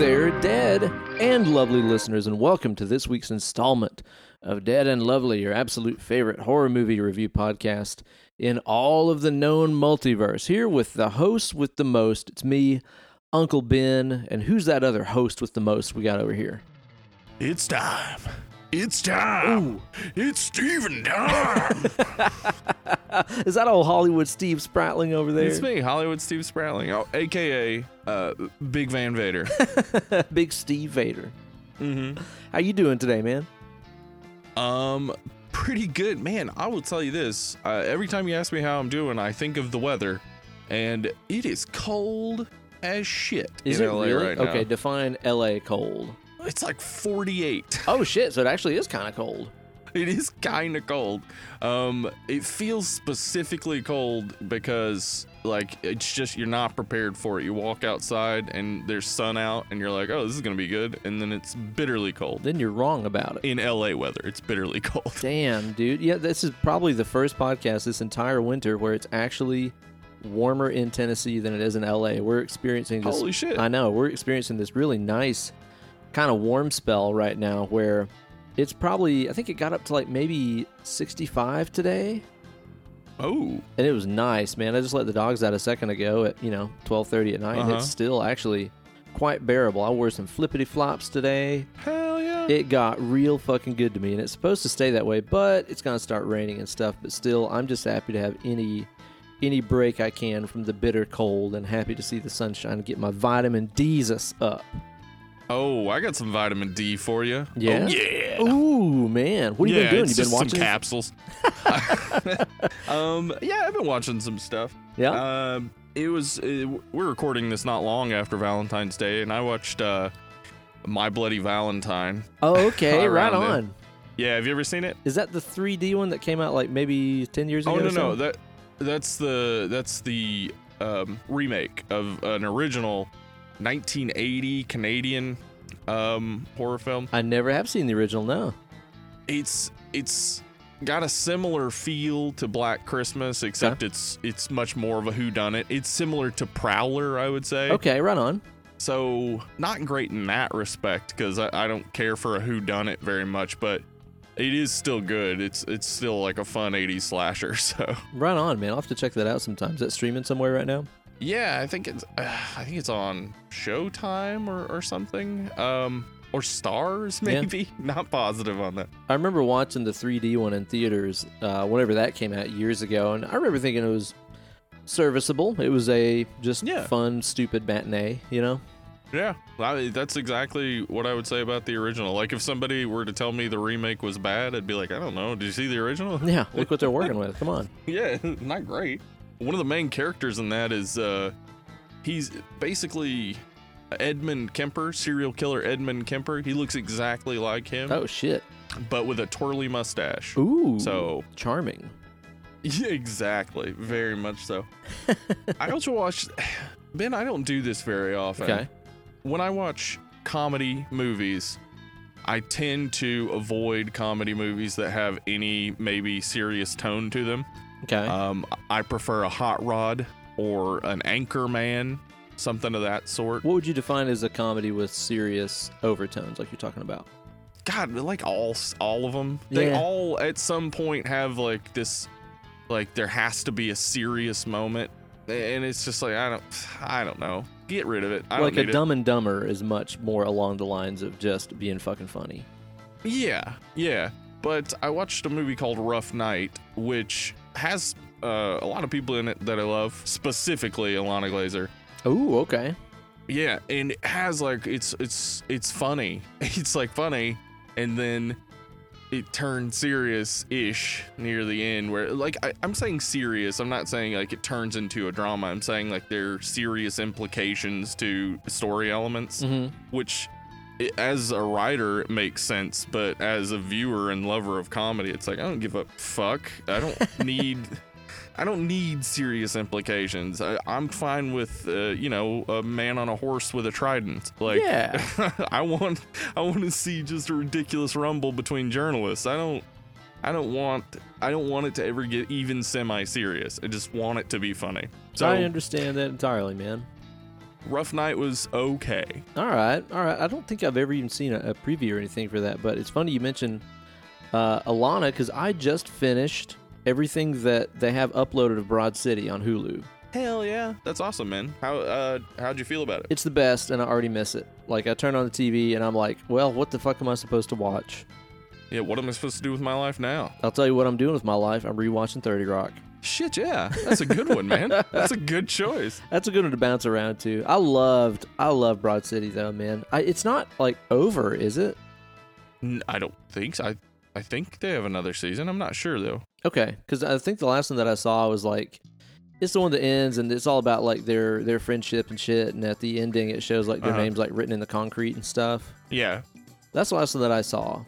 there, dead and lovely listeners, and welcome to this week's installment of Dead and Lovely, your absolute favorite horror movie review podcast in all of the known multiverse. Here with the host with the most. It's me, Uncle Ben, and who's that other host with the most we got over here? It's time. It's time. It's Steven time. Is that old Hollywood Steve Spratling over there? it's me, Hollywood Steve Spratling, oh, aka uh, Big Van Vader. Big Steve Vader. mm-hmm. How you doing today, man? Um, pretty good, man. I will tell you this: uh, every time you ask me how I'm doing, I think of the weather, and it is cold as shit Is in it LA really? right now. okay, define LA cold. It's like 48. Oh shit, so it actually is kind of cold. It is kind of cold. Um, it feels specifically cold because like it's just you're not prepared for it. You walk outside and there's sun out, and you're like, oh, this is gonna be good, and then it's bitterly cold. Then you're wrong about it. In LA weather, it's bitterly cold. Damn, dude. Yeah, this is probably the first podcast this entire winter where it's actually warmer in Tennessee than it is in LA. We're experiencing this. Holy shit! I know. We're experiencing this really nice kind of warm spell right now where it's probably, I think it got up to like maybe 65 today. Oh, And it was nice, man. I just let the dogs out a second ago at, you know, 12:30 at night. Uh-huh. It's still actually quite bearable. I wore some flippity flops today. hell yeah! It got real fucking good to me, and it's supposed to stay that way, but it's gonna start raining and stuff. But still, I'm just happy to have any any break I can from the bitter cold, and happy to see the sunshine and get my vitamin D's us up. Oh, I got some vitamin D for you. Yeah? Oh, yeah. Ooh man, what have you yeah, been doing? You been just some watching? capsules. um, yeah, I've been watching some stuff. yeah. Um, it was uh, we're recording this not long after Valentine's Day, and I watched uh, My Bloody Valentine. oh, okay, right around it. on. Yeah, have you ever seen it? Is that the 3D one that came out like maybe 10 years ago? Oh no, no, that that's the that's the um, remake of an original 1980 Canadian um, horror film. I never have seen the original. No. It's it's got a similar feel to Black Christmas, except it's it's much more of a whodunit. It's similar to Prowler, I would say. Okay, right on. So not great in that respect because I, I don't care for a who done it very much, but it is still good. It's it's still like a fun 80s slasher. So Right on, man. I'll have to check that out sometime. Is that streaming somewhere right now? Yeah, I think it's uh, I think it's on Showtime or, or something. Um or Starz Yeah. maybe. Not positive on that. I remember watching the 3D one in theaters uh, whenever that came out years ago, and I remember thinking it was serviceable. It was a just Yeah. fun, stupid matinee, you know? Yeah, I, that's exactly what I would say about the original. Like if somebody were to tell me the remake was bad, I'd be like, I don't know. Did you see the original? Yeah, look what they're working with. Come on. yeah, not great. One of the main characters in that is uh he's basically Edmund Kemper, serial killer Edmund Kemper. He looks exactly like him, Oh, shit. but with a twirly mustache. Ooh. So charming. yeah, exactly, very much so. I also watch. Ben. I don't do this very often. Okay. When I watch comedy movies, I tend to avoid comedy movies that have any maybe serious tone to them. Okay. Um, I prefer a hot rod or an anchor man, something of that sort. what would you define as a comedy with serious overtones, like you're talking about? God, like all all of them, they Yeah. all at some point have like this, like there has to be a serious moment, and it's just like I don't, I don't know. Get rid of it. I like a Dumb and Dumber is much more along the lines of just being fucking funny. Yeah, yeah. But I watched a movie called Rough Night, which has uh, a lot of people in it that I love, specifically Ilana Glazer. Ooh, okay. Yeah, and it has like it's it's it's funny. It's like funny, and then it turns serious ish near the end. Where like I, I'm saying serious, I'm not saying like it turns into a drama. I'm saying like there are serious implications to story elements, Mm-hmm. which it, as a writer it makes sense, but as a viewer and lover of comedy, it's like I don't give a fuck. I don't need. I don't need serious implications. I, I'm fine with, uh, you know, a man on a horse with a trident. Like, Yeah. I want, I want to see just a ridiculous rumble between journalists. I don't, I don't want, I don't want it to ever get even semi-serious. I just want it to be funny. So I understand that entirely, man. Rough Night was okay. All right, all right. I don't think I've ever even seen a, a preview or anything for that, but it's funny you mentioned uh, Ilana because I just finished everything that they have uploaded of Broad City on Hulu. Hell yeah, that's awesome, man. How uh how'd you feel about it? It's the best, and I already miss it. Like I turn on the TV and I'm like, well, what the fuck am I supposed to watch? Yeah, what am I supposed to do with my life now? I'll tell you what I'm doing with my life. I'm rewatching 30 Rock. Shit, yeah, that's a good one, man. That's a good choice. That's a good one to bounce around to. I loved, I love Broad City though, man. I, it's not like over, is it? N- I don't think so. I I think they have another season. I'm not sure though. Okay, because I think the last one that I saw was like, it's the one that ends, and it's all about like their their friendship and shit. And at the ending, it shows like their Uh-huh. names like written in the concrete and stuff. Yeah, That's the last one that I saw.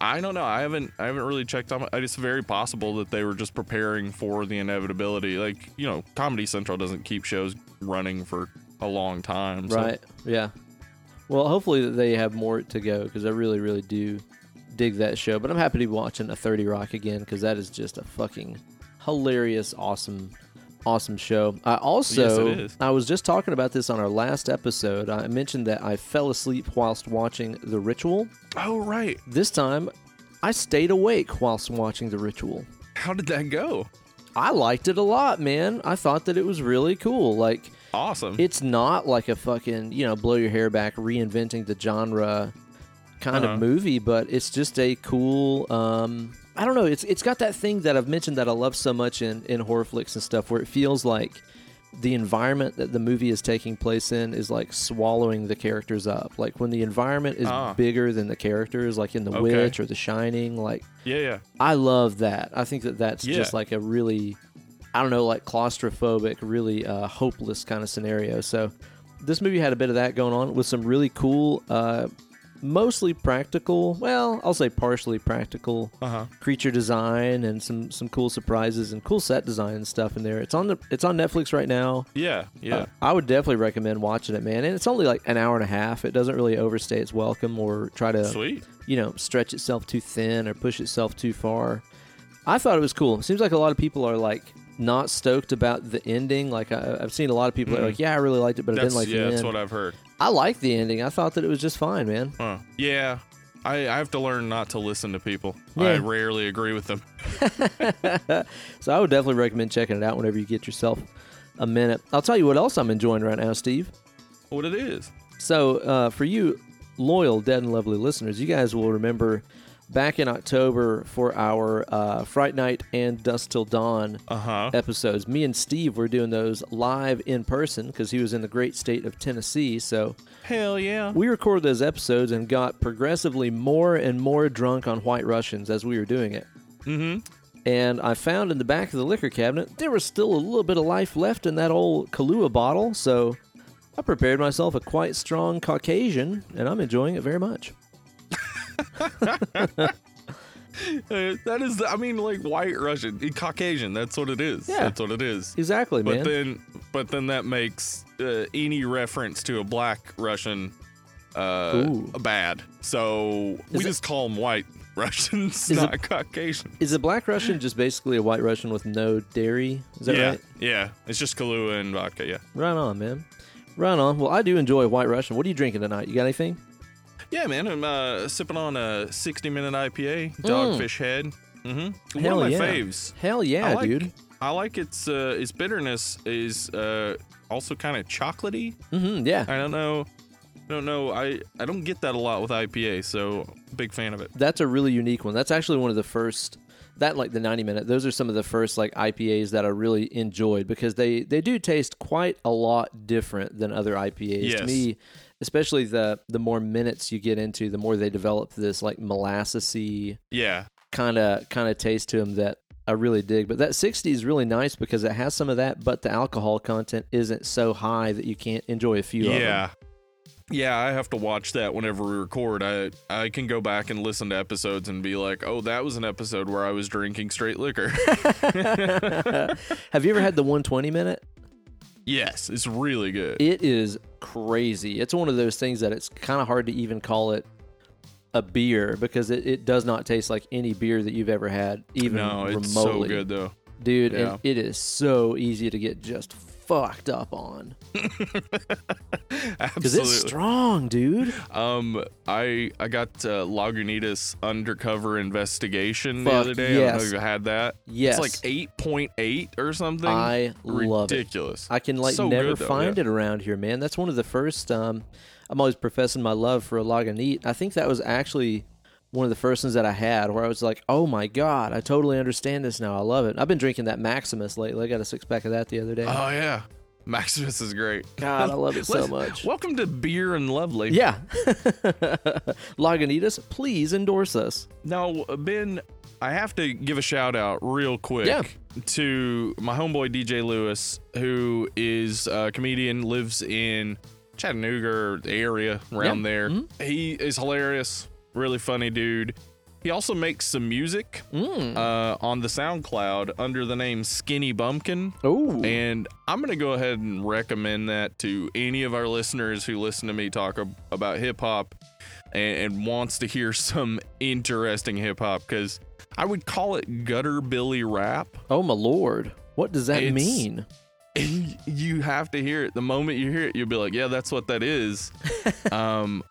I don't know. I haven't I haven't really checked on. It's very possible that they were just preparing for the inevitability. Like you know, Comedy Central doesn't keep shows running for a long time. so- Right. Yeah. Well, hopefully they have more to go because I really, really do dig that show. But I'm happy to be watching a 30 Rock again because that is just a fucking hilarious, awesome, awesome show. I also, Yes. I was just talking about this on our last episode. I mentioned that I fell asleep whilst watching The Ritual. Oh right. This time, I stayed awake whilst watching The Ritual. How did that go? I liked it a lot, man. I thought that it was really cool. Like, Awesome. it's not like a fucking you know blow your hair back reinventing the genre kind Uh-huh. of movie but it's just a cool um i don't know it's it's got that thing that i've mentioned that i love so much in in horror flicks and stuff where it feels like the environment that the movie is taking place in is like swallowing the characters up like when the environment is Ah. bigger than the characters like in the Okay. witch or the shining like yeah, yeah. I love that. I think that that's Yeah. just like a really, I don't know, like claustrophobic, really uh, hopeless kind of scenario. So this movie had a bit of that going on with some really cool, uh, mostly practical. Well, I'll say partially practical Uh huh. creature design and some some cool surprises and cool set design and stuff in there. It's on the it's on Netflix right now. Yeah, yeah. Uh, I would definitely recommend watching it, man. And it's only like an hour and a half. It doesn't really overstay its welcome or try to Sweet. you know, stretch itself too thin or push itself too far. I thought it was cool. It seems like a lot of people are like not stoked about the ending. Like I, I've seen a lot of people that are like, "Yeah, I really liked it, but I didn't like yeah. the That's what I've heard. I liked the ending. I thought that it was just fine, man. Huh. Yeah. I, I have to learn not to listen to people. Yeah. I rarely agree with them. so I would definitely recommend checking it out whenever you get yourself a minute. I'll tell you what else I'm enjoying right now, Steve. What it is. So, uh, for you loyal Dead and Lovely listeners, you guys will remember back in October for our uh, Fright Night and Dusk Till Dawn Uh huh. episodes. Me and Steve were doing those live in person because he was in the great state of Tennessee. So Hell yeah. we recorded those episodes and got progressively more and more drunk on White Russians as we were doing it. Mm And I found in the back of the liquor cabinet there was still a little bit of life left in that old Kahlua bottle. So I prepared myself a quite strong Caucasian, and I'm enjoying it very much. that is, the, I mean, like white Russian, Caucasian. That's what it is. Yeah. That's what it is. Exactly, But man. then, but then that makes uh, any reference to a black Russian uh, Ooh. bad. So we it- just call them white Russians, Is it- not Caucasian. Is a black Russian just basically a white Russian with no dairy? Is that yeah, right? yeah. It's just Kahlua and vodka. Yeah, Right on, man. Right on. Well, I do enjoy White Russian. What are you drinking tonight? You got anything? Yeah, man. I'm uh, sipping on a 60 minute IPA, Dogfish Head. Mm-hmm. One Hell of my yeah. faves. Hell yeah, I like, dude. I like its uh, its bitterness is uh, also kind of chocolatey. Mm-hmm. Yeah. I don't know. I don't know. I, I don't get that a lot with IPA, so big fan of it. That's a really unique one. That's actually one of the first that like the 90 minute. Those are some of the first like IPAs that I really enjoyed because they they do taste quite a lot different than other IPAs. To me, especially the the more minutes you get into, the more they develop this like molassesy Yeah. kind of kind of taste to them that I really dig. But that 60 is really nice because it has some of that, but the alcohol content isn't so high that you can't enjoy a few of. Yeah. Yeah, I have to watch that whenever we record. I I can go back and listen to episodes and be like, "Oh, that was an episode where I was drinking straight liquor." Have you ever had the 120 minute? Yes, it's really good. It is crazy. It's one of those things that it's kind of hard to even call it a beer because it, it does not taste like any beer that you've ever had, even no, remotely. it's so good though. dude. Yeah. And it is so easy to get just fucked up on because Absolutely. it's strong, dude. Um, I I got uh, Lagunitas Undercover Investigation the other day. I don't know if you had that. Yes. It's like eight point eight or something. I love it. Ridiculous. I can like So never good, though, find yeah. it around here, man. That's one of the first. Um, I'm always professing my love for a Lagunitas. I think that was actually one of the first ones that I had where I was like, "Oh my god, I totally understand this now. I love it." I've been drinking that Maximus lately. I got a six pack of that the other day. Oh yeah, Maximus is great. God, I love it so much. Welcome to Beer and Lovely. Yeah, Lagunitas, please endorse us. Now, Ben, I have to give a shout out real quick Yeah. to my homeboy DJ Lewis, who is a comedian, lives in Chattanooga area around Yeah. there. Mhm. He is hilarious, really funny dude. He also makes some music Mm. uh, on the SoundCloud under the name Skinny Bumpkin. oh, And I'm to go ahead and recommend that to any of our listeners who listen to me talk ab- about hip hop and, and wants to hear some interesting hip hop because I would call it gutter billy rap. oh my lord, what does that It's- mean? You have to hear it. The moment you hear it, you'll be like, yeah, that's what that is. um,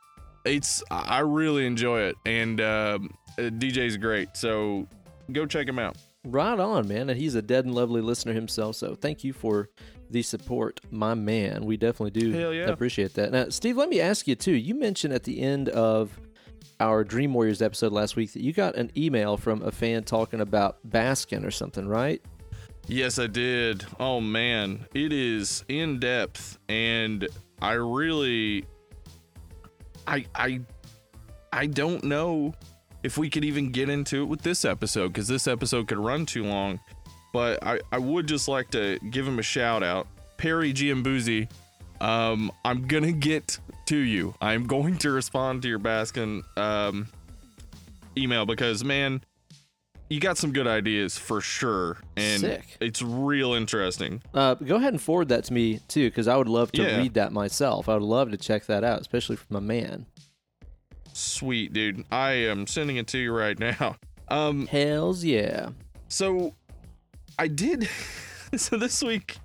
it's, I I really enjoy it. And um, uh, DJ's great. So go check him out. Right on, man. And he's a dead and lovely listener himself. So thank you for the support, my man. We definitely do Hell yeah. appreciate that. Now, Steve, let me ask you too. You mentioned at the end of our Dream Warriors episode last week that you got an email from a fan talking about Baskin or something, right? Yes, I did. Oh man, it is in depth, and I really, I, I, I don't know if we could even get into it with this episode because this episode could run too long. But I, I would just like to give him a shout out, Perry Giambuzzi. Um, I'm gonna get to you. I'm going to respond to your Baskin um email because man, you got some good ideas for sure, and Sick. it's real interesting. Uh, go ahead and forward that to me too, because I would love to Yeah. read that myself. I would love to check that out, especially from a man. Sweet dude, I am sending it to you right now. Um, Hells yeah. so I did. so this week,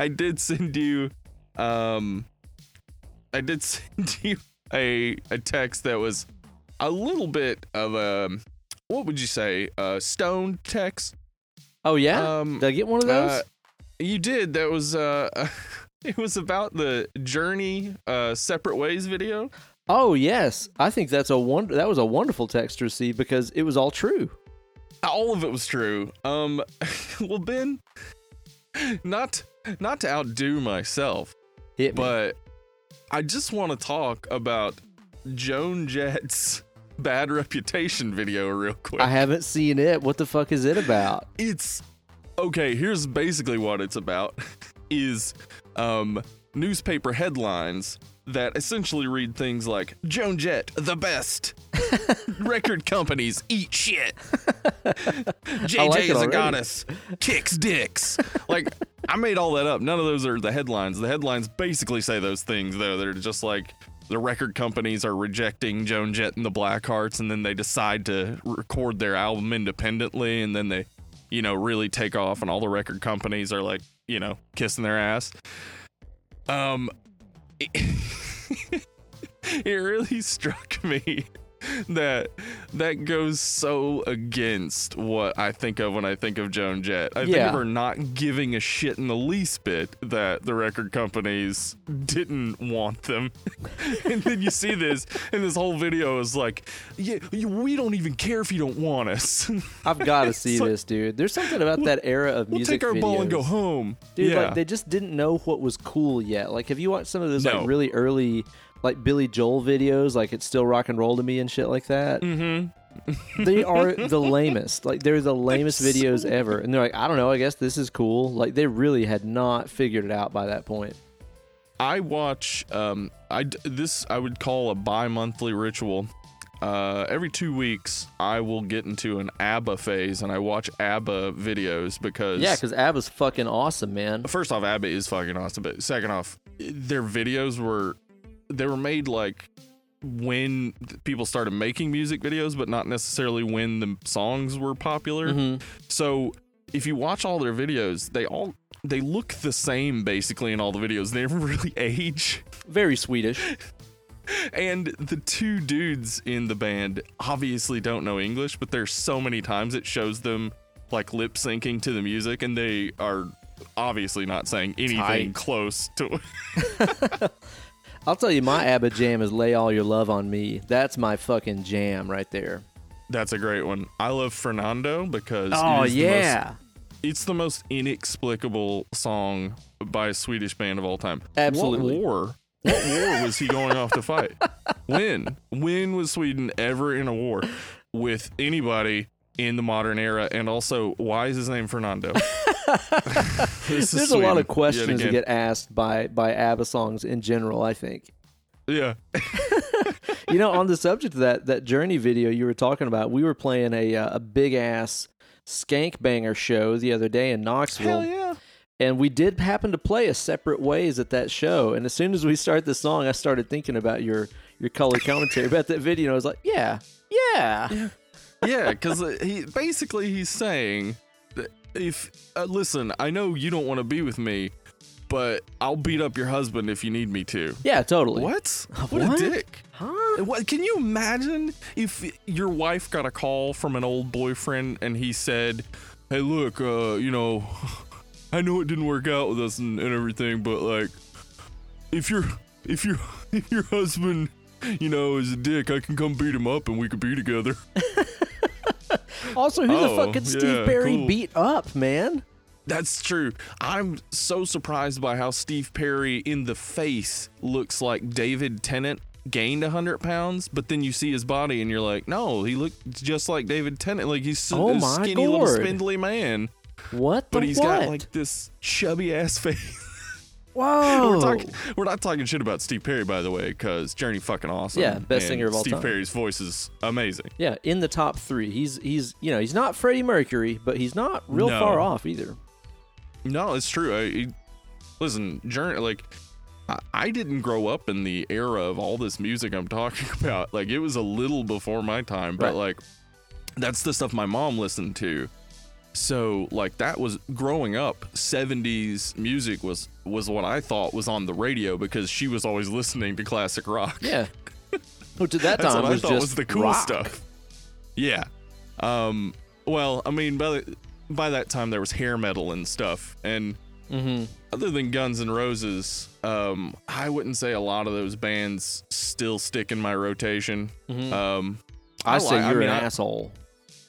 I did send you. Um, I did send you a a text that was a little bit of a what would you say a stone text. Oh yeah. Um, Did I get one of those? Uh, you did. That was uh, it was about the Journey uh separate ways video. oh yes. I think that's a wonder. That was a wonderful text to receive because it was all true. All of it was true. Um, well, Ben, not not to outdo myself, Hit me. but I just want to talk about Joan Jett's bad reputation video real quick. I haven't seen it. What the fuck is it about? it's okay here's basically what it's about is um newspaper headlines that essentially read things like joan jett the best. Record companies eat shit. Jj like is a goddess. Kicks dicks. Like i made all that up. None of those are the headlines. The headlines basically say those things though. They're just like the record companies are rejecting Joan Jett and the Blackhearts, and then they decide to record their album independently, and then they, you know, really take off, and all the record companies are like, you know, kissing their ass. Um, it, it really struck me that that goes so against what I think of when I think of Joan Jett. I think of her not giving a shit in the least bit that the record companies didn't want them. and then you see this, and this whole video is like, yeah, you- we don't even care if you don't want us. I've got to see like- this, dude. There's something about that era of we'll music take our ball and go home. Dude, yeah. like they just didn't know what was cool yet. Like, have you watched some of those No. like really early, like Billy Joel videos? Like, it's still rock and roll to me and shit like that. mm-hmm. they are the lamest. Like, they're the lamest so videos ever. And they're like, I don't know. I guess this is cool. Like, they really had not figured it out by that point. I watch um I this I would call a bi-monthly ritual. Uh every 2 weeks I will get into an ABBA phase and I watch ABBA videos because Yeah, because ABBA's fucking awesome, man. first off ABBA is fucking awesome, but second off their videos were they were made like when people started making music videos but not necessarily when the songs were popular. Mhm. So if you watch all their videos, they all they look the same basically in all the videos. They never really age. Very Swedish. And the two dudes in the band obviously don't know English, but there's so many times it shows them like lip syncing to the music, and they are obviously not saying anything Tight. close to. I'll tell you, my ABBA jam is "Lay All Your Love on Me." That's my fucking jam right there. That's a great one. I love Fernando because Oh is the most- yeah, it's the most inexplicable song by a Swedish band of all time. Absolutely. What war? What war was he going off to fight? When? When was Sweden ever in a war with anybody in the modern era? And also, why is his name Fernando? There's a lot of questions that get asked by by ABBA songs in general. I think. Yeah. you know, on the subject of that that Journey video you were talking about, we were playing a uh, a big ass skank banger show the other day in Knoxville. Hell yeah. And we did happen to play a separate ways at that show. And as soon as we started the song, I started thinking about your your color commentary about that video. And I was like, yeah, yeah. yeah, because he basically he's saying that if uh, listen, I know you don't want to be with me, but I'll beat up your husband if you need me to. Yeah, totally. What? What, What? a dick! Huh? What? Can you imagine if your wife got a call from an old boyfriend and he said, "Hey, look, uh, you know, I know it didn't work out with us and, and everything, but like, if your if your if your husband." You know, is a dick. I can come beat him up and we could be together. Also, who the Oh, fuck could Steve yeah, Perry cool. beat up, man? That's true. I'm so surprised by how Steve Perry in the face looks like David Tennant gained 100 pounds, but then you see his body and you're like, no, he looked just like David Tennant. Like he's Oh a skinny little spindly man, What the but he's what? got like this chubby ass face. Whoa. we're, talking, we're not talking shit about Steve Perry, by the way, because Journey fucking awesome. Yeah, best and singer of all Steve time. Steve Perry's voice is amazing. Yeah, in the top three. He's he's you know he's not Freddie Mercury, but he's not real No. far off either. No, it's true. I, it- listen, Journey, like, I, I didn't grow up in the era of all this music I'm talking about. Like, it was a little before my time, but Right. like, that's the stuff my mom listened to. So, like, that was growing up. '70s music was was what I thought was on the radio because she was always listening to classic rock. Yeah. Which at that time I was thought just was the cool rock. stuff. Yeah. Um. Well, I mean, by the, by that time there was hair metal and stuff, and Mm-hmm. other than Guns N' Roses, um, I wouldn't say a lot of those bands still stick in my rotation. Mhm. Um, I, say li- you're mean, an I, asshole.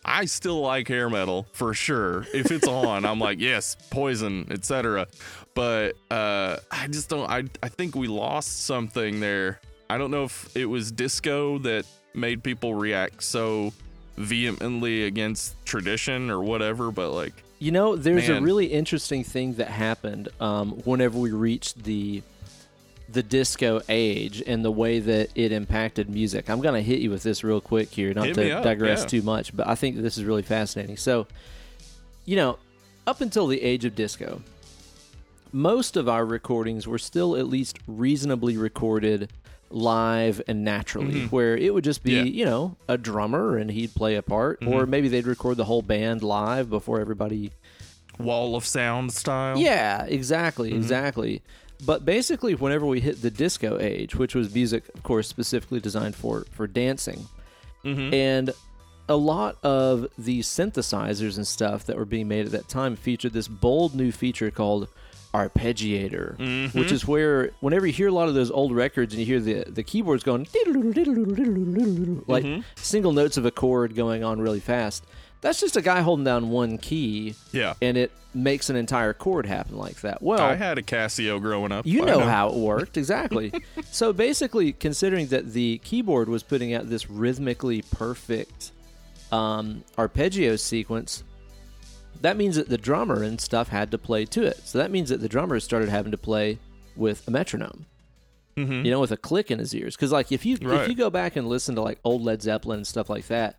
I still like hair metal for sure. If it's on, I'm like, yes, Poison, etc. But uh, I just don't. I I think we lost something there. I don't know if it was disco that made people react so vehemently against tradition or whatever. But like, You know, there's a really interesting thing that happened um, whenever we reached the the disco age and the way that it impacted music. I'm gonna hit you with this real quick here, not Hit to up, digress yeah. too much, but I think that this is really fascinating. So, you know, up until the age of disco, most of our recordings were still at least reasonably recorded live and naturally where it would just be Mm-hmm. Yeah. you know a drummer and he'd play a part or Mm-hmm. maybe they'd record the whole band live before everybody wall of sound style. yeah, exactly, Mm-hmm. exactly. But basically, whenever we hit the disco age, which was music, of course, specifically designed for for dancing, Mhm. and a lot of the synthesizers and stuff that were being made at that time featured this bold new feature called arpeggiator, Mm-hmm. which is where whenever you hear a lot of those old records and you hear the the keyboards going like Mm-hmm. single notes of a chord going on really fast. That's just a guy holding down one key Yeah. and it makes an entire chord happen like that. Well, I had a Casio growing up. you I know how it worked exactly. so basically, considering that the keyboard was putting out this rhythmically perfect um, arpeggio sequence, that means that the drummer and stuff had to play to it. So that means that the drummer started having to play with a metronome. Mhm. You know, with a click in his ears. Because like if you if you go back and listen to like old Led Zeppelin and stuff like that,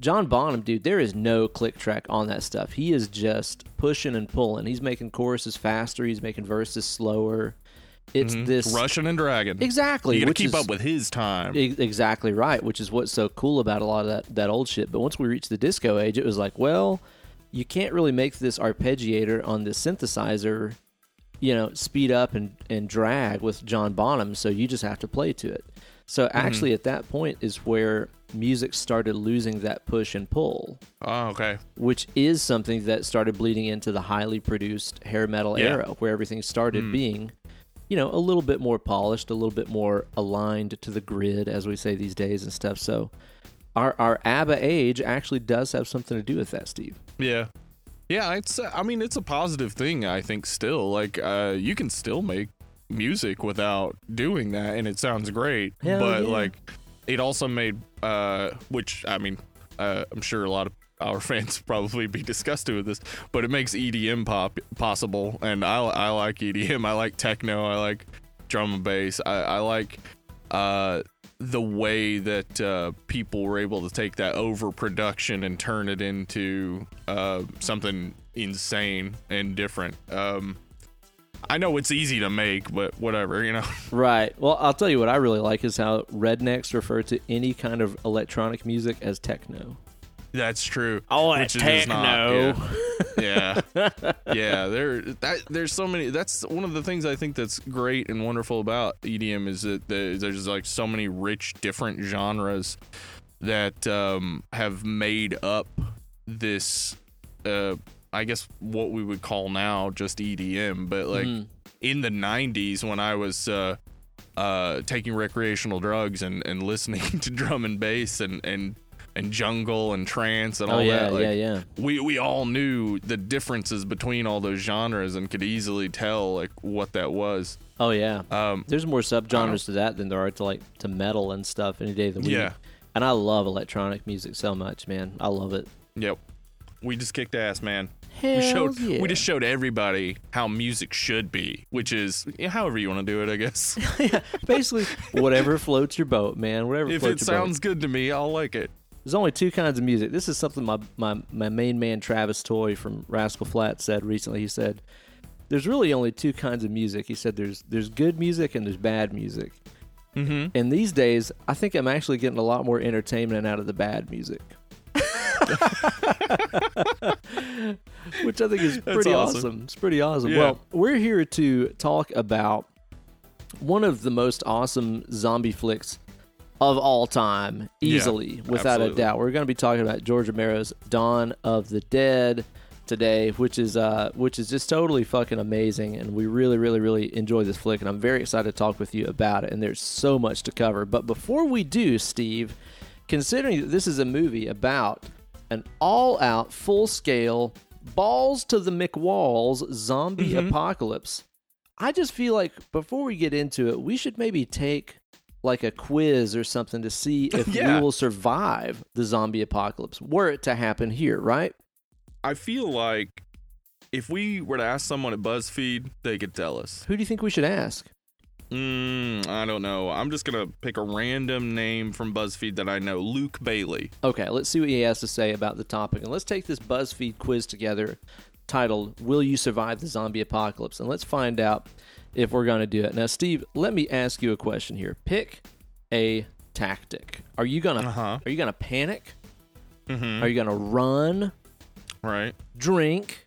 John Bonham, dude, there is no click track on that stuff. He is just pushing and pulling. He's making choruses faster. He's making verses slower. It's mm-hmm. this rushing and dragging. exactly You gotta keep is up with his time. e- exactly right, which is what's so cool about a lot of that that old shit. But once we reached the disco age, it was like, well, you can't really make this arpeggiator on this synthesizer, you know, speed up and, and drag with John Bonham. So you just have to play to it. So mm-hmm. actually, at that point is where music started losing that push and pull, Oh, okay. which is something that started bleeding into the highly produced hair metal Yeah. era, where everything started Mm. being, you know, a little bit more polished, a little bit more aligned to the grid, as we say these days and stuff. So our our ABBA age actually does have something to do with that, Steve. Yeah. Yeah, it's I mean it's a positive thing I think still. Like uh you can still make music without doing that and it sounds great. Hell but yeah. like it also made uh which I mean uh I'm sure a lot of our fans probably be disgusted with this, but it makes EDM pop possible and I I like EDM. I like techno, I like drum and bass. I I like uh the way that uh, people were able to take that overproduction and turn it into uh, something insane and different. Um, I know it's easy to make, but whatever, you know. Right. Well, I'll tell you what I really like is how rednecks refer to any kind of electronic music as techno. That's true. Oh, which it is not, Yeah, yeah. yeah there, that, there's so many. That's one of the things I think that's great and wonderful about EDM is that there's like so many rich, different genres that um, have made up this. Uh, I guess what we would call now just EDM, but like Mhm. in the 90s when I was uh, uh, taking recreational drugs and, and listening to drum and bass and, and, and jungle and trance and Oh all yeah, that. Like, yeah, yeah. we we all knew the differences between all those genres and could easily tell like what that was. Oh yeah. Um, There's more subgenres to that than there are to like to metal and stuff any day of the week. Yeah. And I love electronic music so much, man. I love it. yep. We just kicked ass, man. Hell we showed yeah. we just showed everybody how music should be, which is however you want to do it, I guess. yeah, basically whatever floats your boat, man. Whatever if floats it your boat. sounds good to me, I'll like it. There's only two kinds of music. This is something my, my, my main man Travis Toy from Rascal Flatts said recently. He said, "There's really only two kinds of music." He said, "There's there's good music and there's bad music." Mm-hmm. And these days, I think I'm actually getting a lot more entertainment out of the bad music. Which I think is pretty awesome. awesome. It's pretty awesome. Yeah. Well, we're here to talk about one of the most awesome zombie flicks of all time, Yeah, easily, without absolutely. a doubt. We're going to be talking about George Romero's Dawn of the Dead today, which is uh which is just totally fucking amazing and we really really really enjoy this flick and I'm very excited to talk with you about it and there's so much to cover. But before we do, Steve, considering that this is a movie about an all-out full-scale balls to the McWalls zombie Mhm. apocalypse. I just feel like before we get into it, we should maybe take like a quiz or something to see if Yeah. we will survive the zombie apocalypse were it to happen here, right? I feel like if we were to ask someone at BuzzFeed, they could tell us. Who do you think we should ask? Mm, I don't know. I'm just gonna pick a random name from BuzzFeed that I know. Luke Bailey. Okay, let's see what he has to say about the topic. And let's take this BuzzFeed quiz together titled Will You Survive the Zombie Apocalypse? And let's find out if we're going to do it. Now, Steve, let me ask you a question here. Pick a tactic. Are you going to Uh-huh. are you going to panic? Mm-hmm. Are you going to run, Right. drink?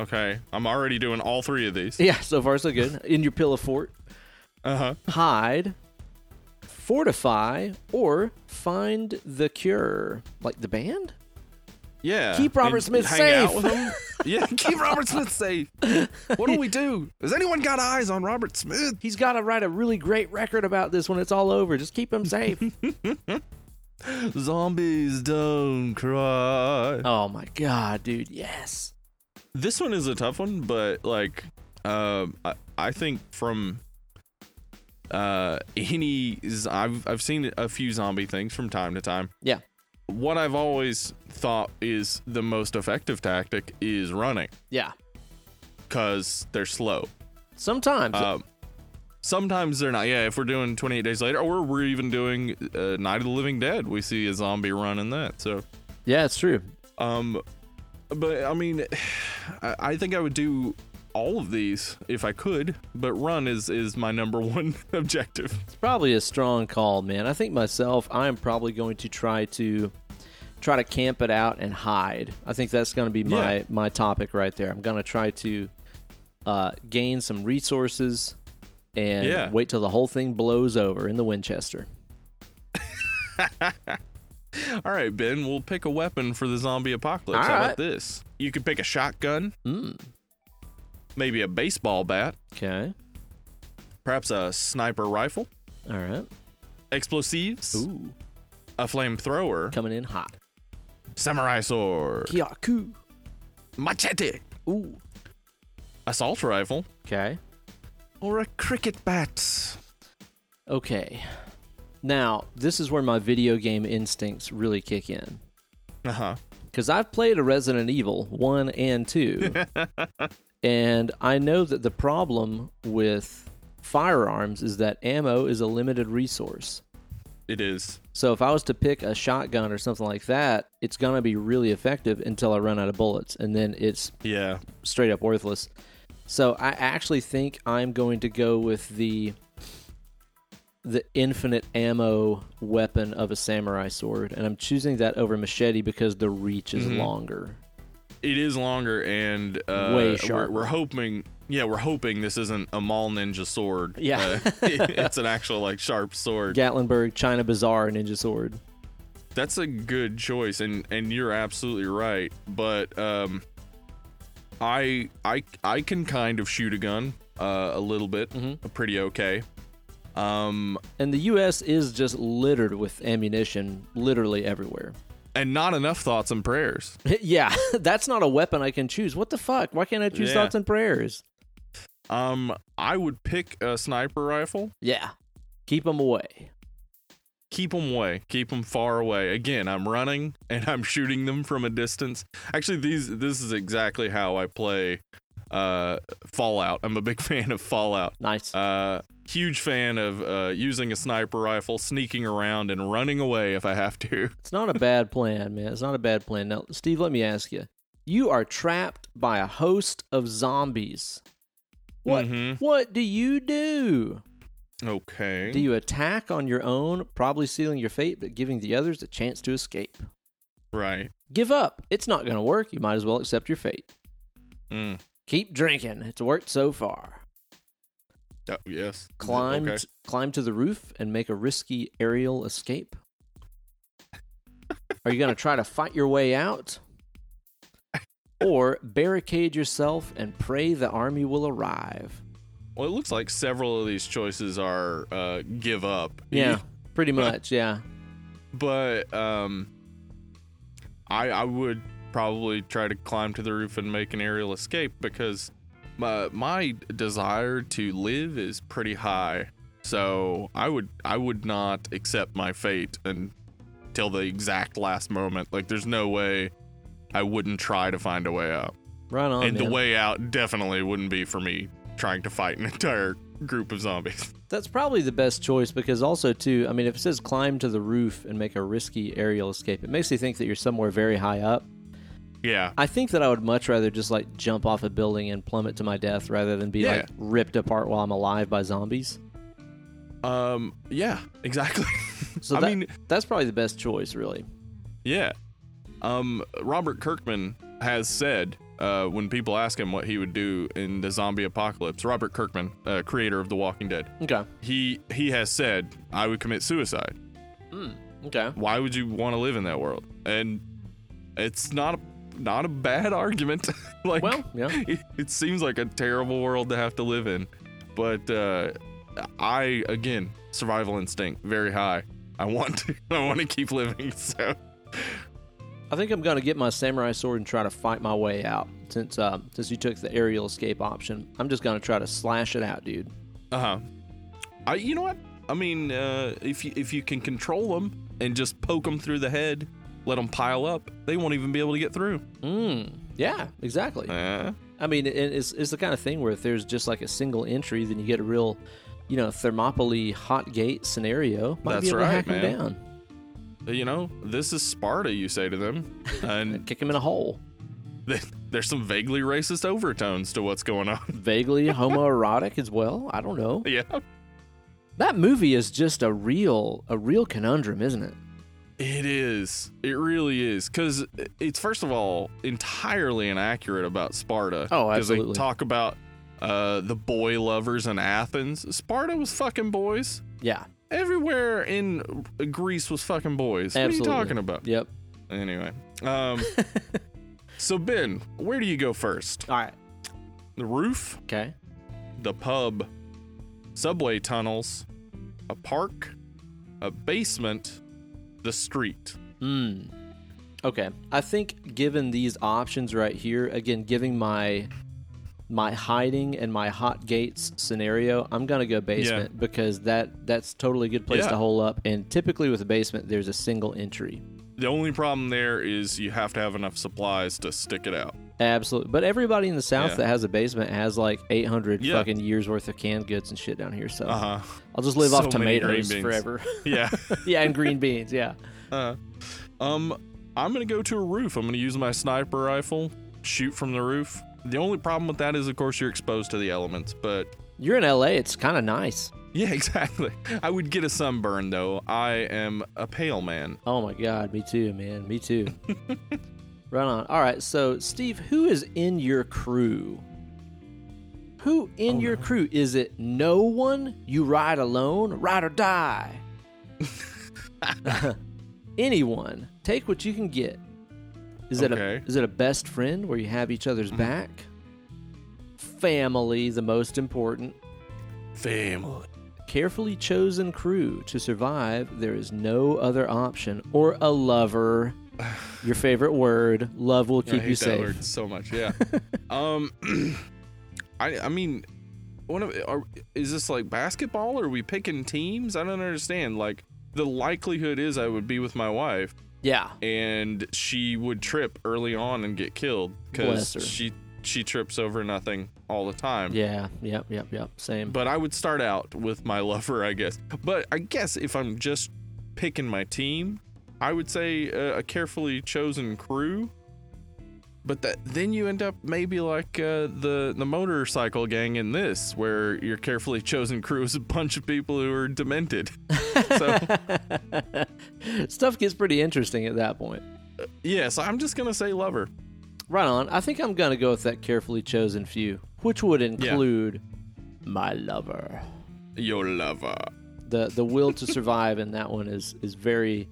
Okay. I'm already doing all three of these. Yeah, so far so good. In your pillow fort, Uh huh. hide, fortify, or find the cure. Like the band? Yeah. Keep Robert And Smith safe. yeah. Keep Robert Smith safe. What do we do? Has anyone got eyes on Robert Smith? He's got to write a really great record about this when it's all over. Just keep him safe. Zombies don't cry. oh my god, dude. Yes. This one is a tough one, but like, um, I, I think from uh any I've I've seen a few zombie things from time to time. Yeah. What I've always thought is the most effective tactic is running Yeah. because they're slow. Sometimes. Um, sometimes they're not. Yeah, if we're doing 28 Days Later, or we're even doing uh, Night of the Living Dead, we see a zombie run in that. So, yeah, it's true. um, but I mean, I, I think I would do all of these if I could, but run is is my number one objective. It's probably a strong call, man. I think myself, I'm probably going to try to try to camp it out and hide. I think that's going to be my Yeah. my topic right there. I'm going to try to uh, gain some resources and Yeah. wait till the whole thing blows over in the Winchester. All right, Ben, we'll pick a weapon for the zombie apocalypse. All How right. about this? You could pick a shotgun, Mm. Maybe a baseball bat, Okay. perhaps a sniper rifle, All right. explosives, Ooh, a flamethrower, coming in hot. samurai sword, Kyaku. machete, Ooh. assault rifle, Okay. or a cricket bat. Okay. Now, this is where my video game instincts really kick in. Uh huh. Because I've played a Resident Evil 1 and 2, and I know that the problem with firearms is that ammo is a limited resource. It is. So if I was to pick a shotgun or something like that, it's going to be really effective until I run out of bullets, and then it's Yeah. straight up worthless. So I actually think I'm going to go with the the infinite ammo weapon of a samurai sword, and I'm choosing that over machete because the reach is Mhm. longer. It is longer and uh, Way we're- We're, hoping. Yeah, we're hoping this isn't a mall ninja sword. Yeah. Uh, it's an actual like sharp sword. Gatlinburg China Bazaar ninja sword. That's a good choice, and and you're absolutely right. But um, I I I can kind of shoot a gun uh, a little bit, Mhm. pretty okay. Um, And the U.S. is just littered with ammunition, literally everywhere. And not enough thoughts and prayers. yeah, that's not a weapon I can choose. What the fuck? Why can't I choose Yeah. thoughts and prayers? Um, I would pick a sniper rifle. Yeah, keep them away. Keep them away. Keep them far away. Again, I'm running and I'm shooting them from a distance. Actually, these this is exactly how I play uh Fallout. I'm a big fan of Fallout. Nice. Uh, huge fan of uh, using a sniper rifle, sneaking around, and running away if I have to. It's not a bad plan, man. It's not a bad plan. Now, Steve, let me ask you. You are trapped by a host of zombies. What Mhm. what do you do? Okay. Do you attack on your own, probably sealing your fate but giving the others a chance to escape? right. Give up. It's not going to work. You might as well accept your fate. Mm. Keep drinking. It's worked so far. Oh, yes. Climb Okay. climb to the roof and make a risky aerial escape. Are you going to try to fight your way out? Or barricade yourself and pray the army will arrive? Well, it looks like several of these choices are uh, give up. Yeah, pretty much. Yeah. But um, I I would probably try to climb to the roof and make an aerial escape because my my desire to live is pretty high. So I would I would not accept my fate until the exact last moment. Like there's no way I wouldn't try to find a way out. Right on. and the way out definitely wouldn't be for me trying to fight an entire group of zombies. That's probably the best choice because also too, I mean, if it says climb to the roof and make a risky aerial escape, it makes you think that you're somewhere very high up. Yeah. I think that I would much rather just like jump off a building and plummet to my death rather than be Yeah. like ripped apart while I'm alive by zombies. Um yeah, exactly. So I that, mean, that's probably the best choice, really. Yeah. Um, Robert Kirkman has said uh, when people ask him what he would do in the zombie apocalypse, Robert Kirkman, uh, creator of The Walking Dead, Okay. he he has said, "I would commit suicide. Mm, okay. Why would you want to live in that world?" And it's not a, not a bad argument. like, Well, yeah. it, it seems like a terrible world to have to live in, but uh, I again survival instinct very high. I want to I want to keep living. So. I think I'm gonna get my samurai sword and try to fight my way out. Since uh, since you took the aerial escape option, I'm just gonna try to slash it out, dude. Uh huh. I, you know what? I mean, uh, if you if you can control them and just poke them through the head, let them pile up, they won't even be able to get through. Mm. Yeah, exactly. Uh, I mean, it's it's the kind of thing where if there's just like a single entry, then you get a real, you know, Thermopylae hot gate scenario. Might That's be able to right, man. down, you know, this is Sparta, you say to them, and kick him in a hole. there's some vaguely racist overtones to what's going on. Vaguely homoerotic as well. I don't know. yeah, That movie is just a real a real conundrum, isn't it? It is. It really is. Because it's, first of all, entirely inaccurate about Sparta. Oh, Because they absolutely. talk about uh, the boy lovers in Athens. Sparta was fucking boys. Yeah, Everywhere in Greece was fucking boys. Absolutely. What are you talking about? Yep. Anyway. Um, so, Ben, where do you go first? All right. The roof, Okay. the pub, subway tunnels, a park, a basement, the street. Mm. Okay. I think given these options right here, again, giving my my hiding and my hot gates scenario, I'm gonna go basement because that that's totally a good place Yeah. to hole up. And typically with a basement, there's a single entry. The only problem there is you have to have enough supplies to stick it out. Absolutely. But everybody in the South Yeah. that has a basement has like 800 Yeah. fucking years worth of canned goods and shit down here. So Uh huh. I'll just live So off many green tomatoes beans. forever. Yeah. yeah, and green beans. Yeah. uh, um, I'm gonna go to a roof. I'm gonna use my sniper rifle, shoot from the roof. The only problem with that is, of course, you're exposed to the elements. But You're in LA. It's kind of nice. yeah, exactly. I would get a sunburn though. I am a pale man. Oh my God, me too, man. Me too. Right on. All right, so Steve, who is in your crew? Who in Oh, your no. crew? Is it no one? You ride alone? Ride or die? Anyone. Take what you can get. Is it a is it a best friend where you have each other's Mhm. back? Family, the most important. Family. Carefully chosen crew to survive. There is no other option. Or a lover. Your favorite word. Love will I keep hate you that safe. word so much. Yeah. um, I I mean, one of are, is this like basketball? Or are we picking teams? I don't understand. Like the likelihood is I would be with my wife Yeah. and she would trip early on and get killed Bless her. because she she trips over nothing all the time. Yeah. Yep. Yep. Yep. Same. But I would start out with my lover, I guess. But I guess if I'm just picking my team, I would say uh, a carefully chosen crew. But that then you end up maybe like uh, the the motorcycle gang in this, where your carefully chosen crew is a bunch of people who are demented. so Stuff gets pretty interesting at that point. yes, I'm just gonna say lover. Right on. I think I'm going to go with that carefully chosen few, which would include my lover. Your lover. The the will to survive in that one is is very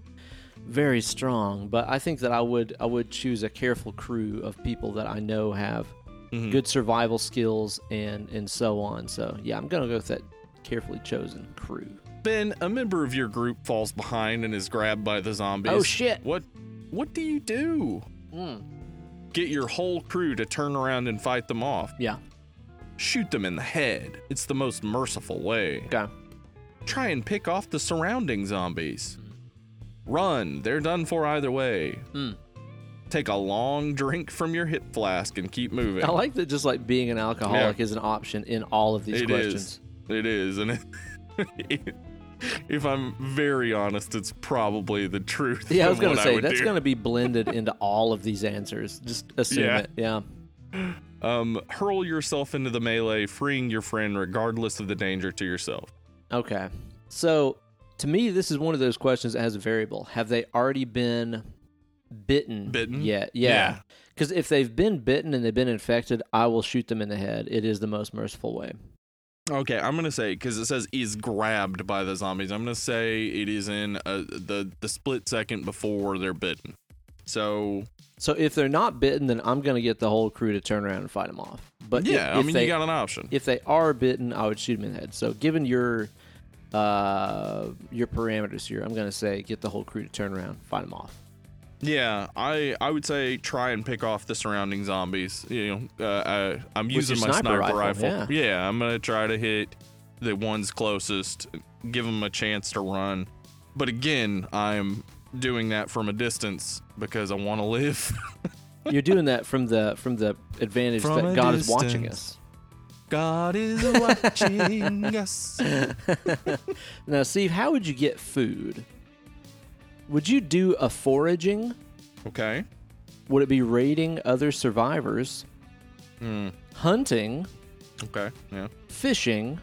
very strong, but I think that I would I would choose a careful crew of people that I know have Mhm. good survival skills and and so on. So, yeah, I'm to go with that carefully chosen crew. Ben, a member of your group falls behind and is grabbed by the zombies. Oh shit. What what do you do? Mm. Get your whole crew to turn around and fight them off. Yeah. Shoot them in the head. It's the most merciful way. Okay. Try and pick off the surrounding zombies. Run, they're done for either way. Mm. Take a long drink from your hip flask and keep moving. I like that just like being an alcoholic is an option in all of these It questions. is. It is, and it, if I'm very honest, it's probably the truth. Yeah, I was going to say that's going to be blended into all of these answers. Just assume Yeah. it. Yeah. Um, hurl yourself into the melee, freeing your friend regardless of the danger to yourself. Okay. So, to me this is one of those questions that has a variable. Have they already been bitten? Bitten? Yet? Yeah. Cuz if they've been bitten and they've been infected, I will shoot them in the head. It is the most merciful way. Okay, I'm gonna say because it says is grabbed by the zombies. I'm gonna say it is in uh, the the split second before they're bitten. So So if they're not bitten, then I'm going to get the whole crew to turn around and fight them off. But if- yeah, if, I mean they, you got an option. if they are bitten, I would shoot them in the head. So given your uh, your parameters here, I'm going to say get the whole crew to turn around, fight them off. Yeah, I I would say try and pick off the surrounding zombies. You know, uh, uh, I'm using my sniper sniper, rifle, rifle. yeah. I'm gonna try to hit the ones closest, give them a chance to run. But again, I'm doing that from a distance because I want to live. You're doing that from the from the advantage From that God is watching us. God is watching us. Now, Steve, how would you get food? Would you do a foraging? Okay. Would it be raiding other survivors? Hmm. Hunting, Okay. Yeah. fishing,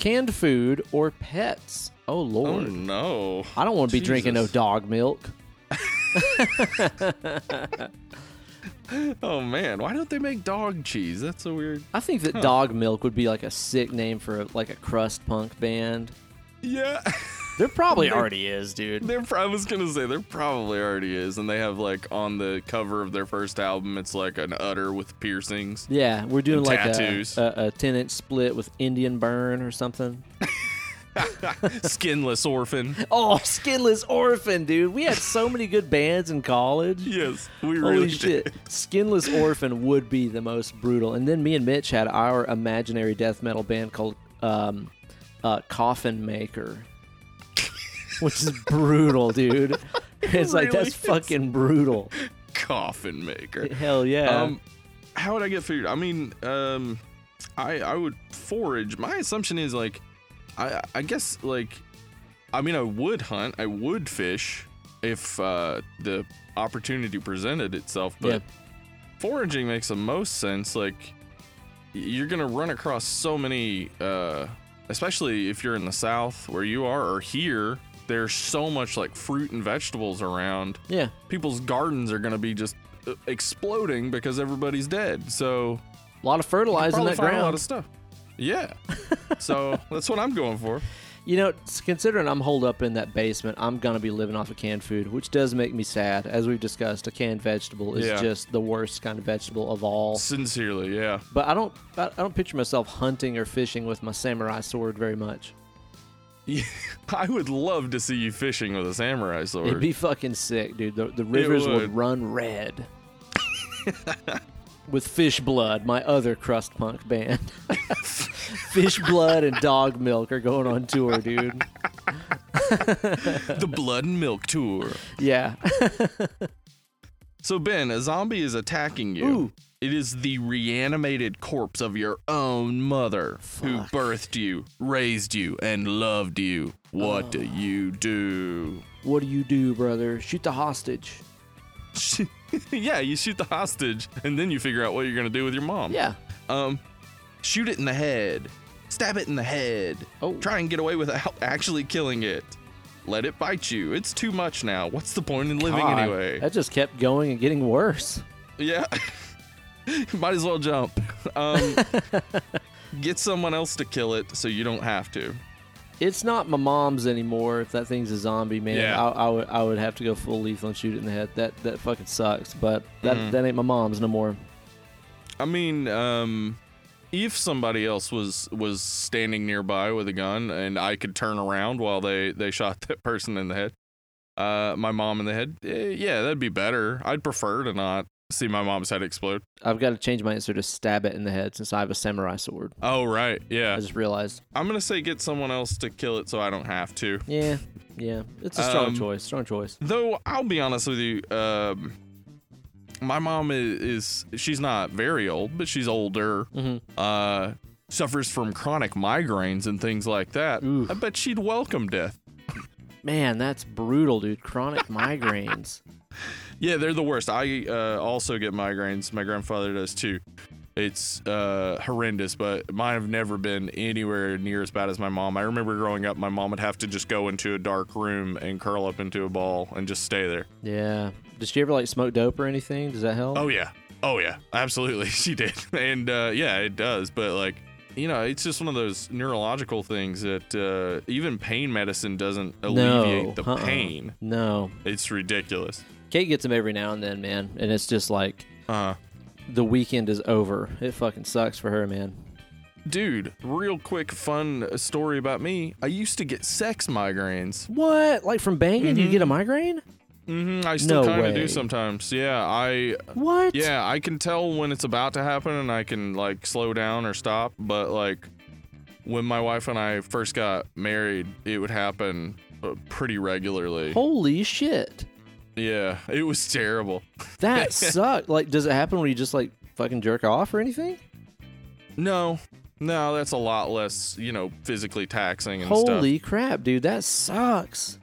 canned food, or pets? Oh Oh lord. no. I don't want to be drinking no dog milk. Oh man, why don't they make dog cheese? That's so weird. I think that dog milk would be like a sick name for like a crust punk band. Yeah. There probably already is, dude. There, I was gonna say there probably already is, and they have like on the cover of their first album, it's like an udder with piercings. Yeah, we're doing like tattoos. a, a, a 10 inch split with Indian burn or something. Skinless orphan. Oh, Skinless Orphan, dude. We had so many good bands in college. Yes, we Holy really shit. did. Skinless Orphan would be the most brutal. And then me and Mitch had our imaginary death metal band called um, uh, Coffin Maker, which is brutal, dude. It's like, really that's is. fucking brutal. Coffin maker. Hell yeah. Um, how would I get food? I mean, um, I I would forage. My assumption is like, I I guess like, I mean, I would hunt. I would fish if uh, the opportunity presented itself. But foraging makes the most sense. Like, you're gonna run across so many, uh, especially if you're in the south where you are, or here. There's so much like fruit and vegetables around yeah. people's gardens are going to be just uh, exploding because everybody's dead. So A lot of fertilizer in that ground. a lot of stuff. Yeah. so that's what I'm going for. You know, considering I'm holed up in that basement, I'm gonna be living off of canned food, which does make me sad. As we've discussed, a canned vegetable is Yeah. just the worst kind of vegetable of all. Sincerely, yeah. But I don't, I I don't picture myself hunting or fishing with my samurai sword very much. I would love to see you fishing with a samurai sword. It'd be fucking sick, dude. The, the rivers would. would. run red with fish blood. My other crust punk band, fish blood and dog milk are going on tour, dude. the Blood and Milk Tour. Yeah. So, Ben, a zombie is attacking you. Ooh. It is the reanimated corpse of your own mother who birthed you, raised you, and loved you. What do you do? what do you do, brother? Shoot the hostage. yeah, you shoot the hostage, and then you figure out what you're gonna do with your mom. Yeah. Um, shoot it in the head, stab it in the head. Oh. Try and get away without actually killing it. Let it bite you. It's too much now. What's the point in living God, anyway? That just kept going and getting worse. Yeah. Might as well jump. Um, get someone else to kill it so you don't have to. It's not my mom's anymore. If that thing's a zombie, man, Yeah. I, I would I would have to go full lethal and shoot it in the head. That that fucking sucks. But that Mhm. that ain't my mom's no more. I mean, um, if somebody else was was standing nearby with a gun and I could turn around while they they shot that person in the head, uh, my mom in the head, eh, yeah, that'd be better. I'd prefer to not see my mom's head explode. I've got to change my answer to stab it in the head since I have a samurai sword. Oh right, yeah. I just realized. I'm gonna say get someone else to kill it so I don't have to. Yeah, yeah. It's a strong Um, choice. Strong choice. Though I'll be honest with you, um, my mom is, is she's not very old, but she's older. hmm Uh, suffers from chronic migraines and things like that. Oof. I bet she'd welcome death. Man, that's brutal, dude. Chronic migraines. Yeah, they're the worst. I uh, also get migraines. My grandfather does too. It's uh, horrendous, but mine have never been anywhere near as bad as my mom. I remember growing up, my mom would have to just go into a dark room and curl up into a ball and just stay there. Yeah. Did she ever like smoke dope or anything? Does that help? Oh yeah, oh yeah, absolutely, she did, and uh, yeah, it does. But like, you know, it's just one of those neurological things that uh, even pain medicine doesn't alleviate no. the uh-uh. pain. No. It's ridiculous. Kate gets them every now and then, man, and it's just like Uh, the weekend is over. It fucking sucks for her, man. dude, real quick, fun story about me. I used to get sex migraines. What? Like from banging, you Mhm. get a migraine? Mm-hmm. I still No kind of do sometimes. Yeah, I What? yeah I can tell when it's about to happen, and I can like slow down or stop. But like when my wife and I first got married, it would happen uh, pretty regularly. Holy shit. Yeah, it was terrible. That sucked. Like, does it happen when you just like fucking jerk off or anything? No, no, that's a lot less, you know, physically taxing and stuff. Holy crap, dude. That sucks.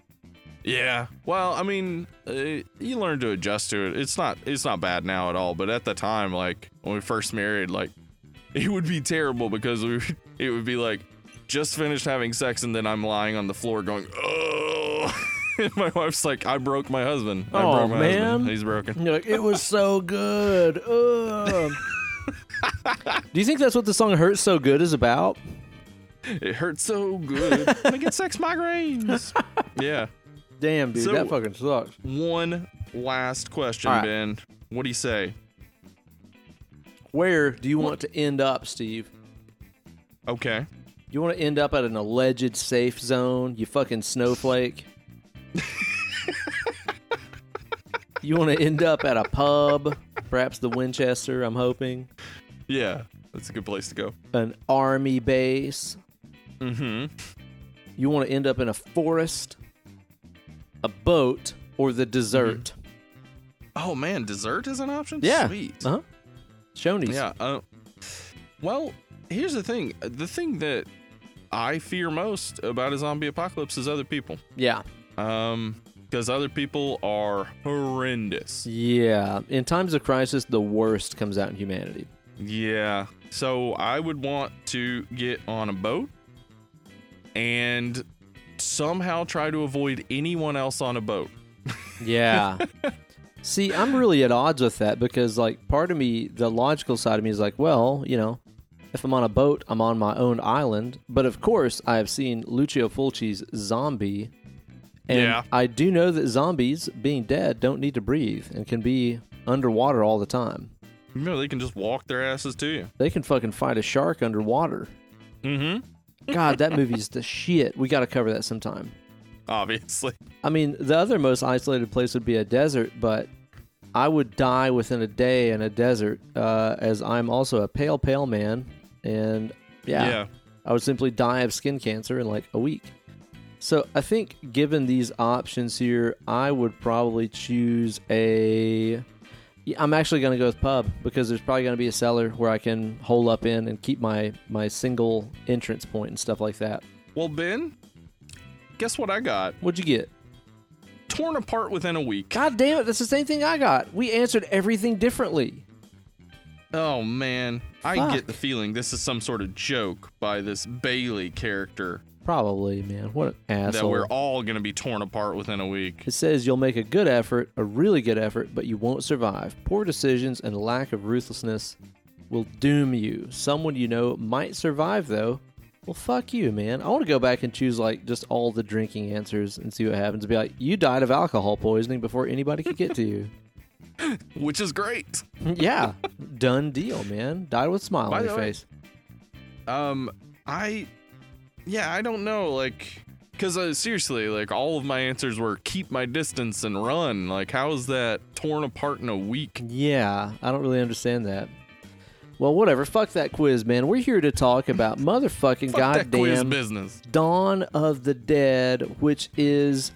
Yeah. Well, I mean, uh, you learn to adjust to it. It's not it's not bad now at all, but at the time like when we first married like it would be terrible because we it would be like just finished having sex, and then I'm lying on the floor going, oh. my wife's like, I broke my husband. I Oh, broke my man. husband. He's broken. You're like, it was so good. Ugh. Do you think that's what the song "Hurts So Good" is about? It hurts so good. I get sex migraines. yeah. Damn, dude, So- that fucking sucks. One last question, right. Ben. What do you say? Where do you want to end up, Steve? Okay. You want to end up at an alleged safe zone, you fucking snowflake? you want to end up at a pub, perhaps the Winchester, I'm hoping, Yeah, that's a good place to go. an army base. Mm-hmm. You want to end up in a forest, a boat, or the desert. Oh man, dessert is an option. Yeah. Sweet. Uh huh. Shoney's. Yeah. Uh, well, here's the thing. The thing that I fear most about a zombie apocalypse is other people. Yeah. Um, because other people are horrendous. Yeah. In times of crisis, the worst comes out in humanity. Yeah. So I would want to get on a boat and somehow try to avoid anyone else on a boat. Yeah. See, I'm really at odds with that because, like, part of me, the logical side of me is like, well, you know, if I'm on a boat, I'm on my own island. But of course, I have seen Lucio Fulci's Zombie. And Yeah. I do know that zombies, being dead, don't need to breathe and can be underwater all the time. You know, they can just walk their asses to you. They can fucking fight a shark underwater. Mm-hmm. God, that movie's the shit. We got to cover that sometime. Obviously. I mean, the other most isolated place would be a desert, but I would die within a day in a desert, uh, as I'm also a pale, pale man, and yeah, yeah. I would simply die of skin cancer in like a week. So I think, given these options here, I would probably choose a. I'm actually going to go with pub because there's probably going to be a cellar where I can hole up in and keep my my single entrance point and stuff like that. Well, Ben, guess what I got? What'd you get? Torn apart within a week. God damn it, that's the same thing I got. We answered everything differently. Oh man, I get the feeling this is some sort of joke by this Bailey character Probably, man. What an asshole. that we're all gonna be torn apart within a week. it says you'll make a good effort, a really good effort, but you won't survive. Poor decisions and lack of ruthlessness will doom you. Someone you know might survive, though. Well, fuck you, man. I want to go back and choose, like, just all the drinking answers and see what happens. And be like, you died of alcohol poisoning before anybody could get to you. Which is great. yeah. Done deal, man. Died with a smile By on the your way- face. Um, I, yeah, I don't know, like, because uh, seriously, like, all of my answers were keep my distance and run. Like, how is that torn apart in a week? Yeah, I don't really understand that. Well, whatever. Fuck that quiz, man. We're here to talk about motherfucking Fuck that quiz goddamn business. Dawn of the Dead, which is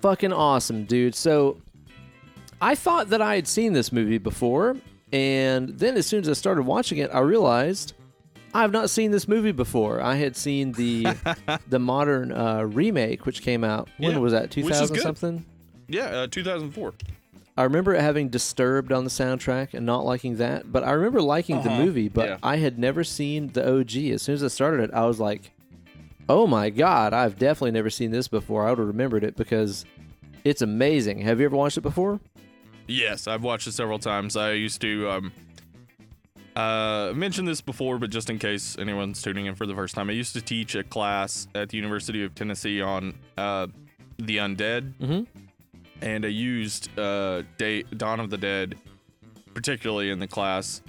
fucking awesome, dude. So I thought that I had seen this movie before, and then as soon as I started watching it, I realized I've not seen this movie before. I had seen the the modern uh, remake, which came out. When Yeah, was that? Two thousand something. Yeah, uh, 2004. I remember it having Disturbed on the soundtrack and not liking that, but I remember liking the Uh-huh. movie, but Yeah. I had never seen the OG. As soon as I started it, I was like, oh my God, I've definitely never seen this before. I would have remembered it because it's amazing. Have you ever watched it before? Yes, I've watched it several times. I used to um uh mentioned this before, but just in case anyone's tuning in for the first time, I used to teach a class at the University of Tennessee on uh the undead, Mm-hmm. and I used uh Day Dawn of the Dead particularly in the class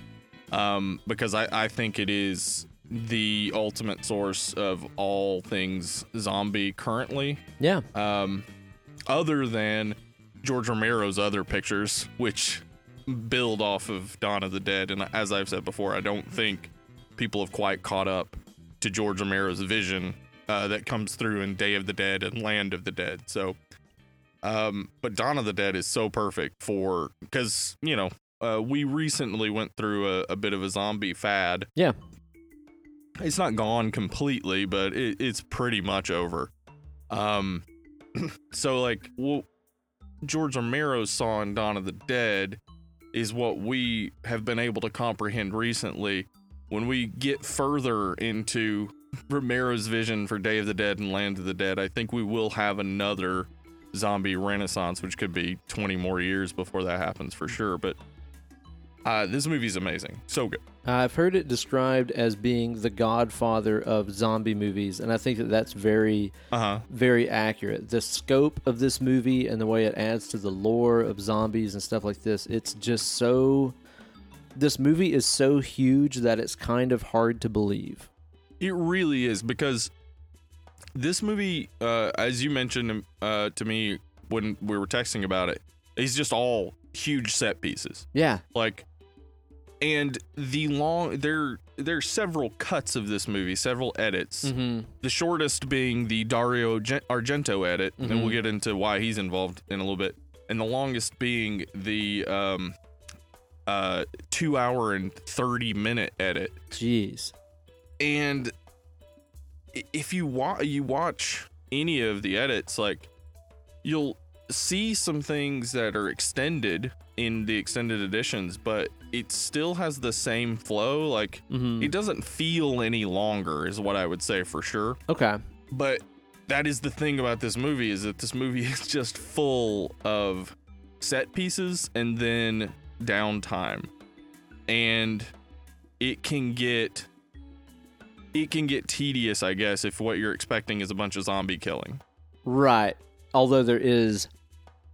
um because I I think it is the ultimate source of all things zombie currently Yeah. um, other than George Romero's other pictures, which build off of Dawn of the Dead. And as I've said before, I don't think people have quite caught up to George Romero's vision uh, that comes through in Day of the Dead and Land of the Dead. So, um, but Dawn of the Dead is so perfect for because you know uh, we recently went through a, a bit of a zombie fad. Yeah. It's not gone completely, but it, it's pretty much over. Um, so like, well, George Romero saw in Dawn of the Dead is what we have been able to comprehend recently. When we get further into Romero's vision for Day of the Dead and Land of the Dead, I think we will have another zombie renaissance, which could be 20 more years before that happens for sure. But uh, this movie's amazing. So good. I've heard it described as being the godfather of zombie movies, and I think that that's very, Uh huh. very accurate. The scope of this movie and the way it adds to the lore of zombies and stuff like this, it's just so. This movie is so huge that it's kind of hard to believe. It really is because this movie, uh, as you mentioned uh, to me when we were texting about it, is just all huge set pieces. Yeah. Like, and the long there there are several cuts of this movie, several edits. Mm-hmm. The shortest being the Dario Argento edit, and Mhm. we'll get into why he's involved in a little bit. And the longest being the um, uh, two hour and thirty minute edit Jeez. and if you wa- you watch any of the edits like you'll see some things that are extended in the extended editions but it still has the same flow like Mm-hmm. it doesn't feel any longer is what i would say for sure Okay. but that is the thing about this movie is that this movie is just full of set pieces and then downtime and it can get it can get tedious i guess if what you're expecting is a bunch of zombie killing Right. Although there is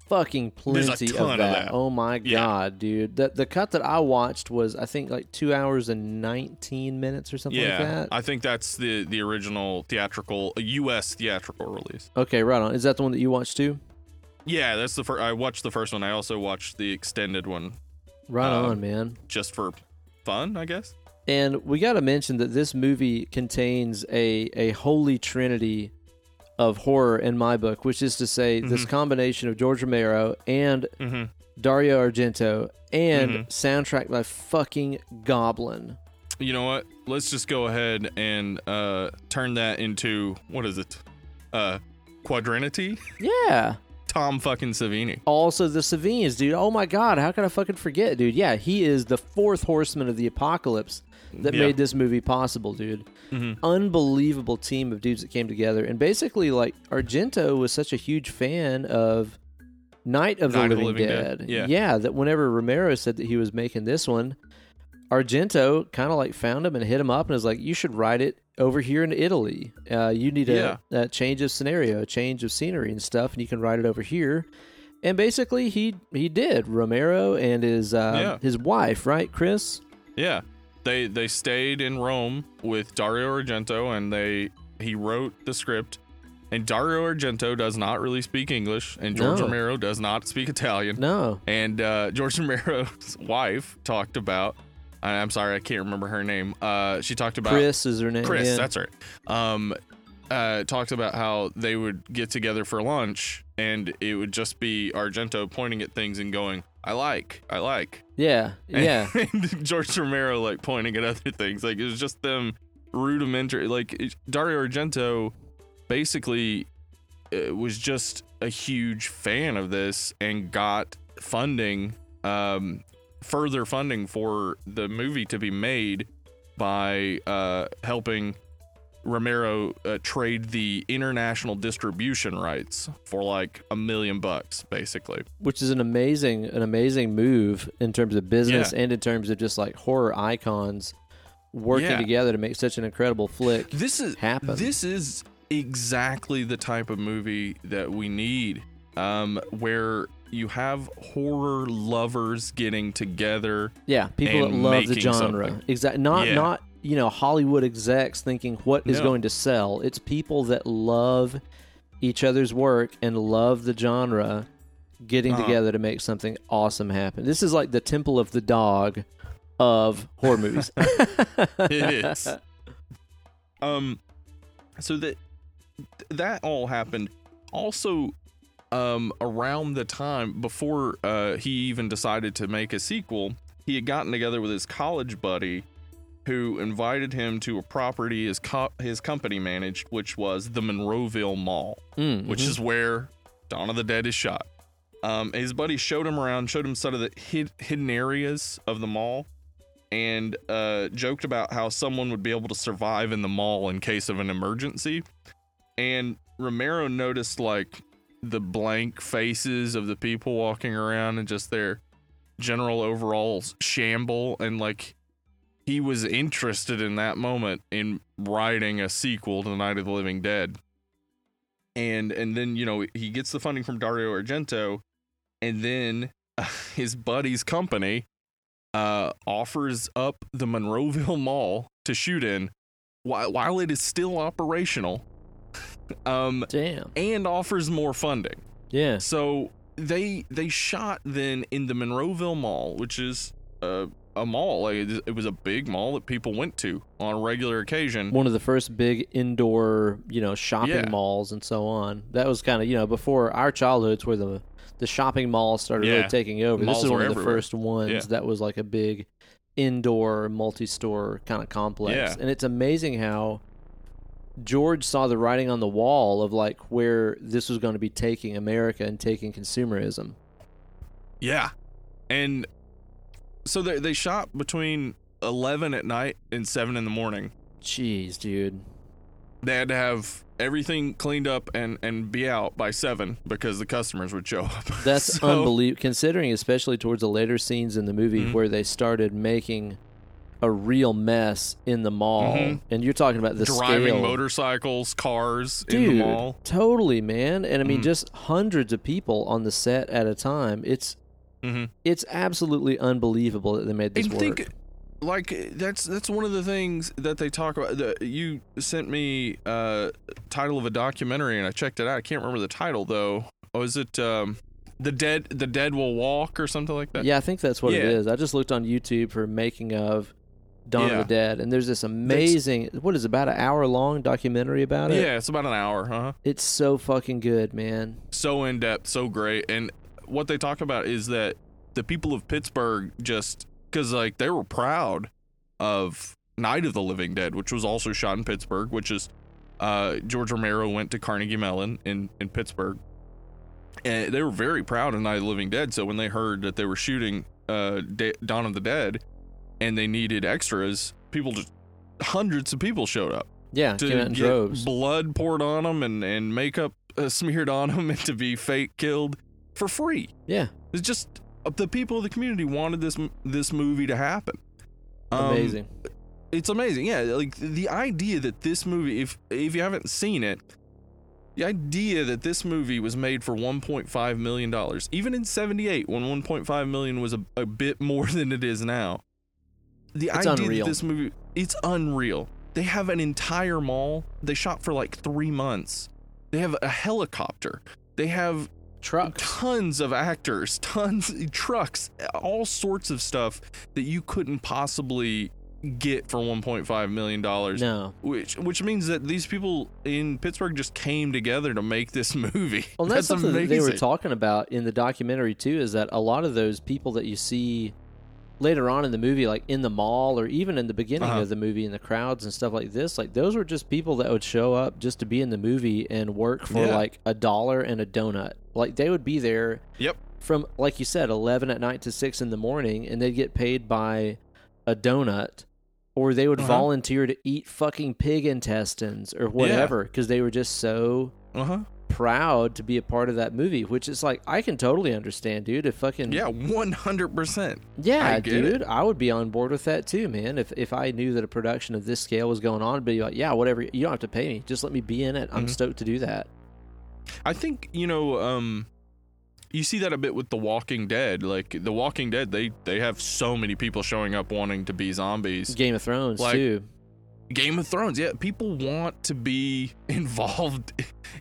fucking plenty of of that. that. Oh my Yeah. god, dude. The the cut that I watched was I think like two hours and nineteen minutes or something yeah like that. i think that's the the original theatrical us theatrical release okay, right on. Is that the one that you watched too? yeah that's the first i watched the first one i also watched the extended one Right Um, on, man. just for fun i guess And we got to mention that this movie contains a a holy trinity of horror in my book, which is to say this Mhm. combination of George Romero and mm-hmm. Dario Argento and Mhm. soundtrack by fucking Goblin. you know what? Let's just go ahead and uh, turn that into what is it? Uh, Quadrinity? Yeah. Tom fucking Savini. Also, the Savinas, dude. Oh my God, how could I fucking forget, dude? Yeah, he is the fourth horseman of the apocalypse that Yeah. made this movie possible, dude. Mhm. Unbelievable team of dudes that came together, and basically, like Argento was such a huge fan of Night of the, Night of the Living, Living Dead. Dead, yeah. yeah. That whenever Romero said that he was making this one, Argento kind of like found him and hit him up and was like, "You should write it over here in Italy. Uh, you need a, a change of scenario, a change of scenery and stuff, and you can write it over here." And basically, he he did. Romero and his uh, Yeah. his wife, right, Chris? Yeah. They they stayed in Rome with Dario Argento and they he wrote the script. And Dario Argento does not really speak English, and George No. Romero does not speak Italian. No, And uh, George Romero's wife talked about. I'm sorry, I can't remember her name. Uh, she talked about Chris is her name. Chris, yeah. that's right. Um, uh, talked about how they would get together for lunch, and it would just be Argento pointing at things and going, "I like, I like." yeah, And- yeah. and George Romero like pointing at other things. Like it was just them rudimentary. Like it- Dario Argento basically uh, was just a huge fan of this and got funding, um, further funding for the movie to be made by uh, helping Romero uh, trade the international distribution rights for like a million bucks, basically. which is an amazing an amazing move in terms of business and in terms of just like horror icons working Yeah. together to make such an incredible flick This is happen. This is exactly the type of movie that we need, um, where you have horror lovers getting together. yeah, people that love the genre. Exactly. Not Yeah. not you know Hollywood execs thinking what is No. going to sell. It's people that love each other's work and love the genre getting Uh-huh. together to make something awesome happen. This is like the temple of the dog of horror movies. It is. Um, so that that all happened. Also, um, around the time before uh, he even decided to make a sequel, he had gotten together with his college buddy, who invited him to a property his co- his company managed, which was the Monroeville Mall, Mm, which mhm. is where Dawn of the Dead is shot. Um, his buddy showed him around, showed him some of the hid- hidden areas of the mall, and uh, joked about how someone would be able to survive in the mall in case of an emergency. And Romero noticed like the blank faces of the people walking around and just their general overall shamble and like he was interested in that moment in writing a sequel to The Night of the Living Dead. And and then you know he gets the funding from Dario Argento, and then uh, his buddy's company uh, offers up the Monroeville Mall to shoot in, while while it is still operational, um, Damn. and offers more funding. Yeah. So they they shot then in the Monroeville Mall, which is a a mall. Like it it was a big mall that people went to on a regular occasion. One of the first big indoor, you know, shopping Yeah. malls and so on. That was kind of, you know, before our childhoods where the the shopping malls started Yeah. really taking over. This is one of the everywhere. first ones Yeah. that was like a big indoor multi-store kind of complex. And it's amazing how George saw the writing on the wall of like where this was going to be taking America and taking consumerism. Yeah, and so they they shot between eleven at night and seven in the morning. Jeez, dude. They had to have everything cleaned up and and be out by seven because the customers would show up. That's So- unbelievable, considering especially towards the later scenes in the movie Mhm. where they started making a real mess in the mall, Mhm. and you're talking about the driving scale. motorcycles, cars in Dude, the mall. totally, man, and I mean, Mhm. just hundreds of people on the set at a time. It's Mm-hmm. it's absolutely unbelievable that they made this and work. think like that's that's one of the things that they talk about the, you sent me uh title of a documentary and i checked it out i can't remember the title though oh is it um the dead the dead will walk or something like that yeah, I think that's what it Yeah. is. I just looked on YouTube for making of Dawn Yeah. of the Dead, and there's this amazing, what is it, about an hour long documentary about it. yeah it's about an hour huh It's so fucking good, man. so in depth so great and what they talk about is that the people of pittsburgh just because like they were proud of night of the living dead which was also shot in pittsburgh which is uh george romero went to carnegie mellon in in pittsburgh. And they were very proud of night of the living dead so when they heard that they were shooting uh Da- dawn of the dead and they needed extras people just hundreds of people showed up. Yeah, to came out in get droves. blood poured on them and, and makeup uh, smeared on them and to be fake killed for free. Yeah, It's just uh, the people of the community wanted this this movie to happen. Um, amazing. It's amazing. Yeah, like the idea that this movie if if you haven't seen it, the idea that this movie was made for 1.5 million dollars, even in 78 when 1.5 million was a, a bit more than it is now. The It's idea unreal. that this movie it's unreal. They have an entire mall. They shot for like 3 months. They have a helicopter. They have Trucks. tons of actors, tons trucks, all sorts of stuff that you couldn't possibly get for 1.5 million dollars. No. Which which means that these people in Pittsburgh just came together to make this movie. Well, that's, something that they were talking about in the documentary too. Is that a lot of those people that you see later on in the movie, like in the mall or even in the beginning Uh-huh. of the movie in the crowds and stuff like this, like those were just people that would show up just to be in the movie and work for Yeah. like a dollar and a donut. Like they would be there Yep. from, like you said, eleven at night to six in the morning, and they'd get paid by a donut. Or they would Uh-huh. volunteer to eat fucking pig intestines or whatever because they were just so Uh-huh. Proud to be a part of that movie, which is like I can totally understand, dude. If fucking Yeah, 100%. yeah, I get it. dude, I would be on board with that too, man. If if I knew that a production of this scale was going on, I'd be like, yeah, whatever. You don't have to pay me, just let me be in it. I'm Mhm. stoked to do that. I think, you know, um you see that a bit with The Walking Dead. Like The Walking Dead, they they have so many people showing up wanting to be zombies. Game of Thrones Like- too. Game of Thrones, yeah, people want to be involved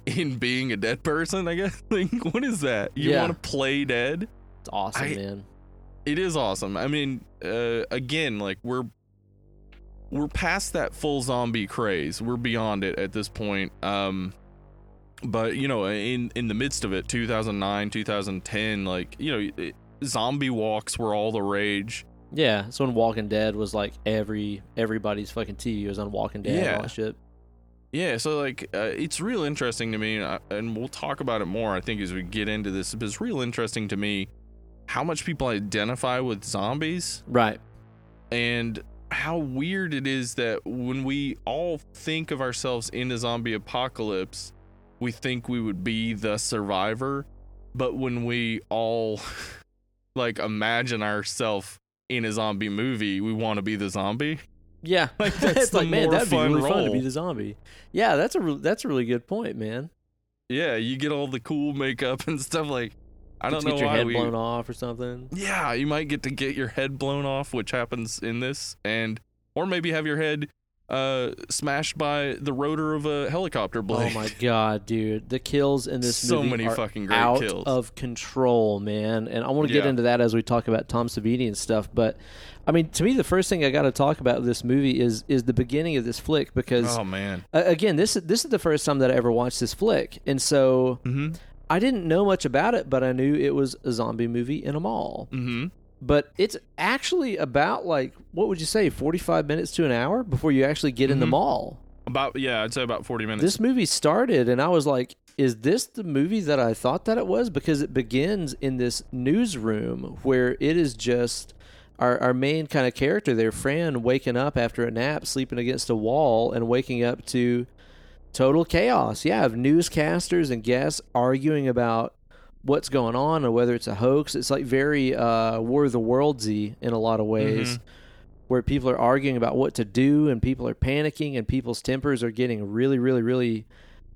in being a dead person, I guess. Like, what is that? You Yeah. want to play dead? It's awesome, I- man. It is awesome. I mean, uh, again, like we're we're past that full zombie craze. We're beyond it at this point. Um but you know, in in the midst of it, 2009, 2010, like, you know, it, zombie walks were all the rage. Yeah, so when Walking Dead was like every everybody's fucking TV was on Walking Dead and Yeah. all that shit. Yeah, so like uh, it's real interesting to me, and, I, and we'll talk about it more. I think as we get into this, but it's real interesting to me how much people identify with zombies. Right. and how weird it is that when we all think of ourselves in a zombie apocalypse, we think we would be the survivor, but when we all like imagine ourselves in a zombie movie, we want to be the zombie. Yeah, Like, that's it's the like man, that'd be fun really fun to be the zombie. Yeah, that's a re- that's a really good point, man. Yeah, you get all the cool makeup and stuff like I don't know get your why head we blown off or something. Yeah, you might get to get your head blown off, which happens in this, and or maybe have your head uh smashed by the rotor of a helicopter blade. Oh my god, dude, the kills in this so movie many are fucking great out kills. of control, man. And I want to get Yeah. into that as we talk about Tom Savini and stuff. But I mean, to me, the first thing I got to talk about this movie is is the beginning of this flick because oh man. uh, again, this is this is the first time that I ever watched this flick, and so Mhm. I didn't know much about it, but I knew it was a zombie movie in a mall. Mhm. But it's actually about like what would you say, forty five minutes to an hour before you actually get in the Mhm. mall. About yeah, I'd say about 40 minutes. This movie started, and I was like, "Is this the movie that I thought that it was?" Because it begins in this newsroom where it is just our our main kind of character there, Fran, waking up after a nap, sleeping against a wall, and waking up to total chaos. Yeah, of newscasters and guests arguing about what's going on or whether it's a hoax. It's like very uh, War of the Worldsy in a lot of ways. Mhm. Where people are arguing about what to do and people are panicking and people's tempers are getting really, really, really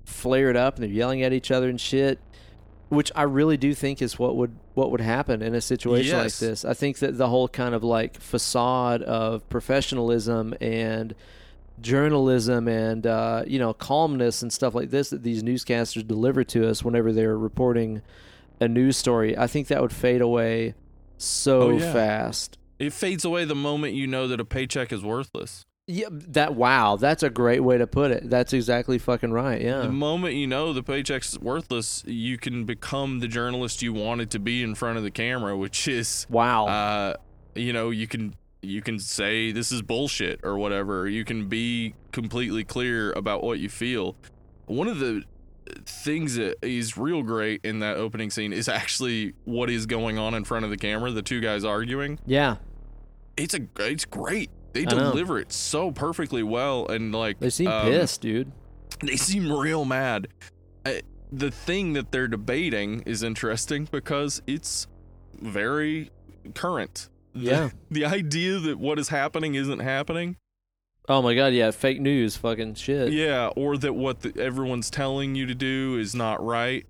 flared up and they're yelling at each other and shit. Which I really do think is what would what would happen in a situation like this. I think that the whole kind of like facade of professionalism and journalism and uh, you know calmness and stuff like this that these newscasters deliver to us whenever they're reporting a news story, I think that would fade away so Oh, yeah. fast. it fades away the moment you know that a paycheck is worthless. Yeah, that wow, that's a great way to put it. That's exactly fucking right. Yeah. The moment you know the paycheck's worthless, you can become the journalist you wanted to be in front of the camera, which is Wow. uh you know you can you can say this is bullshit or whatever you can be completely clear about what you feel one of the things that is real great in that opening scene is actually what is going on in front of the camera the two guys arguing yeah. it's a it's great they I know. deliver it so perfectly well and like They seem um, pissed, dude. they seem real mad. I, the thing that they're debating is interesting because it's very current. The- Yeah. The, idea that what is happening isn't happening. Oh my god, yeah, fake news, fucking shit. Yeah, or that what the, everyone's telling you to do is not right.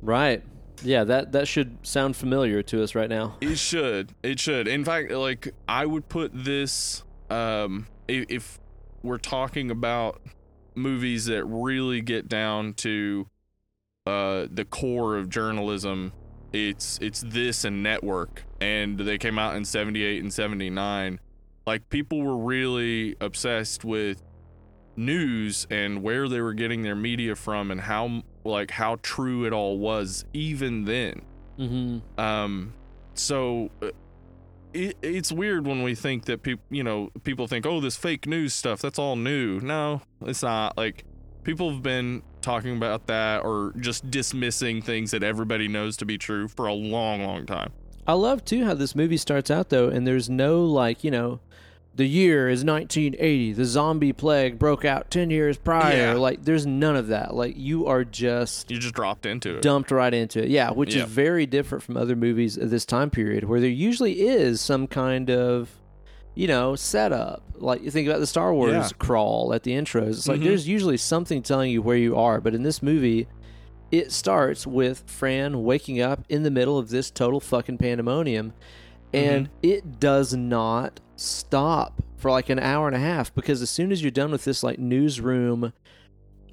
Right. Yeah, that that should sound familiar to us right now. It should. It should. In fact, like I would put this um if, if we're talking about movies that really get down to uh the core of journalism, it's it's this and Network and they came out in 78 and 79. Like people were really obsessed with news and where they were getting their media from and how like how true it all was even then. Mm-hmm. Um, so uh, it, it's weird when we think that people, you know, people think, oh, this fake news stuff, that's all new. No, it's not. Like, people have been talking about that or just dismissing things that everybody knows to be true for a long, long time. I love too how this movie starts out though, and there's no like you know, the year is 1980. The zombie plague broke out 10 years prior. Yeah. Like there's none of that. Like you are just You just dropped into it. dumped right into it. Yeah, which Yeah. is very different from other movies of this time period where there usually is some kind of you know, setup. Like you think about the Star Wars Yeah. crawl at the intros. It's like Mhm. there's usually something telling you where you are, but in this movie it starts with Fran waking up in the middle of this total fucking pandemonium and it does not stop for like an hour and a half because as soon as you're done with this like newsroom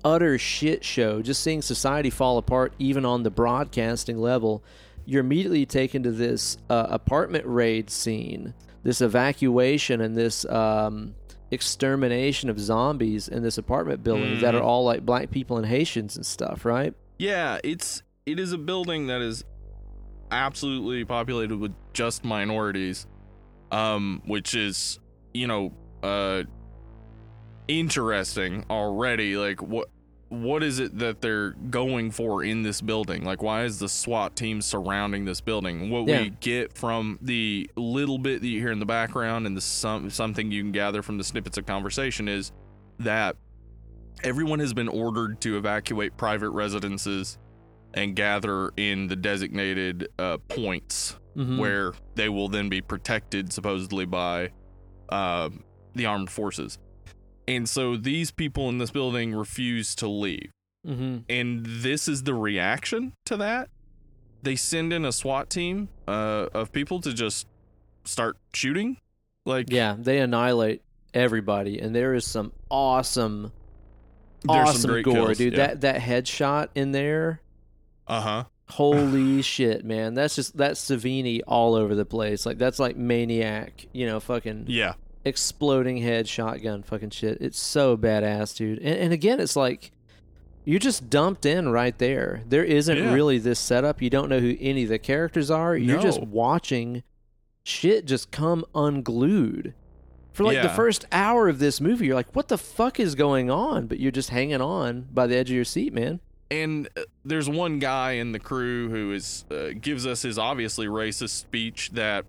utter shit show just seeing society fall apart even on the broadcasting level you're immediately taken to this uh, apartment raid scene this evacuation and this um, extermination of zombies in this apartment building that are Mhm. all like black people and haitians and stuff right Yeah, it's it is a building that is absolutely populated with just minorities, um, which is you know uh interesting already. Like what what is it that they're going for in this building? Like, why is the SWAT team surrounding this building? What Yeah. we get from the little bit that you hear in the background and the some something you can gather from the snippets of conversation is that everyone has been ordered to evacuate private residences and gather in the designated uh, points Mhm. where they will then be protected supposedly by uh, the armed forces. And so these people in this building refuse to leave. Mhm. And this is the reaction to that. They send in a SWAT team uh, of people to just start shooting. Like, Yeah, they annihilate everybody, and there is some awesome, there's awesome some gore, kills. dude. Yeah. That that headshot in there, uh huh. holy shit, man! That's just that's Savini all over the place. Like that's like maniac, you know, fucking Yeah. exploding head shotgun, fucking shit. It's so badass, dude. And, and again, it's like you're just dumped in right there. There isn't Yeah. really this setup. You don't know who any of the characters are. You're just watching shit just come unglued. For like the first hour of this movie, you're like, what the fuck is going on? But you're just hanging on by the edge of your seat, man. And uh, there's one guy in the crew who is uh, gives us his obviously racist speech that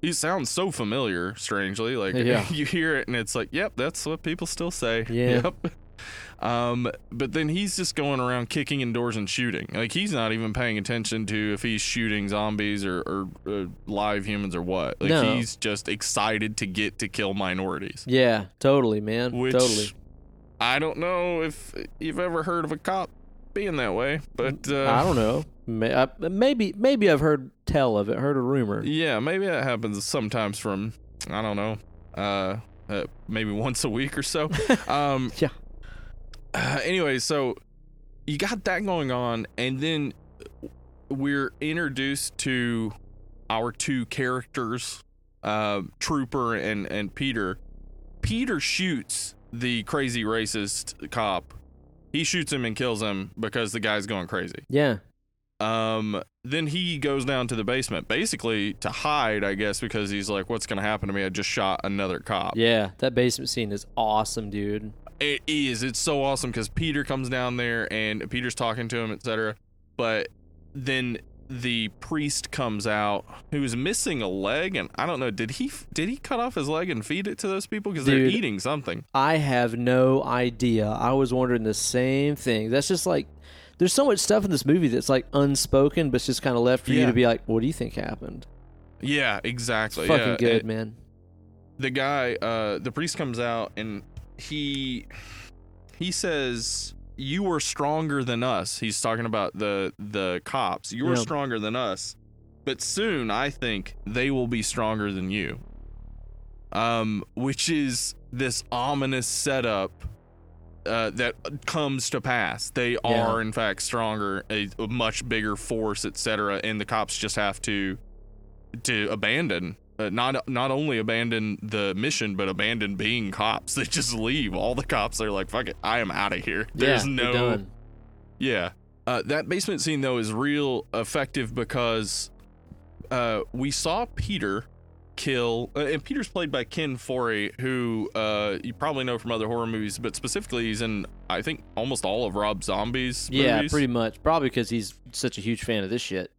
he sounds so familiar strangely like Yeah. you hear it and it's like yep that's what people still say Yeah. yep um but then he's just going around kicking in doors and shooting like he's not even paying attention to if he's shooting zombies or, or uh, live humans or what like No. he's just excited to get to kill minorities Yeah, totally, man. which totally. i don't know if you've ever heard of a cop being that way but uh, I don't know. Maybe, maybe I've heard tell of it, heard a rumor. Yeah, maybe that happens sometimes from I don't know, uh, uh maybe once a week or so. um, Yeah. Uh, anyway, so you got that going on, and then we're introduced to our two characters, uh, Trooper and and Peter. Peter shoots the crazy racist cop. He shoots him and kills him because the guy's going crazy. Yeah. Um, then he goes down to the basement, basically to hide, I guess, because he's like, "What's gonna happen to me? I just shot another cop." Yeah, that basement scene is awesome, dude. It is. It's so awesome because Peter comes down there and Peter's talking to him, etc. But then the priest comes out who's missing a leg, and I don't know. Did he did he cut off his leg and feed it to those people because they're eating something? I have no idea. I was wondering the same thing. That's just like there's so much stuff in this movie that's like unspoken, but it's just kind of left for you to be like, "What do you think happened?" Yeah, exactly. Fucking yeah. good, And man. the guy, uh, the priest comes out and he he says, "You were stronger than us." He's talking about the the cops. You were Yeah. stronger than us, but soon I think they will be stronger than you. Um, which is this ominous setup uh, that comes to pass. They Yeah. are in fact stronger, a, a much bigger force, etc. And the cops just have to to abandon. Uh, not not only abandon the mission, but abandon being cops. They just leave. All the cops are like, "Fuck it, I am out of here." There's yeah, no yeah. Uh, that basement scene though is real effective because uh, we saw Peter kill, uh, and Peter's played by Ken Foree, who uh, you probably know from other horror movies, but specifically he's in I think almost all of Rob Zombie's Yeah, movies. pretty much. Probably because he's such a huge fan of this shit.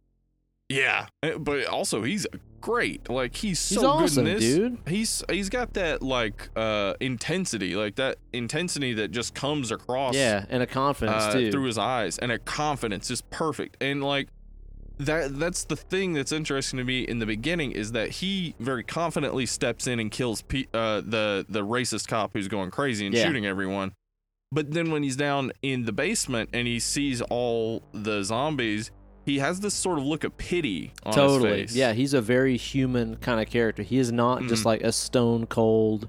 Yeah, Uh, but also he's great. Like he's so He's good in this. dude. He's he's got that like uh intensity, like that intensity that just comes across Yeah, and a confidence uh, too. through his eyes, and a confidence is perfect. And like that that's the thing that's interesting to me in the beginning is that he very confidently steps in and kills P- uh, the the racist cop who's going crazy and Yeah. shooting everyone. But then when he's down in the basement and he sees all the zombies, he has this sort of look of pity on totally. his face. Yeah, he's a very human kind of character. He is not just Mhm. like a stone cold,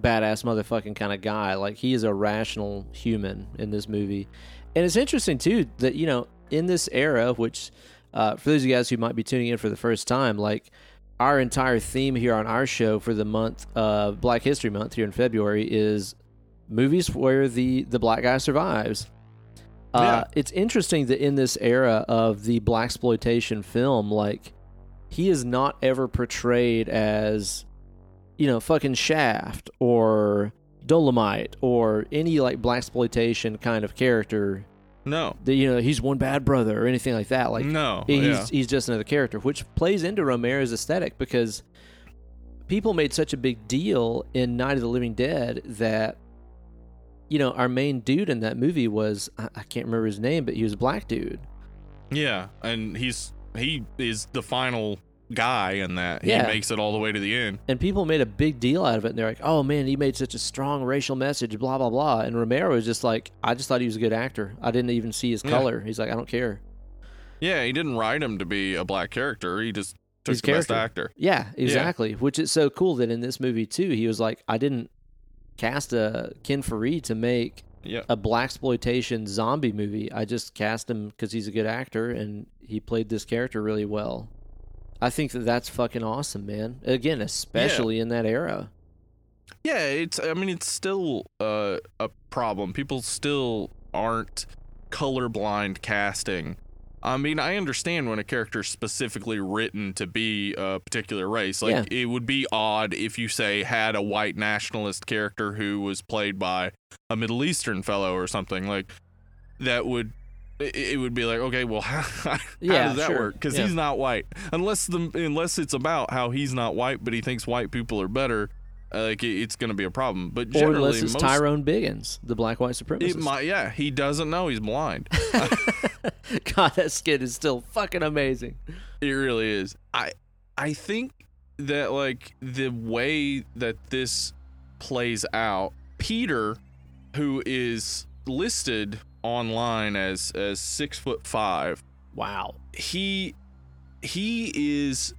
badass motherfucking kind of guy. Like he is a rational human in this movie, and it's interesting too that you know in this era, which uh, for those of you guys who might be tuning in for the first time, like our entire theme here on our show for the month of Black History Month here in February is movies where the the black guy survives. Uh, Yeah. It's interesting that in this era of the black exploitation film, like he is not ever portrayed as, you know, fucking Shaft or Dolomite or any like black exploitation kind of character. No. That you know he's one bad brother or anything like that. Like no. he's yeah. he's just another character, which plays into Romero's aesthetic because people made such a big deal in Night of the Living Dead that you know our main dude in that movie was I, can't remember his name, but he was a black dude. Yeah, and he's he is the final guy in that. Yeah. He makes it all the way to the end. And people made a big deal out of it, and they're like, "Oh man, he made such a strong racial message." Blah blah blah. And Romero was just like, "I just thought he was a good actor. I didn't even see his Yeah. color." He's like, "I don't care." Yeah, he didn't write him to be a black character. He just took His the best actor. Yeah, exactly. Which is so cool that in this movie too, he was like, "I didn't cast a Ken Foree to make Yeah. a black exploitation zombie movie. I just cast him because he's a good actor and he played this character really well." I think that that's fucking awesome, man. Again, especially in that era. Yeah, it's I mean it's still uh, a problem. People still aren't colorblind casting. I mean, I understand when a character's specifically written to be a particular race. Like it would be odd if you say had a white nationalist character who was played by a Middle Eastern fellow or something. Like that would it it would be like, okay, well, how, how Yeah, does that sure. work? Because Yeah. he's not white. Unless the unless it's about how he's not white, but he thinks white people are better. Uh, like it, it's going to be a problem. But Or generally, unless it's most, Tyrone Biggins, the black white supremacist. it might. Yeah, he doesn't know he's blind. God, that skit is still fucking amazing. It really is. I I think that like the way that this plays out, Peter, who is listed online as as six foot five, Wow. he he is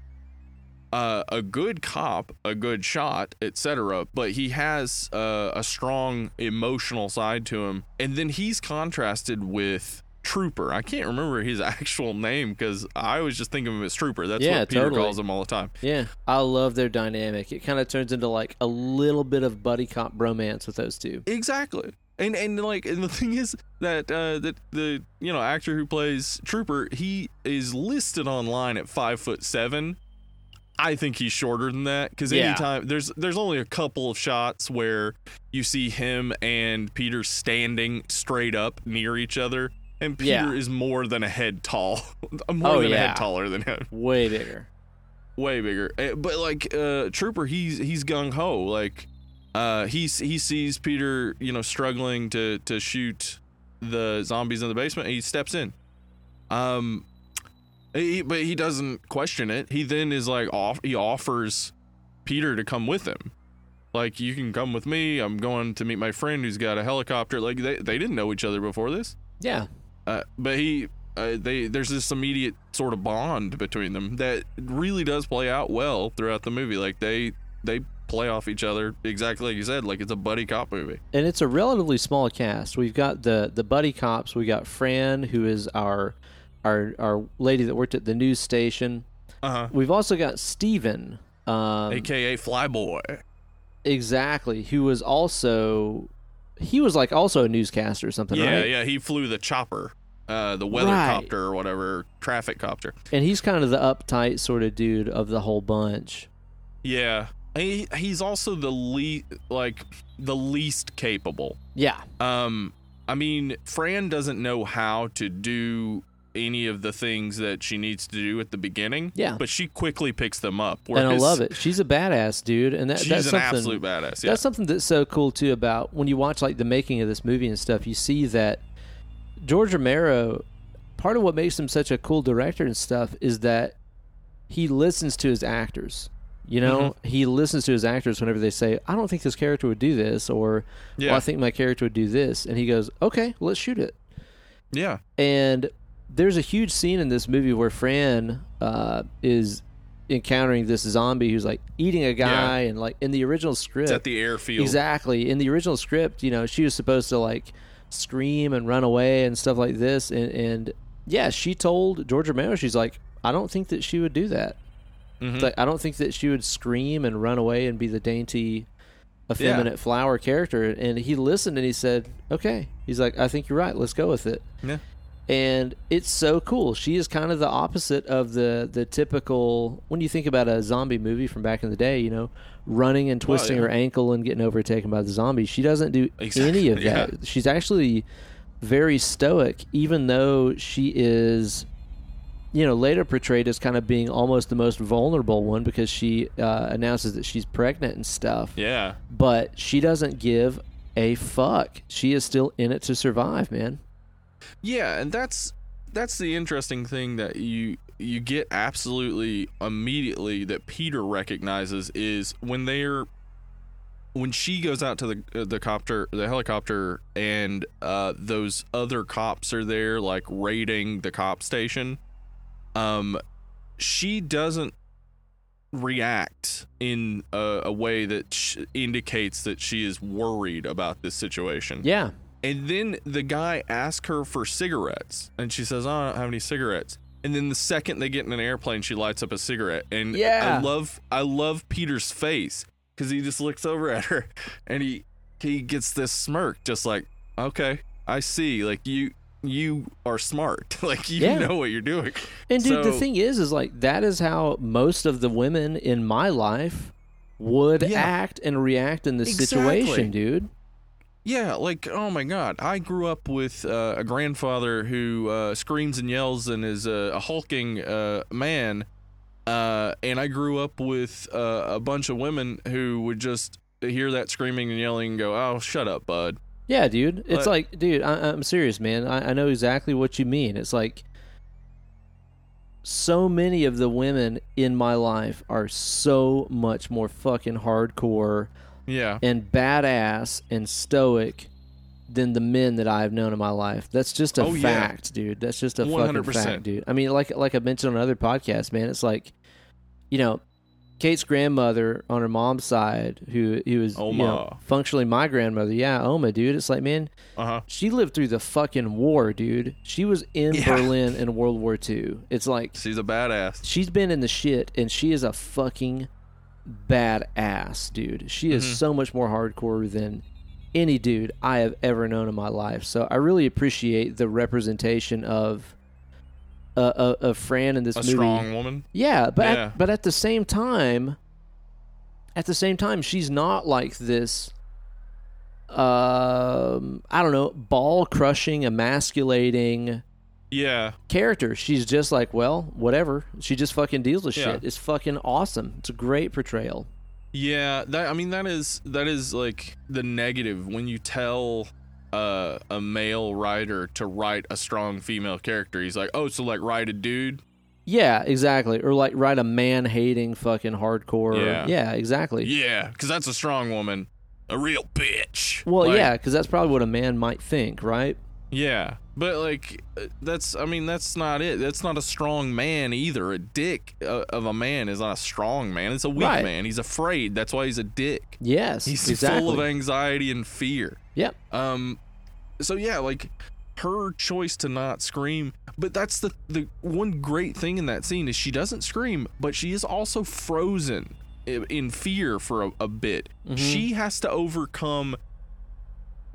uh, a good cop, a good shot, etc. But he has uh, a strong emotional side to him, and then he's contrasted with Trooper. I can't remember his actual name because I always just think of him as Trooper. That's Yeah, what Peter totally. calls him all the time. Yeah, I love their dynamic. It kind of turns into like a little bit of buddy cop bromance with those two. Exactly. And and like and the thing is that uh that the you know actor who plays Trooper he is listed online at five foot seven. I think he's shorter than that because Yeah. anytime there's there's only a couple of shots where you see him and Peter standing straight up near each other, and Peter Yeah. is more than a head tall, more Oh, than a head taller than him Way bigger. way bigger. Eh, But like uh Trooper, he's he's gung ho. Like uh he's he sees Peter, you know, struggling to to shoot the zombies in the basement. And he steps in. Um, he, but he doesn't question it. He then is like off. He offers Peter to come with him. Like you can come with me. I'm going to meet my friend who's got a helicopter. Like they they didn't know each other before this. Yeah. Uh, but he, uh, they, there's this immediate sort of bond between them that really does play out well throughout the movie. Like they, they play off each other exactly like you said. Like it's a buddy cop movie. And it's a relatively small cast. We've got the the buddy cops. We got Fran, who is our our our lady that worked at the news station. Uh huh. We've also got Steven, um, AKA Flyboy. exactly, who was also he was like also a newscaster or something, Yeah, right? yeah. He flew the chopper, uh, the weather Right. copter or whatever, traffic copter. And he's kind of the uptight sort of dude of the whole bunch. Yeah. He, he's also the least, like, the least capable. Yeah. Um, I mean, Fran doesn't know how to do any of the things that she needs to do at the beginning. Yeah. But she quickly picks them up. and I love it. She's a badass dude, and that, She's that's an something. absolute badass. Yeah. That's something that's so cool too about when you watch like the making of this movie and stuff. You see that George Romero. Part of what makes him such a cool director and stuff is that he listens to his actors. You know, Mm-hmm. he listens to his actors whenever they say, "I don't think this character would do this," or yeah. "Well, I think my character would do this," and he goes, "Okay, let's shoot it." yeah. And there's a huge scene in this movie where Fran uh, is encountering this zombie who's like eating a guy, and like in the original script, It's at the airfield. exactly in the original script, you know, she was supposed to like scream and run away and stuff like this, and, and yeah, she told George Romero, she's like, I don't think that she would do that. Mhm. Like, I don't think that she would scream and run away and be the dainty, effeminate flower character. And he listened and he said, "Okay." He's like, "I think you're right. Let's go with it." Yeah. And it's so cool. She is kind of the opposite of the the typical when you think about a zombie movie from back in the day, you know, running and twisting yeah. her ankle and getting overtaken by the zombie. She doesn't do Exactly, any of yeah. that. She's actually very stoic, even though she is, you know, later portrayed as kind of being almost the most vulnerable one because she uh, announces that she's pregnant and stuff. Yeah. But she doesn't give a fuck. She is still in it to survive, man. Yeah, and that's that's the interesting thing that you you get absolutely immediately that Peter recognizes is when they're when she goes out to the uh, the copter the helicopter and uh those other cops are there like raiding the cop station um she doesn't react in a, a way that sh- indicates that she is worried about this situation Yeah. And then the guy asks her for cigarettes, and she says, "Oh, I don't have any cigarettes." And then the second they get in an airplane, she lights up a cigarette, and Yeah. I love, I love Peter's face because he just looks over at her, and he he gets this smirk, just like, "Okay, I see. Like you, you are smart. like you Yeah. know what you're doing." And dude, the thing is, is like that is how most of the women in my life would Yeah. act and react in this Exactly. situation, dude. Yeah, like oh my god, I grew up with uh, a grandfather who uh, screams and yells and is a, a hulking uh, man, uh, and I grew up with uh, a bunch of women who would just hear that screaming and yelling and go, "Oh, shut up, bud." Yeah, dude. It's But- like, dude, I, I'm serious, man. I, I know exactly what you mean. It's like so many of the women in my life are so much more fucking hardcore Yeah, and badass and stoic than the men that I've known in my life. That's just a Oh, yeah. fact, dude. That's just a fucking 100%. fact, dude. I mean, like like I mentioned on other podcasts, man. It's like, you know, Kate's grandmother on her mom's side, who who was you know, Oma. functionally my grandmother. Yeah, Oma, dude. It's like, man, uh huh. she lived through the fucking war, dude. She was in Yeah. Berlin in World War II. It's like She's a badass. she's been in the shit and she is a fucking badass dude she is Mhm. so much more hardcore than any dude i have ever known in my life so i really appreciate the representation of uh, uh, of fran in this A movie strong woman. yeah but Yeah. At, but at the same time at the same time she's not like this um i don't know ball crushing emasculating Yeah, character. She's just like, well, whatever. She just fucking deals with Yeah. shit. It's fucking awesome. It's a great portrayal. Yeah, that I mean that is that is like the negative when you tell uh, a male writer to write a strong female character. He's like, "Oh, so like write a dude?" Yeah, exactly. Or like write a man hating fucking hardcore. Yeah. exactly. Yeah, cuz that's a strong woman, a real bitch. Well, Like, yeah, because that's probably what a man might think, right? Yeah. But like uh, that's I mean that's not it. That's not a strong man either. A dick uh, of a man is not a strong man. It's a weak Right. man. He's afraid. That's why he's a dick. Yes, He's exactly. full of anxiety and fear. Yep. Um, so yeah, like her choice to not scream, but that's the the one great thing in that scene is she doesn't scream, but she is also frozen in fear for a, a bit. Mhm. She has to overcome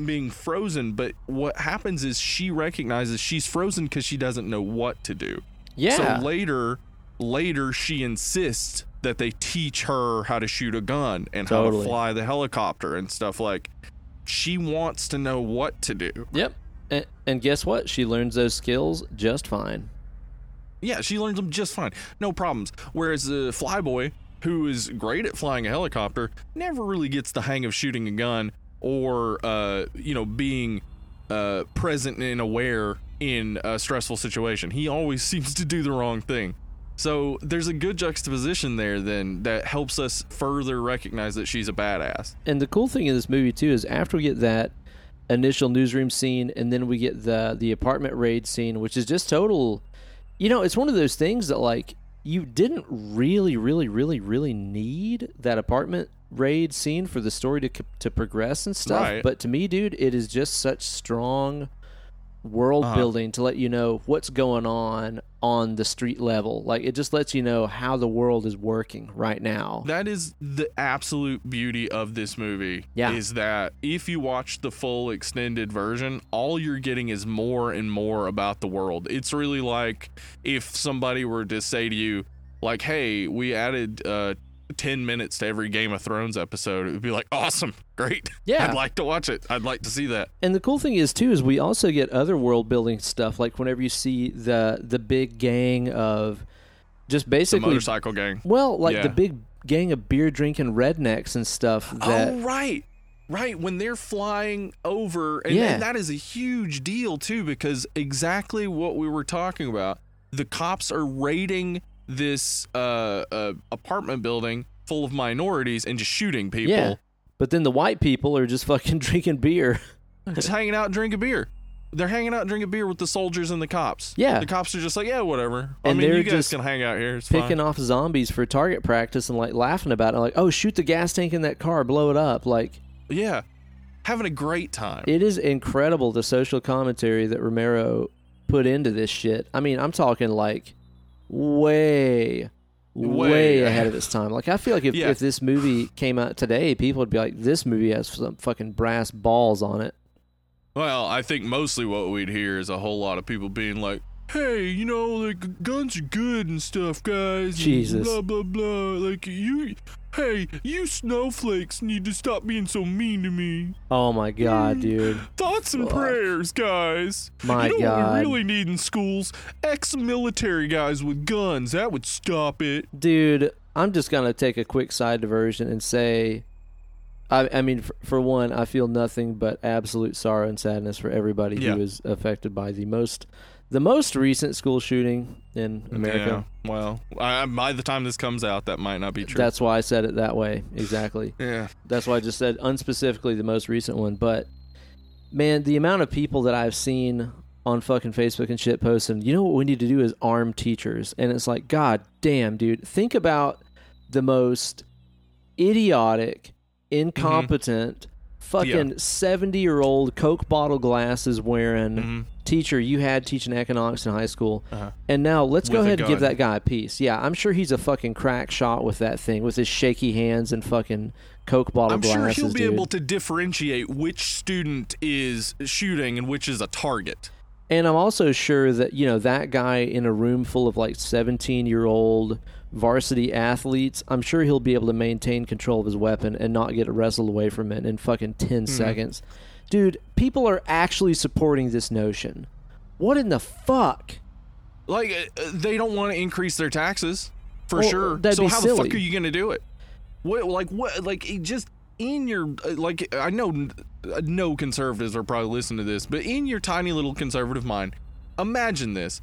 being frozen, but what happens is she recognizes she's frozen because she doesn't know what to do. Yeah. So later, later she insists that they teach her how to shoot a gun and how to fly the helicopter and stuff like. She wants to know what to do. yep. And, and guess what? She learns those skills just fine. Yeah, she learns them just fine, no problems. Whereas the flyboy, who is great at flying a helicopter, never really gets the hang of shooting a gun or, uh, you know, being uh, present and aware in a stressful situation. He always seems to do the wrong thing. So there's a good juxtaposition there then that helps us further recognize that she's a badass. And the cool thing in this movie too is after we get that initial newsroom scene and then we get the the apartment raid scene, which is just total you know, it's one of those things that like you didn't really, really, really, really need that apartment raid scene for the story to to progress and stuff. Right. But to me, dude, it is just such strong world Uh-huh. building to let you know what's going on on the street level. Like it just lets you know how the world is working right now. That is the absolute beauty of this movie. Yeah. Is that if you watch the full extended version, all you're getting is more and more about the world. It's really like if somebody were to say to you, like, hey, we added uh 10 minutes to every Game of Thrones episode, it would be like, awesome, great. Yeah. I'd like to watch it. I'd like to see that. And the cool thing is too is we also get other world building stuff like whenever you see the the big gang of just The basically motorcycle gang. well like Yeah. the big gang of beer drinking rednecks and stuff oh, that oh right right when they're flying over and, Yeah. and that is a huge deal too because exactly what we were talking about the cops are raiding this uh, uh apartment building full of minorities and just shooting people yeah. But then the white people are just fucking drinking beer. just hanging out and drinking beer they're hanging out and drinking beer with the soldiers and the cops Yeah. the cops are just like yeah whatever i And mean you guys just can hang out here it's Picking fine. off zombies for target practice and like laughing about it like, "Oh, shoot the gas tank in that car, blow it up." Like yeah having a great time It is incredible the social commentary that Romero put into this shit. I mean, I'm talking like way, way, Way ahead of its time. Like, I feel like if, Yeah. if this movie came out today, people would be like, this movie has some fucking brass balls on it. Well, I think mostly what we'd hear is a whole lot of people being like, "Hey, you know, like guns are good and stuff, guys." Jesus. Blah blah blah. Like you, hey, you snowflakes need to stop being so mean to me. Oh my God, mm, dude. Thoughts and prayers, guys. My you know what God. we really need in schools? Ex-military guys with guns. That would stop it. Dude, I'm just going to take a quick side diversion and say. I, I mean, for, for one, I feel nothing but absolute sorrow and sadness for everybody Yeah. who is affected by the most, the most recent school shooting in America. Yeah. Well, I, by the time this comes out, that might not be true. That's why I said it that way. Exactly. yeah. That's why I just said unspecifically the most recent one. But man, the amount of people that I've seen on fucking Facebook and shit posting, you know what we need to do is arm teachers. And it's like, God damn, dude. Think about the most idiotic, mm-hmm. incompetent, fucking 70 year old Coke bottle glasses wearing Mhm. teacher you had teaching economics in high school. Uh-huh. And now let's go With a ahead and give gun. that guy a piece. Yeah, I'm sure he's a fucking crack shot with that thing, with his shaky hands and fucking Coke bottle I'm glasses. sure he'll be dude. able to differentiate which student is shooting and which is a target. And I'm also sure that, you know, that guy in a room full of like 17 year old varsity athletes, I'm sure he'll be able to maintain control of his weapon and not get wrestled away from it in fucking 10 Mm-hmm. seconds. Dude, people are actually supporting this notion. What in the fuck? Like uh, they don't want to increase their taxes for Well, sure. so how the fuck are you going to do it? What like what like it just in your uh, like I know uh, no conservatives are probably listening to this, but in your tiny little conservative mind, imagine this.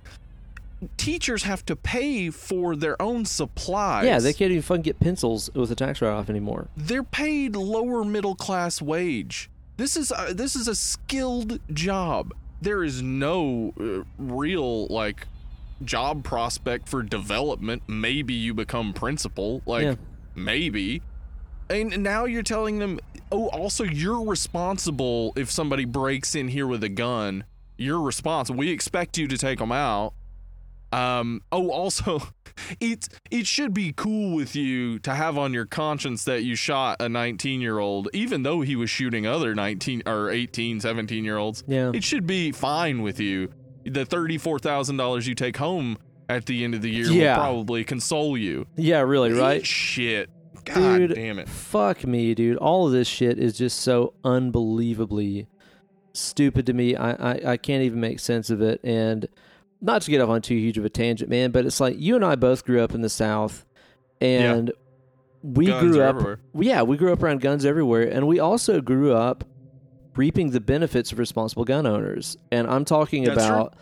Teachers have to pay for their own supplies. Yeah, they can't even fucking get pencils with a tax write off anymore. they're paid lower middle class wage. This is uh, this is a skilled job. There is no uh, real like job prospect for development. Maybe you become principal, like Yeah. maybe. And now you're telling them, "Oh, also you're responsible if somebody breaks in here with a gun. You're responsible. We expect you to take them out." Um. Oh, also, it it should be cool with you to have on your conscience that you shot a 19 year old, even though he was shooting other 19 or 18, 17 year olds. Yeah. It should be fine with you. The thirty-four thousand dollars you take home at the end of the year Yeah. will probably console you. Yeah, really, Eat right? shit. God dude, damn it. Fuck me, dude. All of this shit is just so unbelievably stupid to me. I, I, I can't even make sense of it. And not to get off on too huge of a tangent, man, but it's like you and I both grew up in the South, and we Guns grew up. everywhere. Yeah, we grew up around guns everywhere, and we also grew up reaping the benefits of responsible gun owners. And I'm talking That's true. about.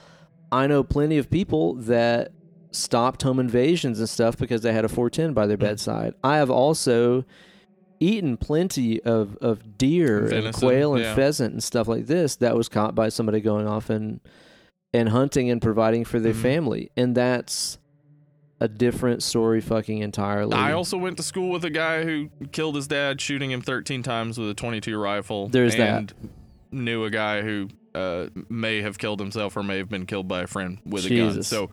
I know plenty of people that stopped home invasions and stuff because they had a 410 by their Mm. bedside. I have also eaten plenty of, of deer and quail and yeah. pheasant and stuff like this that was caught by somebody going off and and hunting and providing for their Mhm. family. And that's a different story fucking entirely. I also went to school with a guy who killed his dad shooting him 13 times with a 22 rifle. There's that. and knew a guy who uh, may have killed himself or may have been killed by a friend with a gun. So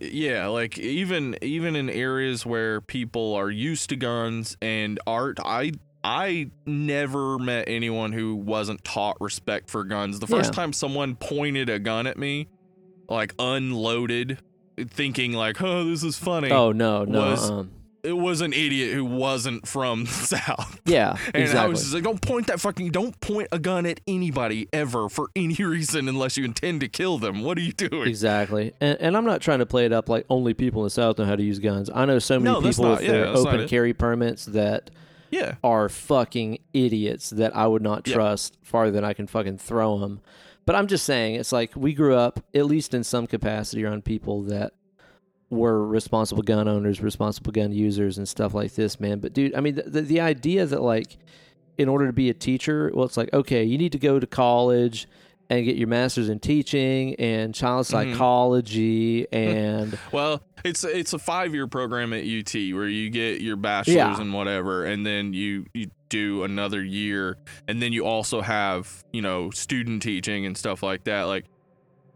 yeah, like even even in areas where people are used to guns and art, I I never met anyone who wasn't taught respect for guns. The first Yeah. time someone pointed a gun at me, like unloaded, thinking like, "Oh, this is funny." Oh no, no. Was- um, It was an idiot who wasn't from the South. yeah, And exactly. I was just like, don't point that fucking, don't point a gun at anybody ever for any reason unless you intend to kill them. What are you doing? Exactly. And, and I'm not trying to play it up like only people in the South know how to use guns. I know so many No, people not- with yeah, their open carry permits that Yeah. are fucking idiots that I would not Yeah. trust farther than I can fucking throw them. But I'm just saying, it's like we grew up, at least in some capacity, around people that were responsible gun owners, responsible gun users, and stuff like this, man. But dude, I mean, the, the, the idea that like, in order to be a teacher, well, it's like okay, you need to go to college and get your master's in teaching and child Mhm. psychology and Well, it's it's a five year program at UT where you get your bachelor's Yeah. and whatever, and then you you do another year, and then you also have you know student teaching and stuff like that. Like,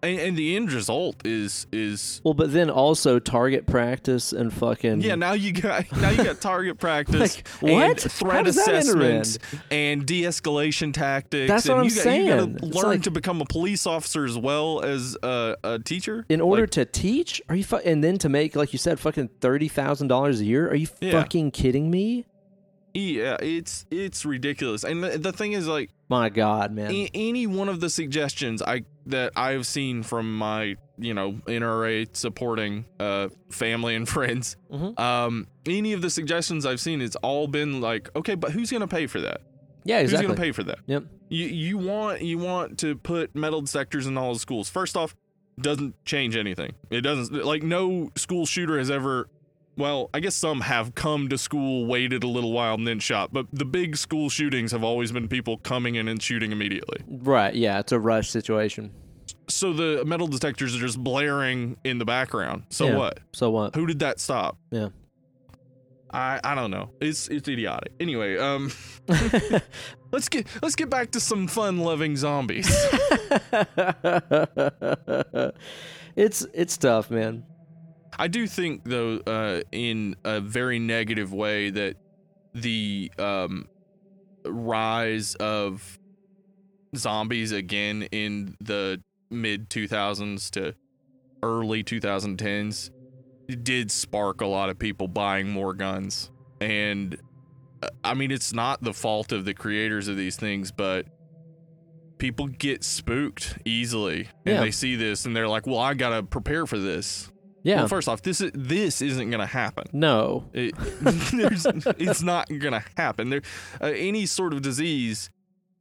and, and the end result is is well, but then also target practice and fucking yeah. Now you got now you got target practice. Like, what? Threat does that enter in? assessments and de-escalation tactics. That's and what I'm you got, you got to learn like- to become a police officer as well as a, a teacher. in order Like, to teach are you fu- and then to make like you said fucking $30,000 a year are you Yeah. fucking kidding me yeah, it's it's ridiculous. And the, the thing is, like, my god man a- any one of the suggestions I that I've seen from my you know NRA supporting uh family and friends, Mhm. um, any of the suggestions I've seen, it's all been like, okay, but who's gonna pay for that? yeah exactly Who's gonna pay for that? yep You you want you want to put metal detectors in all the schools. First off, doesn't change anything. It doesn't like no school shooter has ever well, I guess some have come to school, waited a little while, and then shot. But the big school shootings have always been people coming in and shooting immediately. right yeah it's a rush situation So the metal detectors are just blaring in the background. So Yeah. what? so what Who did that stop? yeah I I don't know. It's it's idiotic. Anyway, um, let's get let's get back to some fun loving zombies. it's it's tough man I do think, though, uh, in a very negative way, that the um, rise of zombies again in the mid 2000s to early 2010s did spark a lot of people buying more guns. And uh, I mean, it's not the fault of the creators of these things, but people get spooked easily and Yeah. they see this and they're like, well, I got to prepare for this. Yeah Well, first off, this is this isn't gonna happen. no It, there's, it's not gonna happen. There, uh, any sort of disease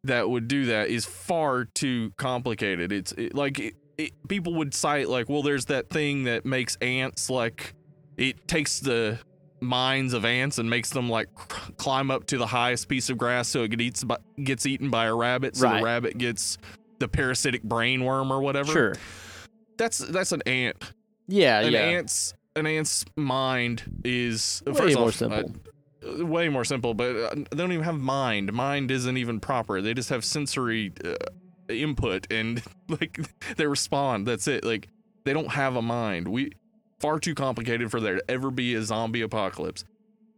that would do that is far too complicated. It's it, like it, it, people would cite like, well, there's that thing that makes ants like it takes the minds of ants and makes them like climb up to the highest piece of grass so it gets eats by, gets eaten by a rabbit. So Right. the rabbit gets the parasitic brain worm or whatever. sure That's that's an ant yeah an yeah ant's an ant's mind is Way first more off, simple. uh, way more simple, but uh, they don't even have mind. Mind isn't even proper. They just have sensory uh, input and like they respond. That's it. Like they don't have a mind. We far too complicated for there to ever be a zombie apocalypse.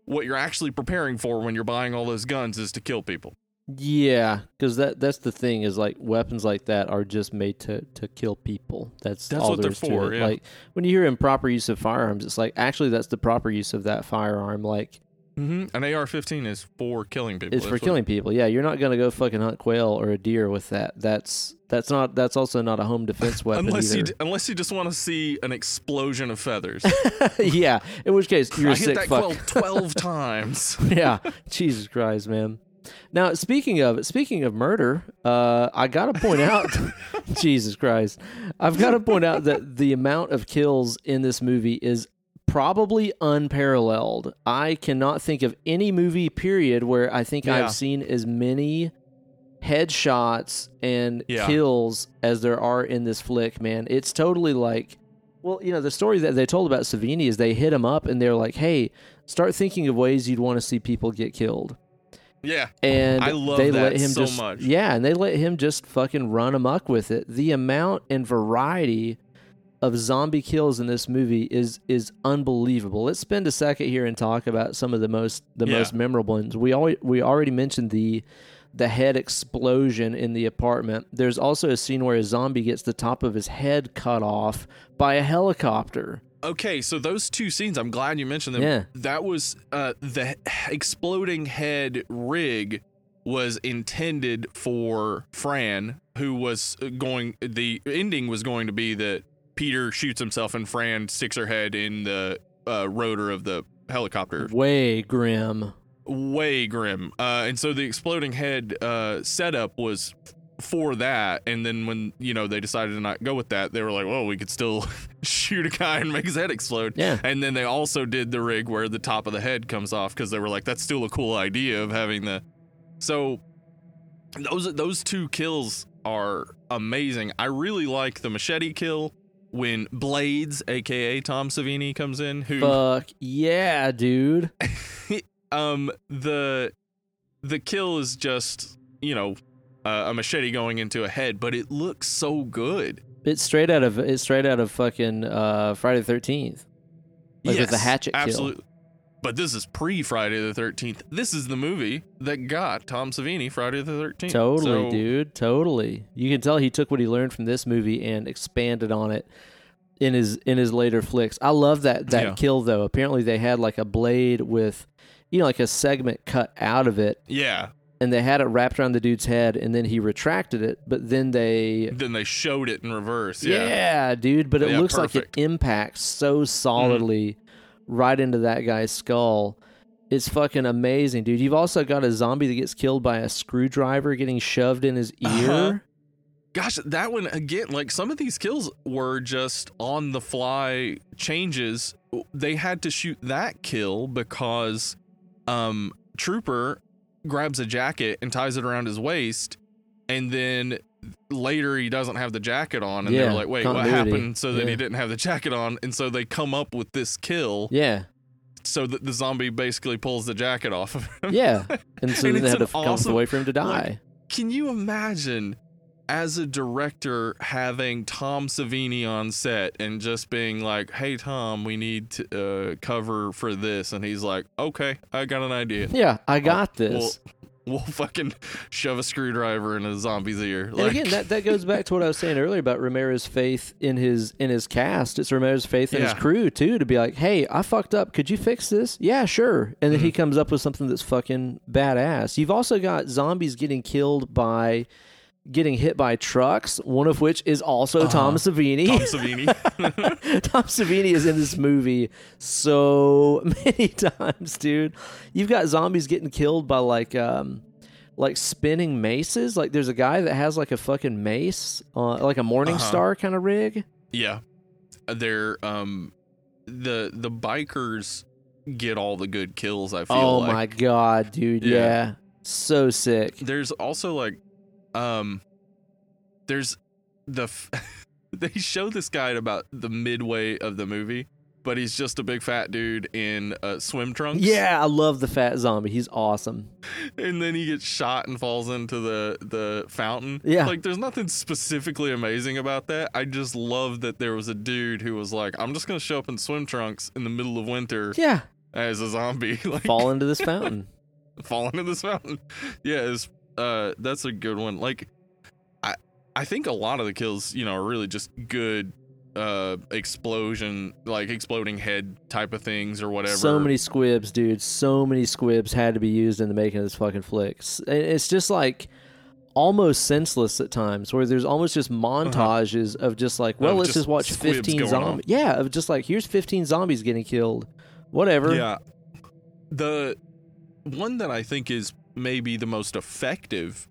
What you're actually preparing for when you're buying all those guns is to kill people. Yeah, because that that's the thing is like weapons like that are just made to to kill people. That's That's all what they're for, yeah. Like when you hear improper use of firearms, it's like actually that's the proper use of that firearm. Like Mm-hmm. An AR-15 is for killing people. it's for That's what- killing people. Yeah, you're not gonna go fucking hunt quail or a deer with that. That's that's not that's also not a home defense weapon Unless you, d- unless you just want to see an explosion of feathers. yeah, in which case you're I a hit that fuck. 12 times. yeah, Jesus Christ, man. Now, speaking of speaking of murder, uh, I gotta point out, Jesus Christ, I've got to point out that the amount of kills in this movie is probably unparalleled. I cannot think of any movie period where I think Yeah. I've seen as many headshots and Yeah. kills as there are in this flick. Man, it's totally like. Well, you know, the story that they told about Savini is they hit him up and they're like, hey, start thinking of ways you'd want to see people get killed. Yeah. and I love they that let him so just much. yeah, and they let him just fucking run amok with it. The amount and variety of zombie kills in this movie is is unbelievable. Let's spend a second here and talk about some of the most the Yeah. most memorable ones. We always we already mentioned the the head explosion in the apartment. There's also a scene where a zombie gets the top of his head cut off by a helicopter. Okay, so those two scenes, I'm glad you mentioned them. Yeah. That was uh, the exploding head rig was intended for Fran, who was going. The ending was going to be that Peter shoots himself and Fran sticks her head in the uh, rotor of the helicopter. Way grim. Way grim. Uh, and so the exploding head uh, setup was for that. And then when you know they decided to not go with that, they were like, "Well, we could still shoot a guy and make his head explode." Yeah. And then they also did the rig where the top of the head comes off because they were like, "That's still a cool idea of having the." So those those two kills are amazing. I really like the machete kill when Blades, aka Tom Savini, comes in. Who Fuck yeah, dude. um the the kill is just you know uh, a machete going into a head, but it looks so good. It's straight out of it's straight out of fucking uh, Friday the Thirteenth. Like with the hatchet kill. absolutely. But this is pre Friday the Thirteenth. This is the movie that got Tom Savini Friday the Thirteenth. Totally, So- dude. Totally. You can tell he took what he learned from this movie and expanded on it in his in his later flicks. I love that that Yeah. kill though. Apparently they had like a blade with you know like a segment cut out of it Yeah. And they had it wrapped around the dude's head and then he retracted it, but then they Then they showed it in reverse. yeah, Yeah. dude, but it Yeah, looks perfect. like it impacts so solidly right into that guy's skull. It's fucking amazing, dude. You've also got a zombie that gets killed by a screwdriver getting shoved in his ear. Uh-huh. Gosh, that one again, like some of these kills were just on the fly changes. They had to shoot that kill because um Trooper grabs a jacket and ties it around his waist and then later he doesn't have the jacket on and Yeah, they're like, "Wait, what happened?" so that Yeah. he didn't have the jacket on and so they come up with this kill Yeah, so that the zombie basically pulls the jacket off of him. yeah. And so And then they had to an come awesome- away for him to die. like, Can you imagine as a director having Tom Savini on set and just being like, "Hey Tom, we need to uh, cover for this," and he's like, "Okay, I got an idea. yeah, I got We'll, this. we'll fucking shove a screwdriver in a zombie's ear." and again, that, that goes back to what I was saying earlier about Romero's faith in his in his cast. It's Romero's faith in his crew too to be like, "Hey, I fucked up. Could you fix this?" Yeah, sure. And then he Mm-hmm. comes up with something that's fucking badass. You've also got zombies getting killed by getting hit by trucks. One of which is also Tom Savini. Tom Savini. Tom Savini is in this movie so many times, dude. You've got zombies getting killed by like um like spinning maces. Like there's a guy that has like a fucking mace, uh, like a Morning Uh-huh. Star kind of rig. yeah, they're um the the bikers get all the good kills. I feel Oh like. my god, dude. Yeah. Yeah. So sick. there's also like um there's the f- they show this guy at about the midway of the movie but he's just a big fat dude in uh, swim trunks Yeah, I love the fat zombie. He's awesome. and then he gets shot and falls into the the fountain Yeah. like there's nothing specifically amazing about that i just love that there was a dude who was like i'm just gonna show up in swim trunks in the middle of winter Yeah. as a zombie like Fall into this fountain. fall into this fountain. Yeah, it's, uh, that's a good one. Like, I I think a lot of the kills, you know, are really just good uh explosion like exploding head type of things or whatever So many squibs, dude. So many squibs had to be used in the making of this fucking flick. It's just like almost senseless at times, where there's almost just montages of just like, well, Uh-huh. Of let's just just, watch 15 going zombies. Yeah, of just like here's 15 zombies getting killed. Whatever. yeah the one that i think is maybe the most effective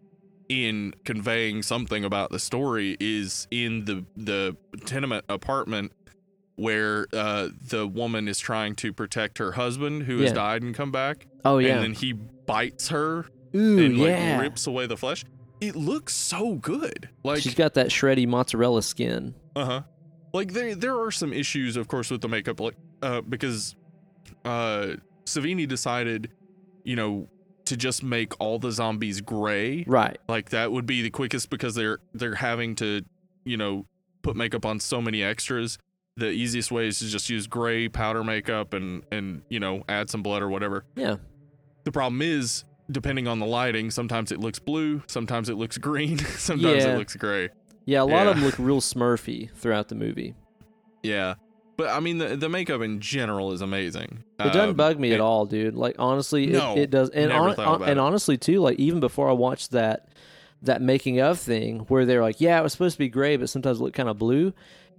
in conveying something about the story is in the the tenement apartment where uh, the woman is trying to protect her husband who has died and come back Oh yeah. and then he bites her Ooh and like yeah. rips away the flesh. It looks so good. Like She's got that shreddy mozzarella skin. uh-huh. Like there there are some issues of course with the makeup like uh because uh Savini decided, you know, to just make all the zombies gray. Right. Like that would be the quickest because they're they're having to, you know, put makeup on so many extras. The easiest way is to just use gray powder makeup and and you know add some blood or whatever. Yeah. The problem is depending on the lighting, sometimes it looks blue, sometimes it looks green, sometimes Yeah. it looks gray. Yeah, a lot of them look real smurfy throughout the movie. Yeah. But I mean the the makeup in general is amazing. It doesn't Um, bug me at all, dude. Like honestly, No, it, it does. And never hon- thought hon- about and it. honestly too, like even before I watched that that making of thing where they're like, yeah, it was supposed to be gray, but sometimes it looked kind of blue.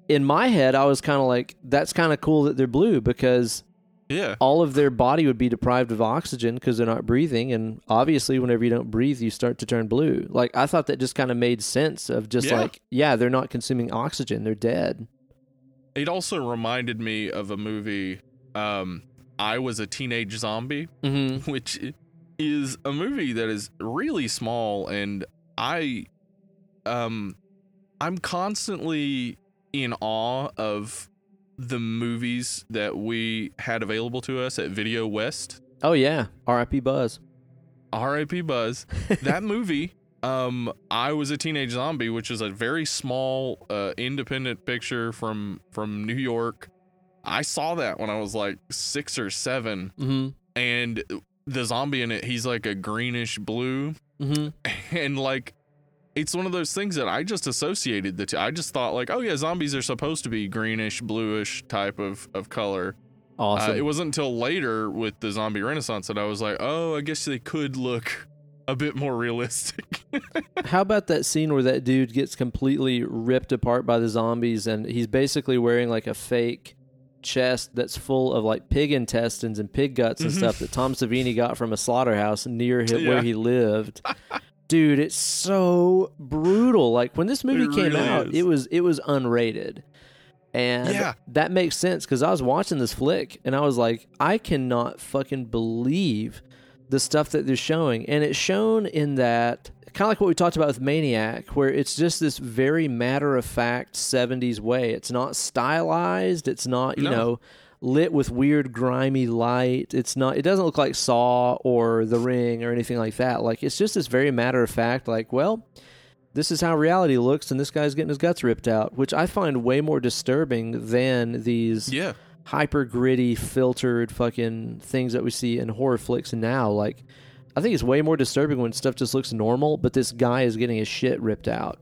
In my head, I was kind of like, that's kind of cool that they're blue because Yeah. all of their body would be deprived of oxygen because they're not breathing, and obviously, whenever you don't breathe, you start to turn blue. Like I thought that just kind of made sense of just Yeah. like, yeah, they're not consuming oxygen, they're dead. It also reminded me of a movie um I was a teenage zombie. Mm-hmm. which is a movie that is really small and I um I'm constantly in awe of the movies that we had available to us at Video West. Oh yeah, R.I.P. Buzz. R.I.P. Buzz. that movie um I was a teenage zombie which is a very small uh independent picture from from New York. I saw that when I was like 6 or 7 Mm-hmm. and the zombie in it he's like a greenish blue Mm-hmm. and like it's one of those things that I just associated the two. I just thought like, oh yeah, zombies are supposed to be greenish, bluish type of of color. Awesome. Uh, it wasn't until later with the zombie renaissance that I was like, oh, I guess they could look a bit more realistic. How about that scene where that dude gets completely ripped apart by the zombies and he's basically wearing like a fake chest that's full of like pig intestines and pig guts and Mhm. stuff that Tom Savini got from a slaughterhouse near hi- Yeah. where he lived. Dude, it's so brutal. Like when this movie It came really out, is. it was it was unrated. And Yeah. that makes sense cuz I was watching this flick and I was like, I cannot fucking believe the stuff that they're showing. And it's shown in that kind of like what we talked about with Maniac, where it's just this very matter of fact 70s way. It's not stylized, it's not, you No. know, lit with weird grimy light. It's not it doesn't look like Saw or The Ring or anything like that. Like it's just this very matter of fact like, well, this is how reality looks and this guy's getting his guts ripped out, which I find way more disturbing than these yeah. Hyper gritty, filtered fucking things that we see in horror flicks now. Like, I think it's way more disturbing when stuff just looks normal, but this guy is getting his shit ripped out.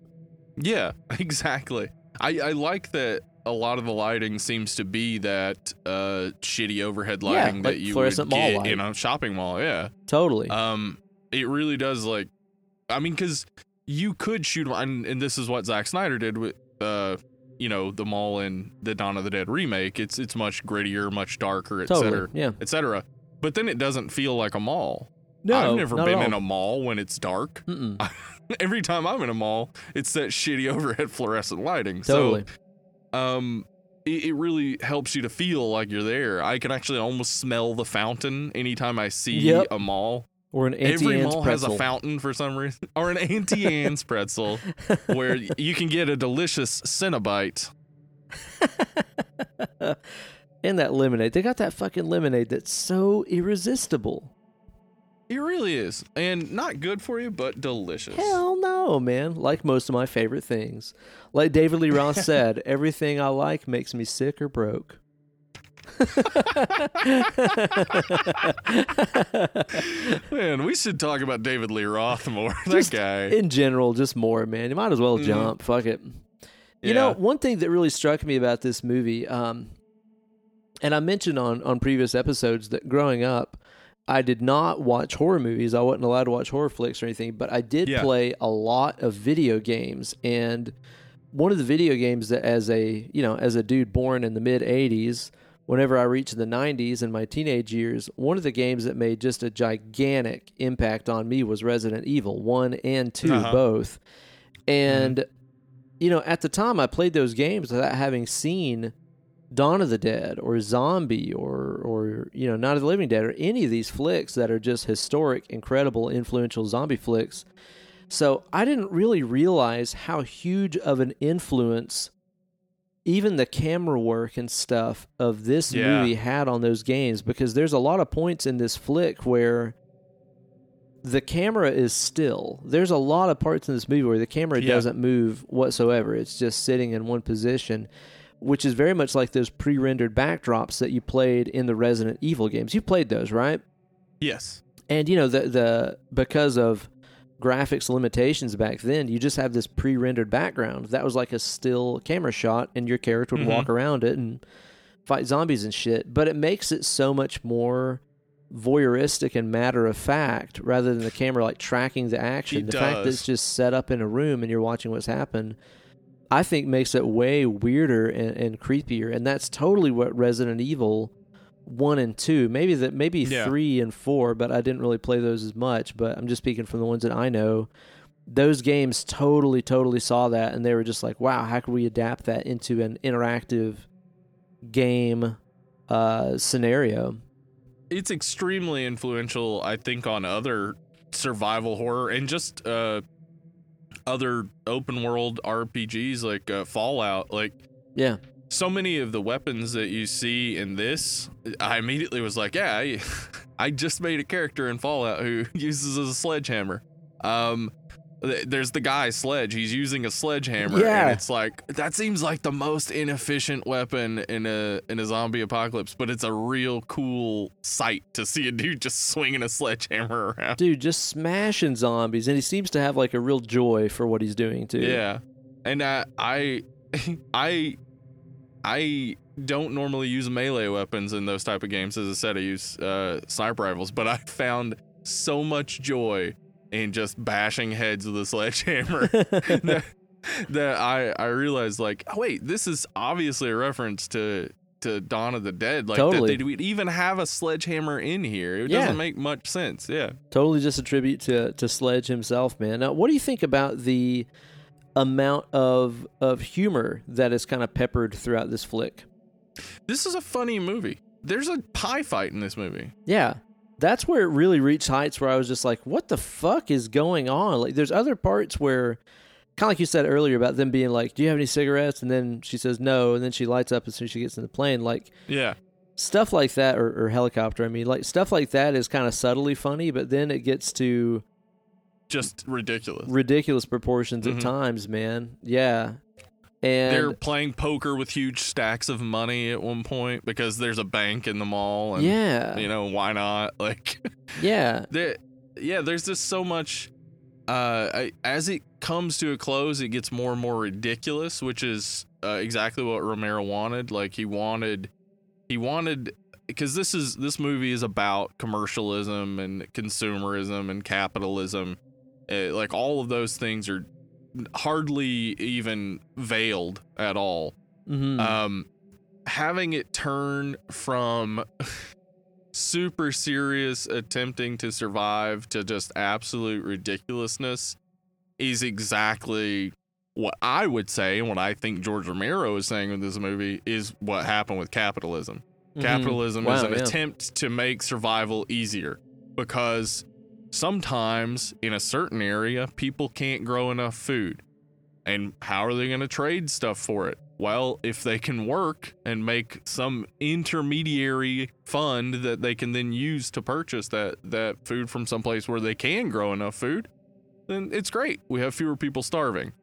Yeah, exactly. I, I like that a lot of the lighting seems to be that uh shitty overhead Yeah, lighting like that you would get light. in a shopping mall. Yeah. Totally. Um, it really does like, I mean, because you could shoot, and, and this is what Zack Snyder did with, uh, you know, the mall in the Dawn of the Dead remake. It's it's much grittier, much darker, totally. etc., Yeah. etc. But then it doesn't feel like a mall. No, I've never been in a mall when it's dark. Every time I'm in a mall, it's that shitty overhead fluorescent lighting. Totally. So, um, it, it really helps you to feel like you're there. I can actually almost smell the fountain anytime I see Yep. a mall. Or an Auntie Every Anne's mall pretzel. has a fountain for some reason, or an Auntie Anne's pretzel, where you can get a delicious Cinnabite. and that lemonade. They got that fucking lemonade that's so irresistible. It really is, and not good for you, but delicious. Hell no, man. Like most of my favorite things. Like David Lee Roth said, everything I like makes me sick or broke. Man, we should talk about David Lee Roth more. that Just guy. in general, just more, man. You might as well Mhm. jump. Fuck it. You know, one thing that really struck me about this movie, um, and I mentioned on on previous episodes that growing up, I did not watch horror movies. I wasn't allowed to watch horror flicks or anything, but I did Yeah. play a lot of video games. And one of the video games that, as a you know, as a dude born in the mid '80s, whenever I reached the '90s in my teenage years, one of the games that made just a gigantic impact on me was Resident Evil One and 2 Uh-huh. both. And you know, at the time I played those games without having seen Dawn of the Dead or Zombie or or you know, Night of the Living Dead or any of these flicks that are just historic, incredible, influential zombie flicks. So I didn't really realize how huge of an influence even the camera work and stuff of this Yeah. movie had on those games because there's a lot of points in this flick where the camera is still. There's a lot of parts in this movie where the camera Yeah. doesn't move whatsoever. It's just sitting in one position, which is very much like those pre-rendered backdrops that you played in the Resident Evil games. You played those, right? Yes. And you know the the because of graphics limitations back then, you just have this pre-rendered background. That was like a still camera shot, and your character would Mhm. walk around it and fight zombies and shit. But it makes it so much more voyeuristic and matter of fact rather than the camera like tracking the action. It the fact that it's just set up in a room and you're watching what's happened. I think makes it way weirder and, and creepier, and that's totally what Resident Evil one and two, maybe that maybe Yeah. three and four, but I didn't really play those as much. But I'm just speaking from the ones that I know. Those games totally, totally saw that, and they were just like, "Wow, how can we adapt that into an interactive game uh, scenario?" It's extremely influential, I think, on other survival horror and just uh, other open world RPGs like uh, Fallout. Like Yeah, so many of the weapons that you see in this, I immediately was like, yeah, I, I just made a character in Fallout who uses a sledgehammer. Um, th- there's the guy Sledge. He's using a sledgehammer, Yeah. and it's like that seems like the most inefficient weapon in a in a zombie apocalypse, but it's a real cool sight to see a dude just swinging a sledgehammer around. dude, just smashing zombies, and he seems to have like a real joy for what he's doing too. Yeah, and uh, I, I, I don't normally use melee weapons in those type of games. As I said, I use uh, sniper rifles, but I found so much joy in just bashing heads with a sledgehammer that, that I I realized like, oh wait, this is obviously a reference to. To Dawn of the Dead, like Totally. that they even have a sledgehammer in here. It Yeah. doesn't make much sense. Yeah, totally just a tribute to to Sledge himself, man. Now, what do you think about the amount of of humor that is kind of peppered throughout this flick? this is a funny movie. There's a pie fight in this movie. Yeah. That's where it really reached heights where I was just like, what the fuck is going on? Like, there's other parts where, kind of like you said earlier about them being like, do you have any cigarettes? And then she says no. And then she lights up as soon as she gets in the plane. Like, Yeah. stuff like that, or, or helicopter, I mean, like, stuff like that is kind of subtly funny, but then it gets to just ridiculous. ridiculous proportions Mhm. at times, man. Yeah. And They're playing poker with huge stacks of money at one point because there's a bank in the mall, and yeah. you know why not? Like, Yeah. there, yeah, there's just so much. Uh, I, as it comes to a close, it gets more and more ridiculous, which is uh, exactly what Romero wanted. Like he wanted, he wanted because this is this movie is about commercialism and consumerism and capitalism. Uh, like all of those things are hardly even veiled at all. hmm Um, having it turn from super serious attempting to survive to just absolute ridiculousness is exactly what I would say and what I think George Romero is saying with this movie is what happened with capitalism. Mhm. Capitalism Wow, is an yeah. attempt to make survival easier because sometimes in a certain area, people can't grow enough food. And how are they going to trade stuff for it? Well, if they can work and make some intermediary fund that they can then use to purchase that, that food from someplace where they can grow enough food, then it's great. We have fewer people starving.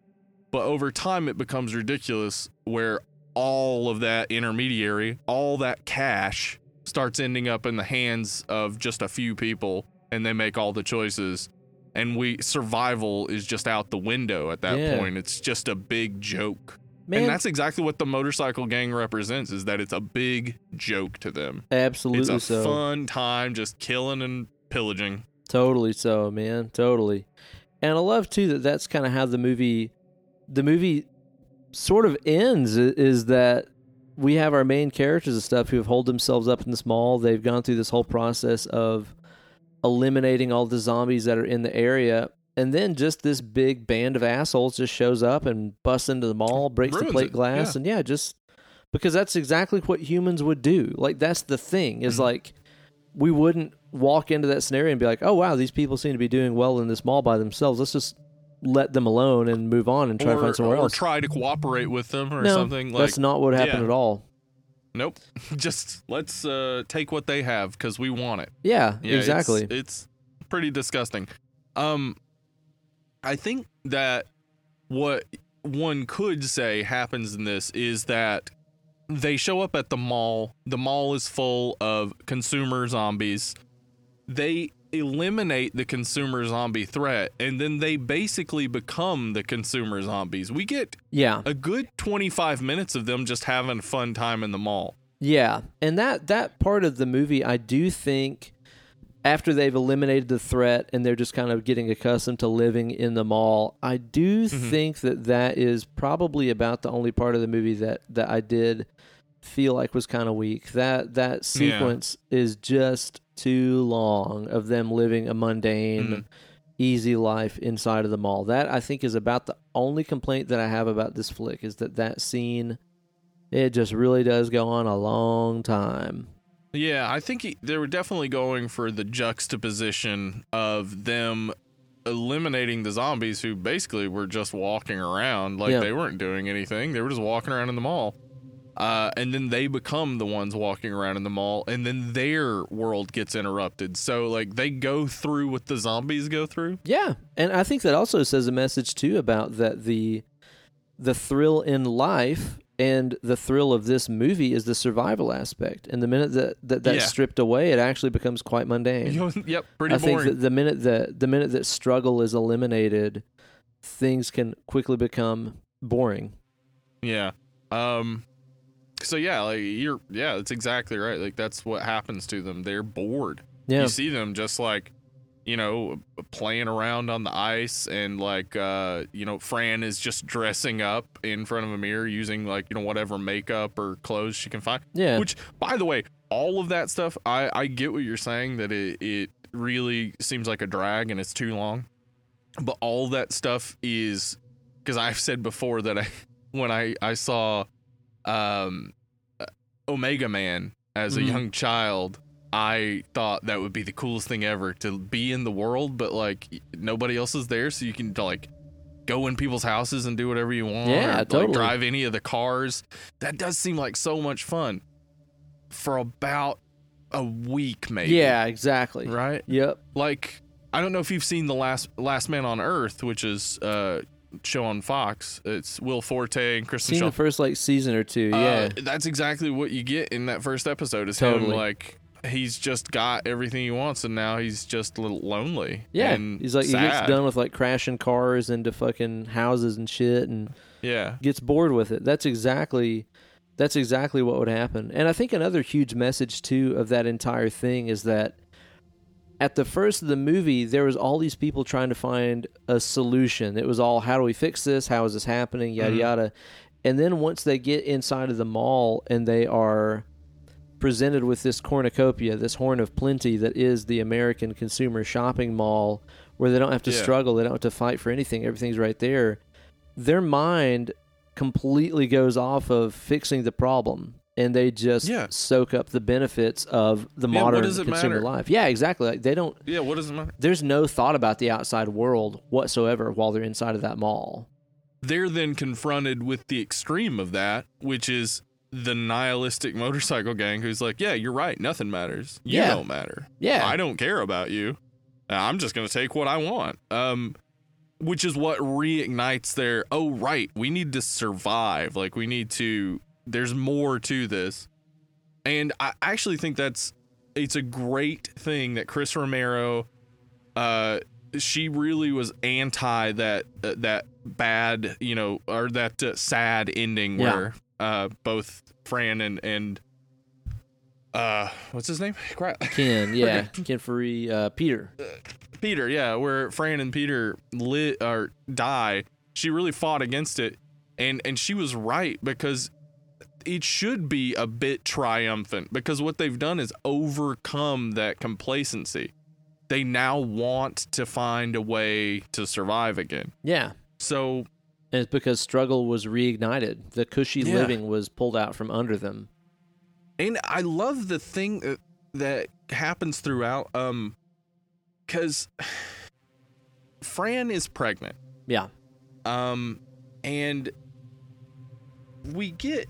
But over time, it becomes ridiculous where all of that intermediary, all that cash starts ending up in the hands of just a few people and they make all the choices. And we survival is just out the window at that Yeah. point. It's just a big joke. Man, and that's exactly what the motorcycle gang represents is that it's a big joke to them. absolutely it's a so. fun time just killing and pillaging. Totally so, man. Totally. And I love too that that's kind of how the movie the movie sort of ends is that we have our main characters and stuff who have holed themselves up in this mall. They've gone through this whole process of eliminating all the zombies that are in the area. And then just this big band of assholes just shows up and busts into the mall, breaks the plate it, glass, yeah. and yeah, just because that's exactly what humans would do. Like that's the thing is Mhm. like we wouldn't walk into that scenario and be like, "Oh wow, these people seem to be doing well in this mall by themselves. Let's just let them alone and move on and try to find somewhere or else." Or try to cooperate with them or no, something like that's not what happened yeah. at all. Nope. Just let's uh, take what they have because we want it. Yeah, Yeah, it's- exactly. It's, pretty disgusting. Um, I think that what one could say happens in this is that they show up at the mall. The mall is full of consumer zombies. They eliminate the consumer zombie threat, and then they basically become the consumer zombies. We get Yeah. a good 25 minutes of them just having a fun time in the mall. Yeah, and that that part of the movie, I do think, after they've eliminated the threat and they're just kind of getting accustomed to living in the mall, I do Mm-hmm. think that that is probably about the only part of the movie that that I did feel like was kind of weak. That that sequence is just too long of them living a mundane. Mhm. Easy life inside of the mall. That I think is about the only complaint that I have about this flick is that that scene, it just really does go on a long time. Yeah, I think he, they were definitely going for the juxtaposition of them eliminating the zombies who basically were just walking around like Yeah. they weren't doing anything. They were just walking around in the mall. Uh, and then they become the ones walking around in the mall, and then their world gets interrupted. So, like, they go through what the zombies go through. Yeah, and I think that also says a message too about that the the thrill in life and the thrill of this movie is the survival aspect. And the minute that, that that's Yeah. stripped away, it actually becomes quite mundane. yep, pretty I think that the minute that the minute that struggle is eliminated, things can quickly become boring. Yeah. Um so yeah, like you're yeah, that's exactly right. Like that's what happens to them. They're bored. Yeah. You see them just like you know, playing around on the ice and like uh, you know, Fran is just dressing up in front of a mirror using like, you know, whatever makeup or clothes she can find. Yeah. Which by the way, all of that stuff, I I get what you're saying that it it really seems like a drag and it's too long. But all that stuff is because I've said before that I when I I saw um Omega Man as a Mhm. young child, I thought that would be the coolest thing ever to be in the world, but like nobody else is there, so you can like go in people's houses and do whatever you want. Yeah, or, like, totally. drive any of the cars. That does seem like so much fun for about a week, maybe. yeah, exactly. Right. Yep. Like I don't know if you've seen the last Last Man on Earth, which is uh show on Fox. It's Will Forte and Kristen Seen Schaal. the first like season or two. Uh, Yeah. that's exactly what you get in that first episode. Is Totally. him like he's just got everything he wants, and now he's just a little lonely. yeah. and He's like he gets done with like crashing cars into fucking houses and shit and Yeah, gets bored with it. That's exactly that's exactly what would happen. And I think another huge message too of that entire thing is that at the first of the movie there was all these people trying to find a solution. It was all how do we fix this? How is this happening? Yada Mhm. yada. And then once they get inside of the mall and they are presented with this cornucopia, this horn of plenty that is the American consumer shopping mall where they don't have to Yeah. struggle, they don't have to fight for anything, everything's right there. Their mind completely goes off of fixing the problem and they just Yeah. soak up the benefits of the Yeah, modern consumer matter? life. Yeah, exactly. Like they don't yeah. What does it matter? there's no thought about the outside world whatsoever while they're inside of that mall. They're then confronted with the extreme of that, which is the nihilistic motorcycle gang who's like, "Yeah, you're right. Nothing matters. You Yeah. don't matter. Yeah. I don't care about you. I'm just gonna take what I want." Um, which is what reignites their. Oh, right. We need to survive. Like we need to. There's more to this, and I actually think that's. It's a great thing that Chris Romero. Uh, she really was anti that uh, that bad, you know, or that uh, sad ending Yeah. where uh both Fran and and uh what's his name? Ken, yeah, Ken Foree, uh, Peter. Peter, yeah, where Fran and Peter lit or die. She really fought against it, and and she was right because it should be a bit triumphant because what they've done is overcome that complacency. They now want to find a way to survive again. Yeah, So and it's because struggle was reignited. The cushy Yeah. living was pulled out from under them. And I love the thing that, that happens throughout. Um, because Fran is pregnant. Yeah, Um, and we get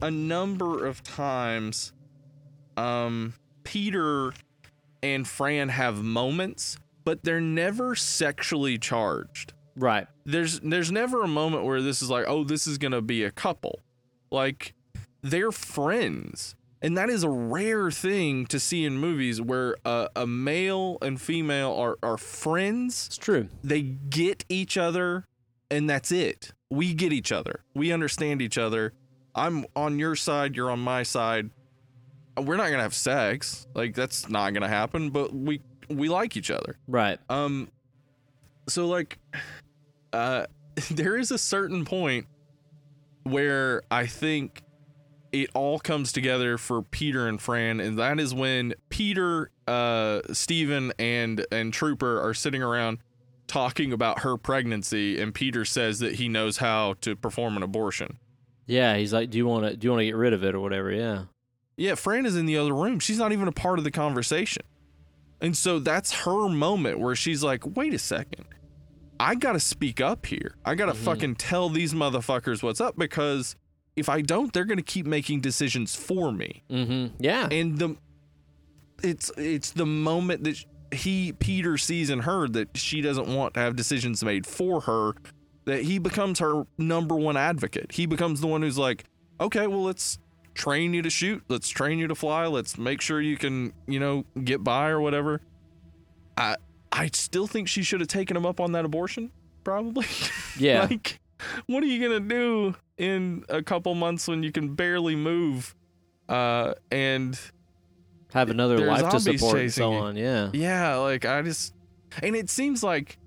a number of times, um, Peter and Fran have moments, but they're never sexually charged. Right. There's there's never a moment where this is like, oh, this is gonna be a couple. Like they're friends. And that is a rare thing to see in movies where a, a male and female are, are friends. It's true. They get each other, and that's it. We get each other. We understand each other. I'm on your side, you're on my side. We're not gonna have sex. Like that's not gonna happen, but we we like each other. Right. Um so like uh there is a certain point where I think it all comes together for Peter and Fran and that is when Peter uh Steven and and Trooper are sitting around talking about her pregnancy and Peter says that he knows how to perform an abortion. Yeah, he's like, "Do you want to do you want to get rid of it or whatever?" Yeah. Yeah, Fran is in the other room. She's not even a part of the conversation. And so that's her moment where she's like, wait a second. I got to speak up here. I got to Mhm. fucking tell these motherfuckers what's up because if I don't, they're going to keep making decisions for me. Mm-hmm. Yeah. And the it's it's the moment that he Peter sees in her that she doesn't want to have decisions made for her that he becomes her number one advocate. He becomes the one who's like, "Okay, well let's train you to shoot. Let's train you to fly. Let's make sure you can, you know, get by or whatever." I I still think she should have taken him up on that abortion, probably. yeah. like what are you going to do in a couple months when you can barely move? Uh and Have another life to support and so on. Yeah. Yeah, like I just and it seems like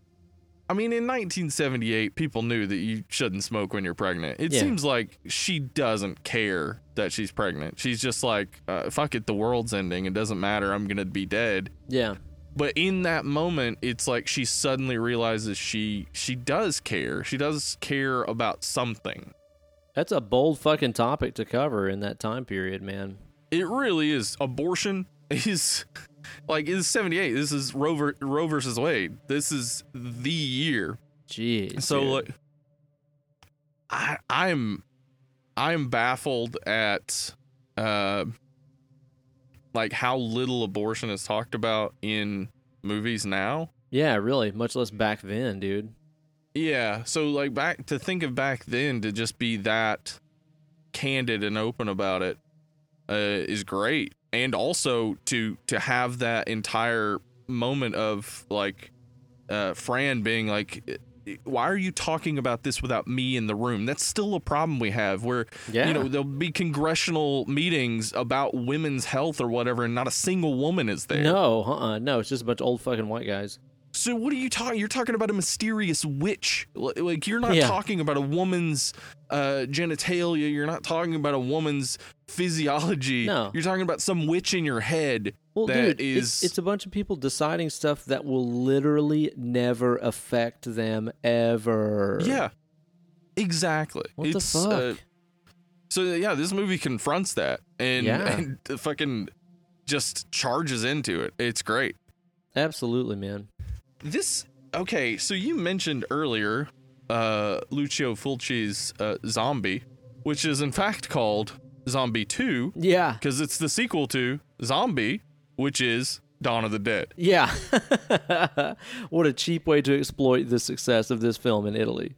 I mean in 1978 people knew that you shouldn't smoke when you're pregnant. It Yeah. seems like she doesn't care that she's pregnant. She's just like uh, fuck it the world's ending. It doesn't matter. I'm going to be dead. Yeah. But in that moment it's like she suddenly realizes she she does care. She does care about something. That's a bold fucking topic to cover in that time period, man. It really is. Abortion is like it's 78. This is Roe, ver- Roe versus Wade. This is the year. Jeez. So dude. like I I'm I'm baffled at uh like how little abortion is talked about in movies now. yeah, really, much less back then, dude. Yeah, so like back to think of back then to just be that candid and open about it uh, is great, and also to to have that entire moment of like uh, Fran being like, "Why are you talking about this without me in the room?" That's still a problem we have where Yeah. you know there'll be congressional meetings about women's health or whatever, and not a single woman is there. No, uh-uh, no, it's just a bunch of old fucking white guys. So what are you talking? You're talking about a mysterious witch. Like you're not Yeah. talking about a woman's uh, genitalia. You're not talking about a woman's physiology. No. You're talking about some witch in your head. Well, that dude, it's, is- it's a bunch of people deciding stuff that will literally never affect them ever. Yeah, exactly. What the it's, fuck? Uh, so yeah, this movie confronts that and Yeah. and fucking just charges into it. It's great. Absolutely, man. This okay. So you mentioned earlier, uh, Lucio Fulci's uh, Zombie, which is in fact called Zombie Two Yeah. because it's the sequel to Zombie, which is Dawn of the Dead. Yeah. what a cheap way to exploit the success of this film in Italy.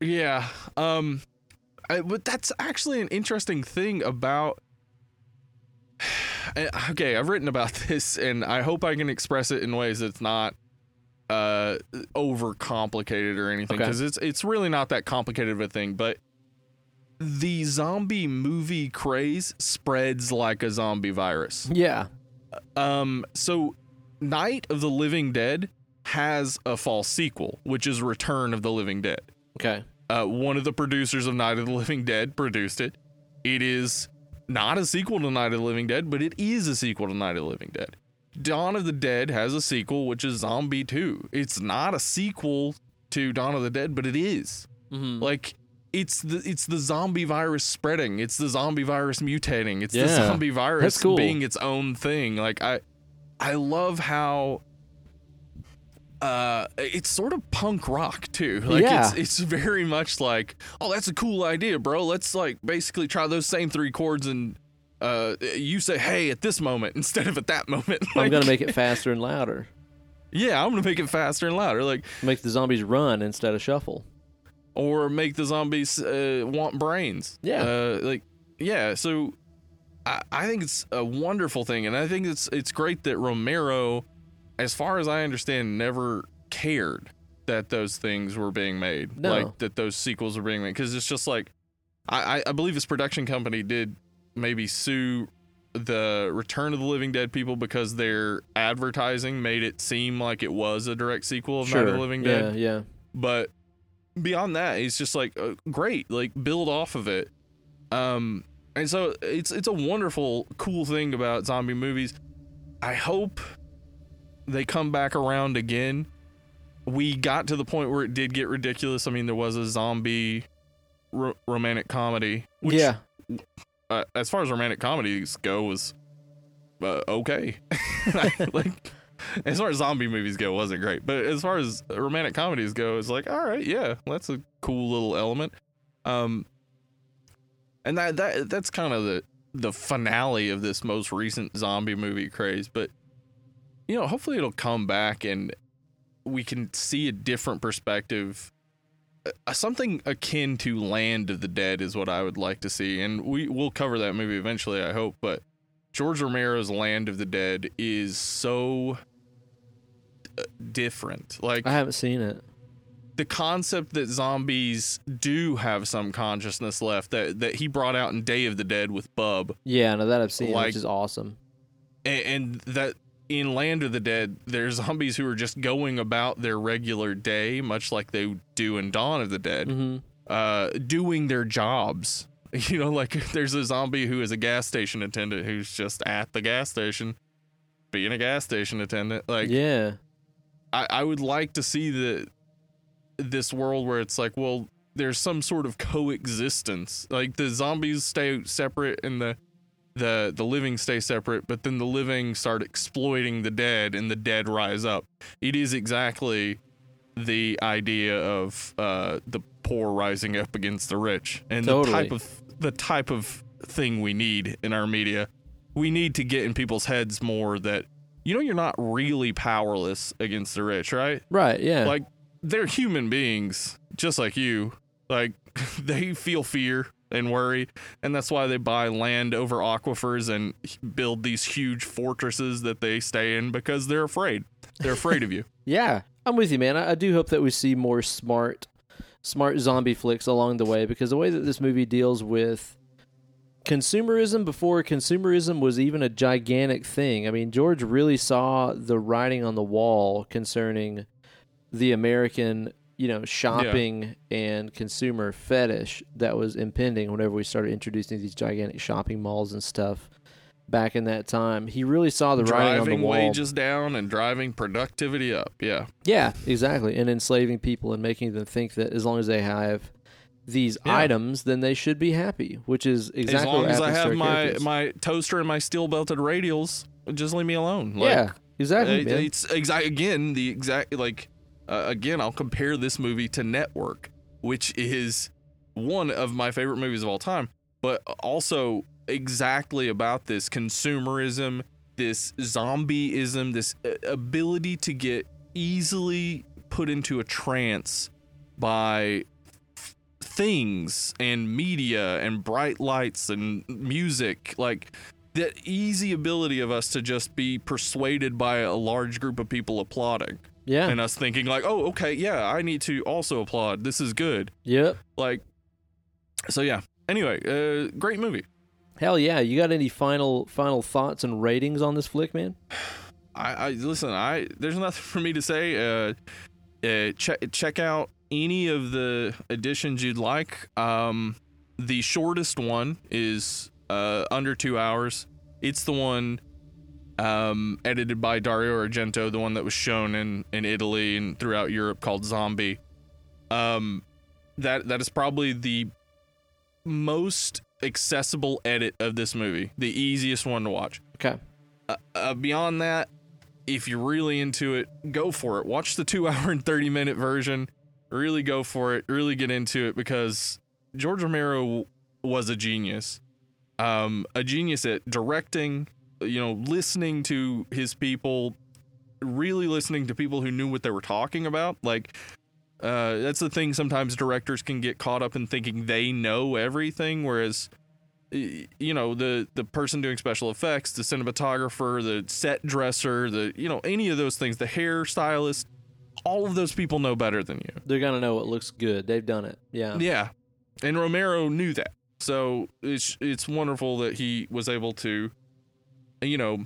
Yeah. Um, I, but that's actually an interesting thing about. Okay, I've written about this, and I hope I can express it in ways that's not uh over complicated or anything Okay. because it's it's really not that complicated of a thing but the zombie movie craze spreads like a zombie virus Yeah. um so night of the living dead has a false sequel which is return of the living dead Okay. uh, one of the producers of Night of the Living Dead produced it. It is not a sequel to Night of the Living Dead, but it is a sequel to Night of the Living Dead. Dawn of the Dead has a sequel, which is Zombie 2. It's not a sequel to Dawn of the Dead, but it is. Mhm. Like it's the it's the zombie virus spreading. It's the zombie virus mutating. It's the zombie virus cool. being its own thing. Like I I love how uh it's sort of punk rock too. Like Yeah. it's it's very much like, oh that's a cool idea, bro. Let's like basically try those same three chords and uh, you say "Hey" at this moment instead of at that moment. I'm gonna make it faster and louder. yeah, I'm gonna make it faster and louder. Like, Make the zombies run instead of shuffle. or make the zombies uh, want brains. Yeah. Uh, like, yeah. So, I, I think it's a wonderful thing, and I think it's it's great that Romero, as far as I understand, never cared that those things were being made. No. Like that those sequels were being made, because it's just like, I, I I believe his production company did maybe sue the Return of the Living Dead people because their advertising made it seem like it was a direct sequel of Night of the Living Dead. Yeah, yeah. but beyond that it's just like uh, great like build off of it. Um and so it's it's a wonderful cool thing about zombie movies. I hope they come back around again. We got to the point where it did get ridiculous. I mean there was a zombie ro- romantic comedy which yeah. Uh, as far as romantic comedies go was uh, okay. Like as far as zombie movies go it wasn't great. But as far as romantic comedies go it's like all right yeah that's a cool little element. Um and that that that's kind of the the finale of this most recent zombie movie craze. But you know hopefully it'll come back and we can see a different perspective something akin to Land of the Dead is what I would like to see, and we will cover that movie eventually, I hope. But George Romero's Land of the Dead is so uh, different. Like I haven't seen it. the concept that zombies do have some consciousness left that that he brought out in Day of the Dead with Bub, Yeah, no, that I've seen, Like- which is awesome. and, and that in Land of the Dead, there's zombies who are just going about their regular day, much like they do in Dawn of the Dead. hmm uh, doing their jobs. You know, like there's a zombie who is a gas station attendant who's just at the gas station, being a gas station attendant. Like, yeah, I, I would like to see the this world where it's like, well, there's some sort of coexistence. Like the zombies stay separate and the the the living stay separate, but then the living start exploiting the dead and the dead rise up. It is exactly the idea of uh, the poor rising up against the rich and the type of the type of thing we need in our media. We need to get in people's heads more that you know you're not really powerless against the rich, right? right. Yeah, Like they're human beings just like you. Like they feel fear and worry, and that's why they buy land over aquifers and build these huge fortresses that they stay in because they're afraid. They're afraid of you. yeah. I'm with you, man. I, I do hope that we see more smart, smart zombie flicks along the way because the way that this movie deals with consumerism before consumerism was even a gigantic thing. I mean, George really saw the writing on the wall concerning the American, you know, shopping and consumer fetish that was impending whenever we started introducing these gigantic shopping malls and stuff back in that time. He really saw the writing on the wall. wages down and driving productivity up. Yeah. Yeah, exactly. And enslaving people and making them think that as long as they have these Yeah. items, then they should be happy, which is exactly as long as I have my characters. my toaster and my steel belted radials, just leave me alone. Like, yeah, exactly. It- man. it's exact again the exact like uh, again I'll compare this movie to Network, which is one of my favorite movies of all time, but also exactly about this consumerism, this zombieism, this uh, ability to get easily put into a trance by th- things and media and bright lights and music like that easy ability of us to just be persuaded by a large group of people applauding yeah. and us thinking like oh okay yeah i need to also applaud this is good yep. like so yeah anyway uh great movie Hell yeah. You got any final final thoughts and ratings on this flick, man? I, I listen. I there's nothing for me to say. Uh, uh, check check out any of the editions you'd like. Um, the shortest one is uh under two hours. It's the one um edited by Dario Argento, the one that was shown in in Italy and throughout Europe called Zombie. Um, that that is probably the most accessible edit of this movie. The easiest one to watch Okay. uh, uh, beyond that, if you're really into it, go for it. Watch the two hour and 30 minute version. Really go for it. Really get into it because George Romero was a genius. um, a genius at directing, you know, listening to his people, really listening to people who knew what they were talking about. Like, uh, that's the thing. Sometimes directors can get caught up in thinking they know everything, whereas, you know, the the person doing special effects, the cinematographer, the set dresser, the you know, any of those things, the hairstylist, all of those people know better than you. They're gonna know what looks good. They've done it. Yeah. Yeah, and Romero knew that, so it's it's wonderful that he was able to, you know,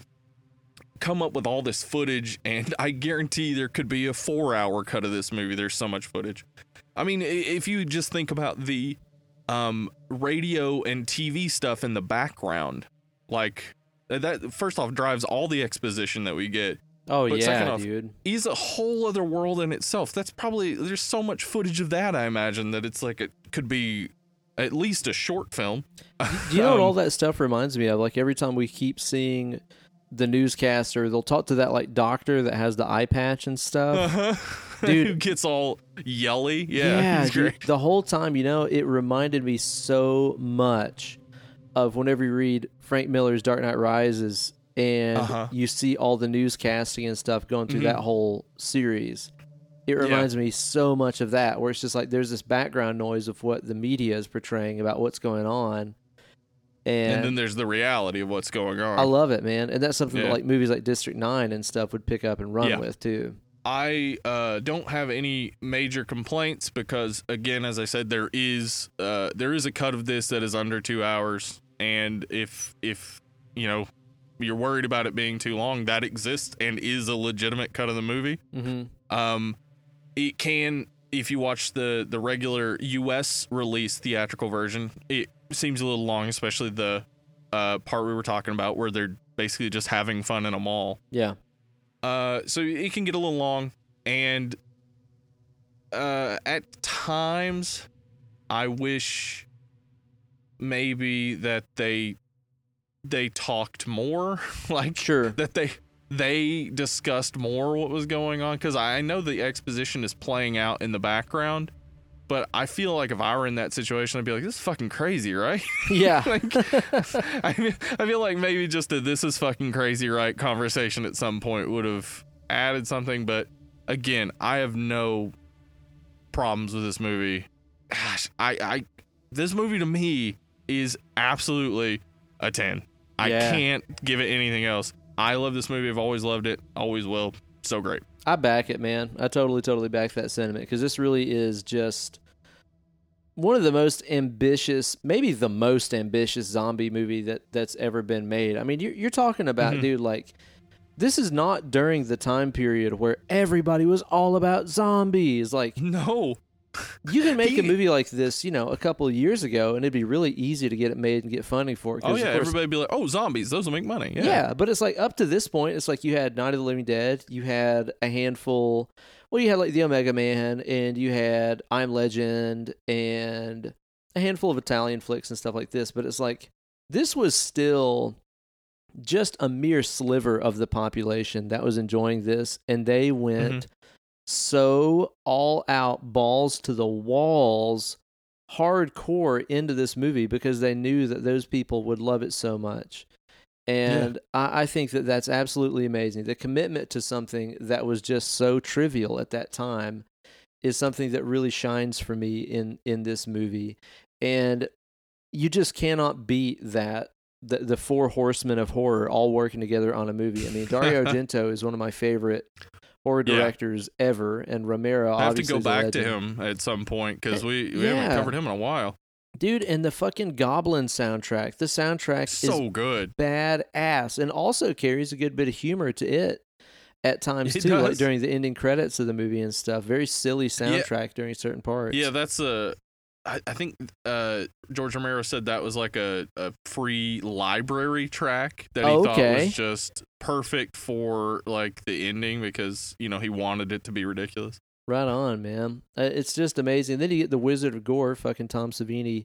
come up with all this footage. And I guarantee there could be a four-hour cut of this movie. There's so much footage. I mean, if you just think about the um, radio and TV stuff in the background, like that. First off, drives all the exposition that we get. Oh But second yeah, off- dude. is a whole other world in itself. That's probably there's so much footage of that. I imagine that it's like it could be at least a short film. Do you know what all Um, that stuff reminds me of? Like every time we keep seeing the newscaster, they'll talk to that like doctor that has the eye patch and stuff. Uh-huh. Dude. Who gets all yelly? Yeah, he's dude, the whole time, you know, it reminded me so much of whenever you read Frank Miller's Dark Knight Rises and Uh-huh. you see all the newscasting and stuff going through Mhm. that whole series. It Yeah. reminds me so much of that, where it's just like there's this background noise of what the media is portraying about what's going on. And, And then there's the reality of what's going on. I love it, man. And that's something that like movies like District 9 and stuff would pick up and run Yeah. with too. I uh, don't have any major complaints because, again, as I said, there is uh, there is a cut of this that is under two hours, and if if you know you're worried about it being too long, that exists and is a legitimate cut of the movie. Mm-hmm. Um, it can if you watch the the regular U.S. release theatrical version, it seems a little long, especially the uh, part we were talking about where they're basically just having fun in a mall. Yeah. Uh, so it can get a little long, and uh, at times, I wish maybe that they they talked more, like Sure. that they they discussed more what was going on because I know the exposition is playing out in the background. But I feel like if I were in that situation, I'd be like, "This is fucking crazy, right?" Yeah. like, I, feel, I feel like maybe just a "this is fucking crazy," right? Conversation at some point would have added something. But again, I have no problems with this movie. Gosh, I, I, this movie to me is absolutely a ten. I can't give it anything else. I love this movie. I've always loved it. Always will. So great. I back it, man. I totally, totally back that sentiment because this really is just one of the most ambitious, maybe the most ambitious zombie movie that that's ever been made. I mean, you're, you're talking about, Mhm. dude, like this is not during the time period where everybody was all about zombies. Like No. You can make He- a movie like this, you know, a couple of years ago, and it'd be really easy to get it made and get funding for it. Oh yeah, course, everybody be like, "Oh, zombies! Those will make money." Yeah. yeah. but it's like up to this point, it's like you had Night of the Living Dead, you had a handful. Well, you had like the Omega Man, and you had I'm Legend, and a handful of Italian flicks and stuff like this. But it's like this was still just a mere sliver of the population that was enjoying this, and they went mm-hmm. So all out, balls to the walls, hardcore into this movie because they knew that those people would love it so much. And I, I think that that's absolutely amazing. The commitment to something that was just so trivial at that time is something that really shines for me in in this movie. And you just cannot beat that the the four horsemen of horror all working together on a movie. I mean, Dario Argento is one of my favorite Yeah. directors ever, and Romero. I have to go back to him at some point because we, we eh, Yeah. haven't covered him in a while. dude. And the fucking Goblin soundtrack. The soundtrack is So good. badass and also carries a good bit of humor to it at times It too, like during the ending credits of the movie and stuff. Very silly soundtrack during certain parts. Yeah, that's a. I, I think uh, George Romero said that was like a, a free library track that he Oh, thought was just perfect for like the ending because you know he wanted it to be ridiculous. Right on, man. Uh, It's just amazing. Then you get the Wizard of Gore, fucking Tom Savini,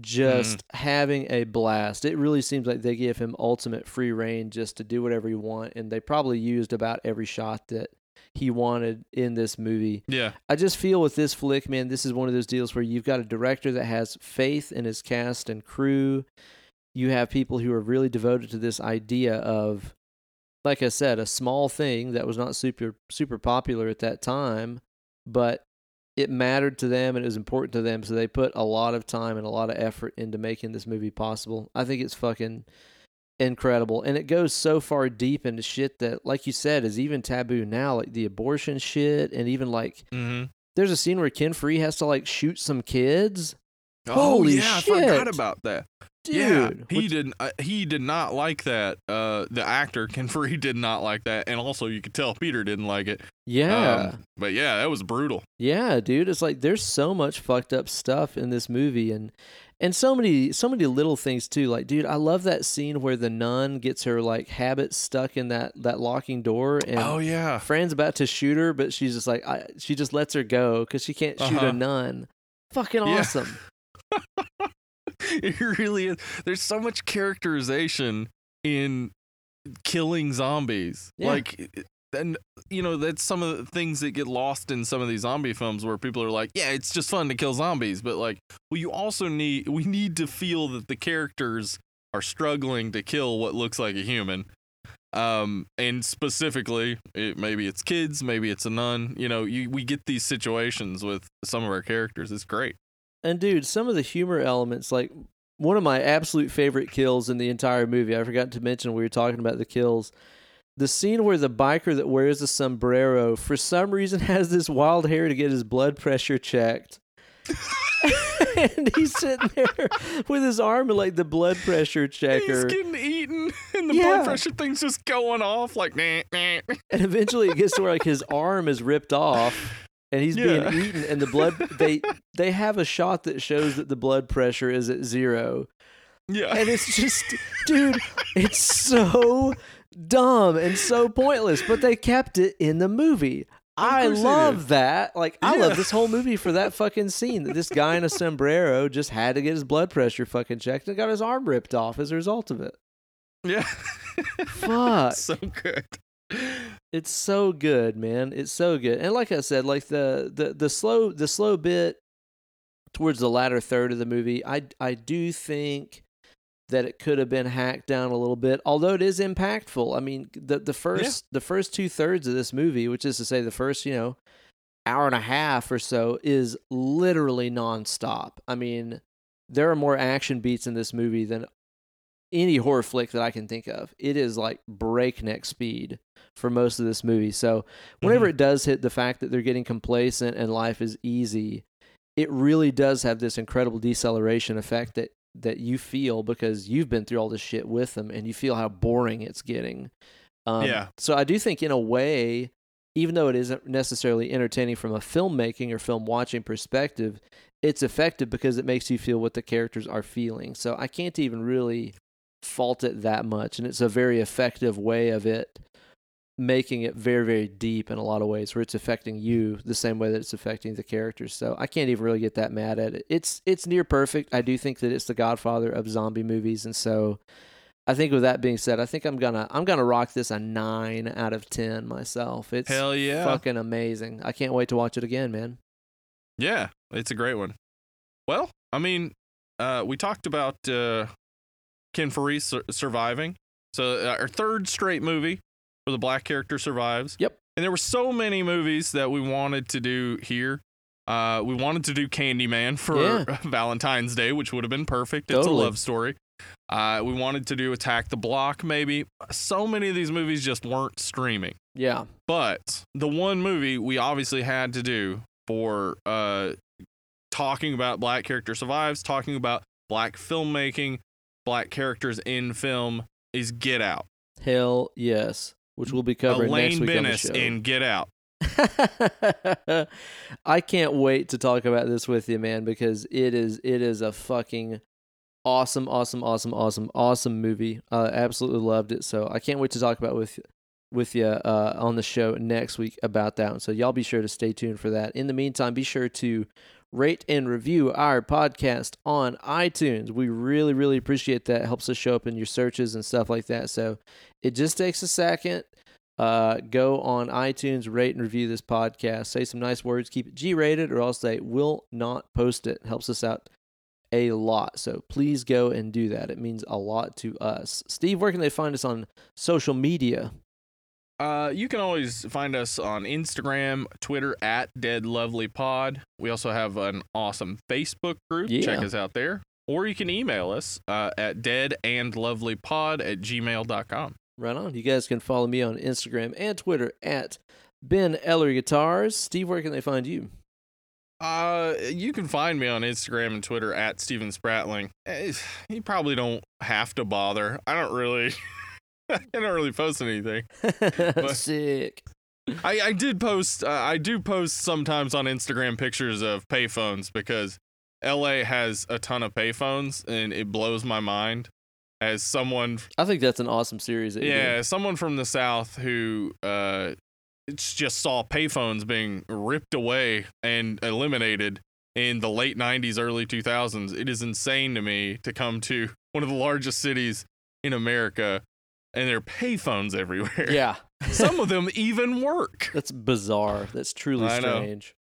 just Mm-hmm. having a blast. It really seems like they give him ultimate free reign just to do whatever you want, and they probably used about every shot that he wanted in this movie. Yeah, I just feel with this flick, man, this is one of those deals where you've got a director that has faith in his cast and crew. you have people who are really devoted to this idea of like I said, a small thing that was not super super popular at that time, but it mattered to them and it was important to them, so they put a lot of time and a lot of effort into making this movie possible. I think it's fucking incredible, and it goes so far deep into shit that, like you said, is even taboo now, like the abortion shit, and even like Mm-hmm. there's a scene where Ken Foree has to like shoot some kids. Oh Holy yeah, I forgot shit. about that. Dude, yeah, he which- didn't. Uh, he did not like that. Uh, the actor Ken Foree did not like that, and also you could tell Peter didn't like it. yeah. Um, but yeah, that was brutal. Yeah, dude, it's like there's so much fucked up stuff in this movie and and so many so many little things too. Like, dude, I love that scene where the nun gets her like habit stuck in that that locking door and oh yeah, Fran's about to shoot her, but she's just like I, she just lets her go cuz she can't shoot Uh-huh. a nun. Fucking Yeah. awesome. it really is. There's so much characterization in killing zombies. Yeah. Like, and you know that's some of the things that get lost in some of these zombie films where people are like, yeah, it's just fun to kill zombies, but like, well, you also need we need to feel that the characters are struggling to kill what looks like a human. Um, and specifically, it, maybe it's kids, maybe it's a nun. You know, you, we get these situations with some of our characters. It's great. And dude, some of the humor elements, like one of my absolute favorite kills in the entire movie, I forgot to mention we were talking about the kills. The scene where the biker that wears the sombrero for some reason has this wild hair to get his blood pressure checked. and he's sitting there with his arm like the blood pressure checker. He's getting eaten, and the Yeah. blood pressure thing's just going off like. Nah, nah. And eventually it gets to where like his arm is ripped off and he's Yeah. being eaten and the blood they they have a shot that shows that the blood pressure is at zero. Yeah, and it's just dude it's so dumb and so pointless but they kept it in the movie. I love that. Like i love this whole movie for that fucking scene that this guy in a sombrero just had to get his blood pressure fucking checked and got his arm ripped off as a result of it. Yeah. fuck. So good. it's so good man. It's so good. And like i said like the the the slow the slow bit towards the latter third of the movie i i do think that it could have been hacked down a little bit although it is impactful i mean the the first the first two thirds of this movie which is to say the first you know hour and a half or so is literally nonstop i mean there are more action beats in this movie than any horror flick that I can think of. It is like breakneck speed for most of this movie. So whenever mm-hmm. it does hit the fact that they're getting complacent and life is easy, it really does have this incredible deceleration effect that that you feel because you've been through all this shit with them and you feel how boring it's getting. Um, Yeah. So I do think in a way, even though it isn't necessarily entertaining from a filmmaking or film watching perspective, it's effective because it makes you feel what the characters are feeling. So I can't even really fault it that much. And it's a very effective way of it making it very, very deep in a lot of ways where it's affecting you the same way that it's affecting the characters. So I can't even really get that mad at it. It's it's near perfect. I do think that it's the godfather of zombie movies. And so I think with that being said, I think I'm gonna I'm gonna rock this a nine out of ten myself. It's Hell yeah. fucking amazing. I can't wait to watch it again, man. Yeah, it's a great one. Well, I mean, uh, we talked about uh, Ken Foree sur- surviving. So uh, our third straight movie where the black character survives. Yep. And there were so many movies that we wanted to do here. Uh, we wanted to do Candyman for Yeah. Valentine's Day, which would have been perfect. It's Totally. a love story. Uh, we wanted to do Attack the Block, maybe. So many of these movies just weren't streaming. Yeah. But the one movie we obviously had to do for uh talking about black character survives, talking about black filmmaking, black characters in film is Get Out. Hell yes. Which we'll be covering next week Bennis on the show. in Get Out. I can't wait to talk about this with you, man, because it is it is a fucking awesome, awesome, awesome, awesome, awesome movie. Uh, absolutely loved it. So I can't wait to talk about with with you uh, on the show next week about that one. So y'all be sure to stay tuned for that. In the meantime, be sure to rate and review our podcast on iTunes. We really, really appreciate that. It helps us show up in your searches and stuff like that. So it just takes a second. Uh, go on iTunes, rate and review this podcast. Say some nice words. Keep it G rated, or else they will not post it. Helps us out a lot. So please go and do that. It means a lot to us. Steve, where can they find us on social media? Uh, you can always find us on Instagram, Twitter at Dead Lovely Pod. We also have an awesome Facebook group. Check us out there. Or you can email us uh, at deadandlovelypod at gmail.com. Right on. You guys can follow me on Instagram and Twitter at Ben Ellery Guitars. Steve, where can they find you? Uh, you can find me on Instagram and Twitter at Steven Spratling. Eh, You probably don't have to bother. I don't really, I don't really post anything. Sick. I, I did post, uh, I do post sometimes on Instagram pictures of payphones because LA has a ton of payphones and it blows my mind. As someone, I think that's an awesome series. That yeah, someone from the South who uh, just saw payphones being ripped away and eliminated in the late 90s, early 2000s. It is insane to me to come to one of the largest cities in America and there are payphones everywhere. Yeah. Some of them even work. That's bizarre. That's truly I know. strange.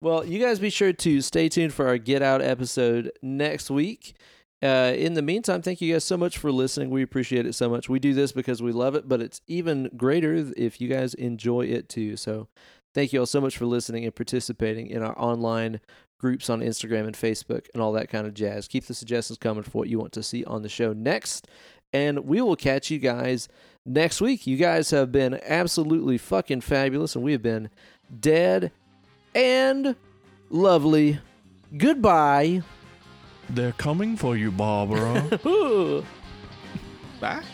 Well, you guys be sure to stay tuned for our Get Out episode next week. Uh, in the meantime, thank you guys so much for listening. We appreciate it so much. We do this because we love it, but it's even greater if you guys enjoy it too. So, thank you all so much for listening and participating in our online groups on Instagram and Facebook and all that kind of jazz. Keep the suggestions coming for what you want to see on the show next. And we will catch you guys next week. You guys have been absolutely fucking fabulous, and we have been dead and lovely. Goodbye. They're coming for you, Barbara. Bye.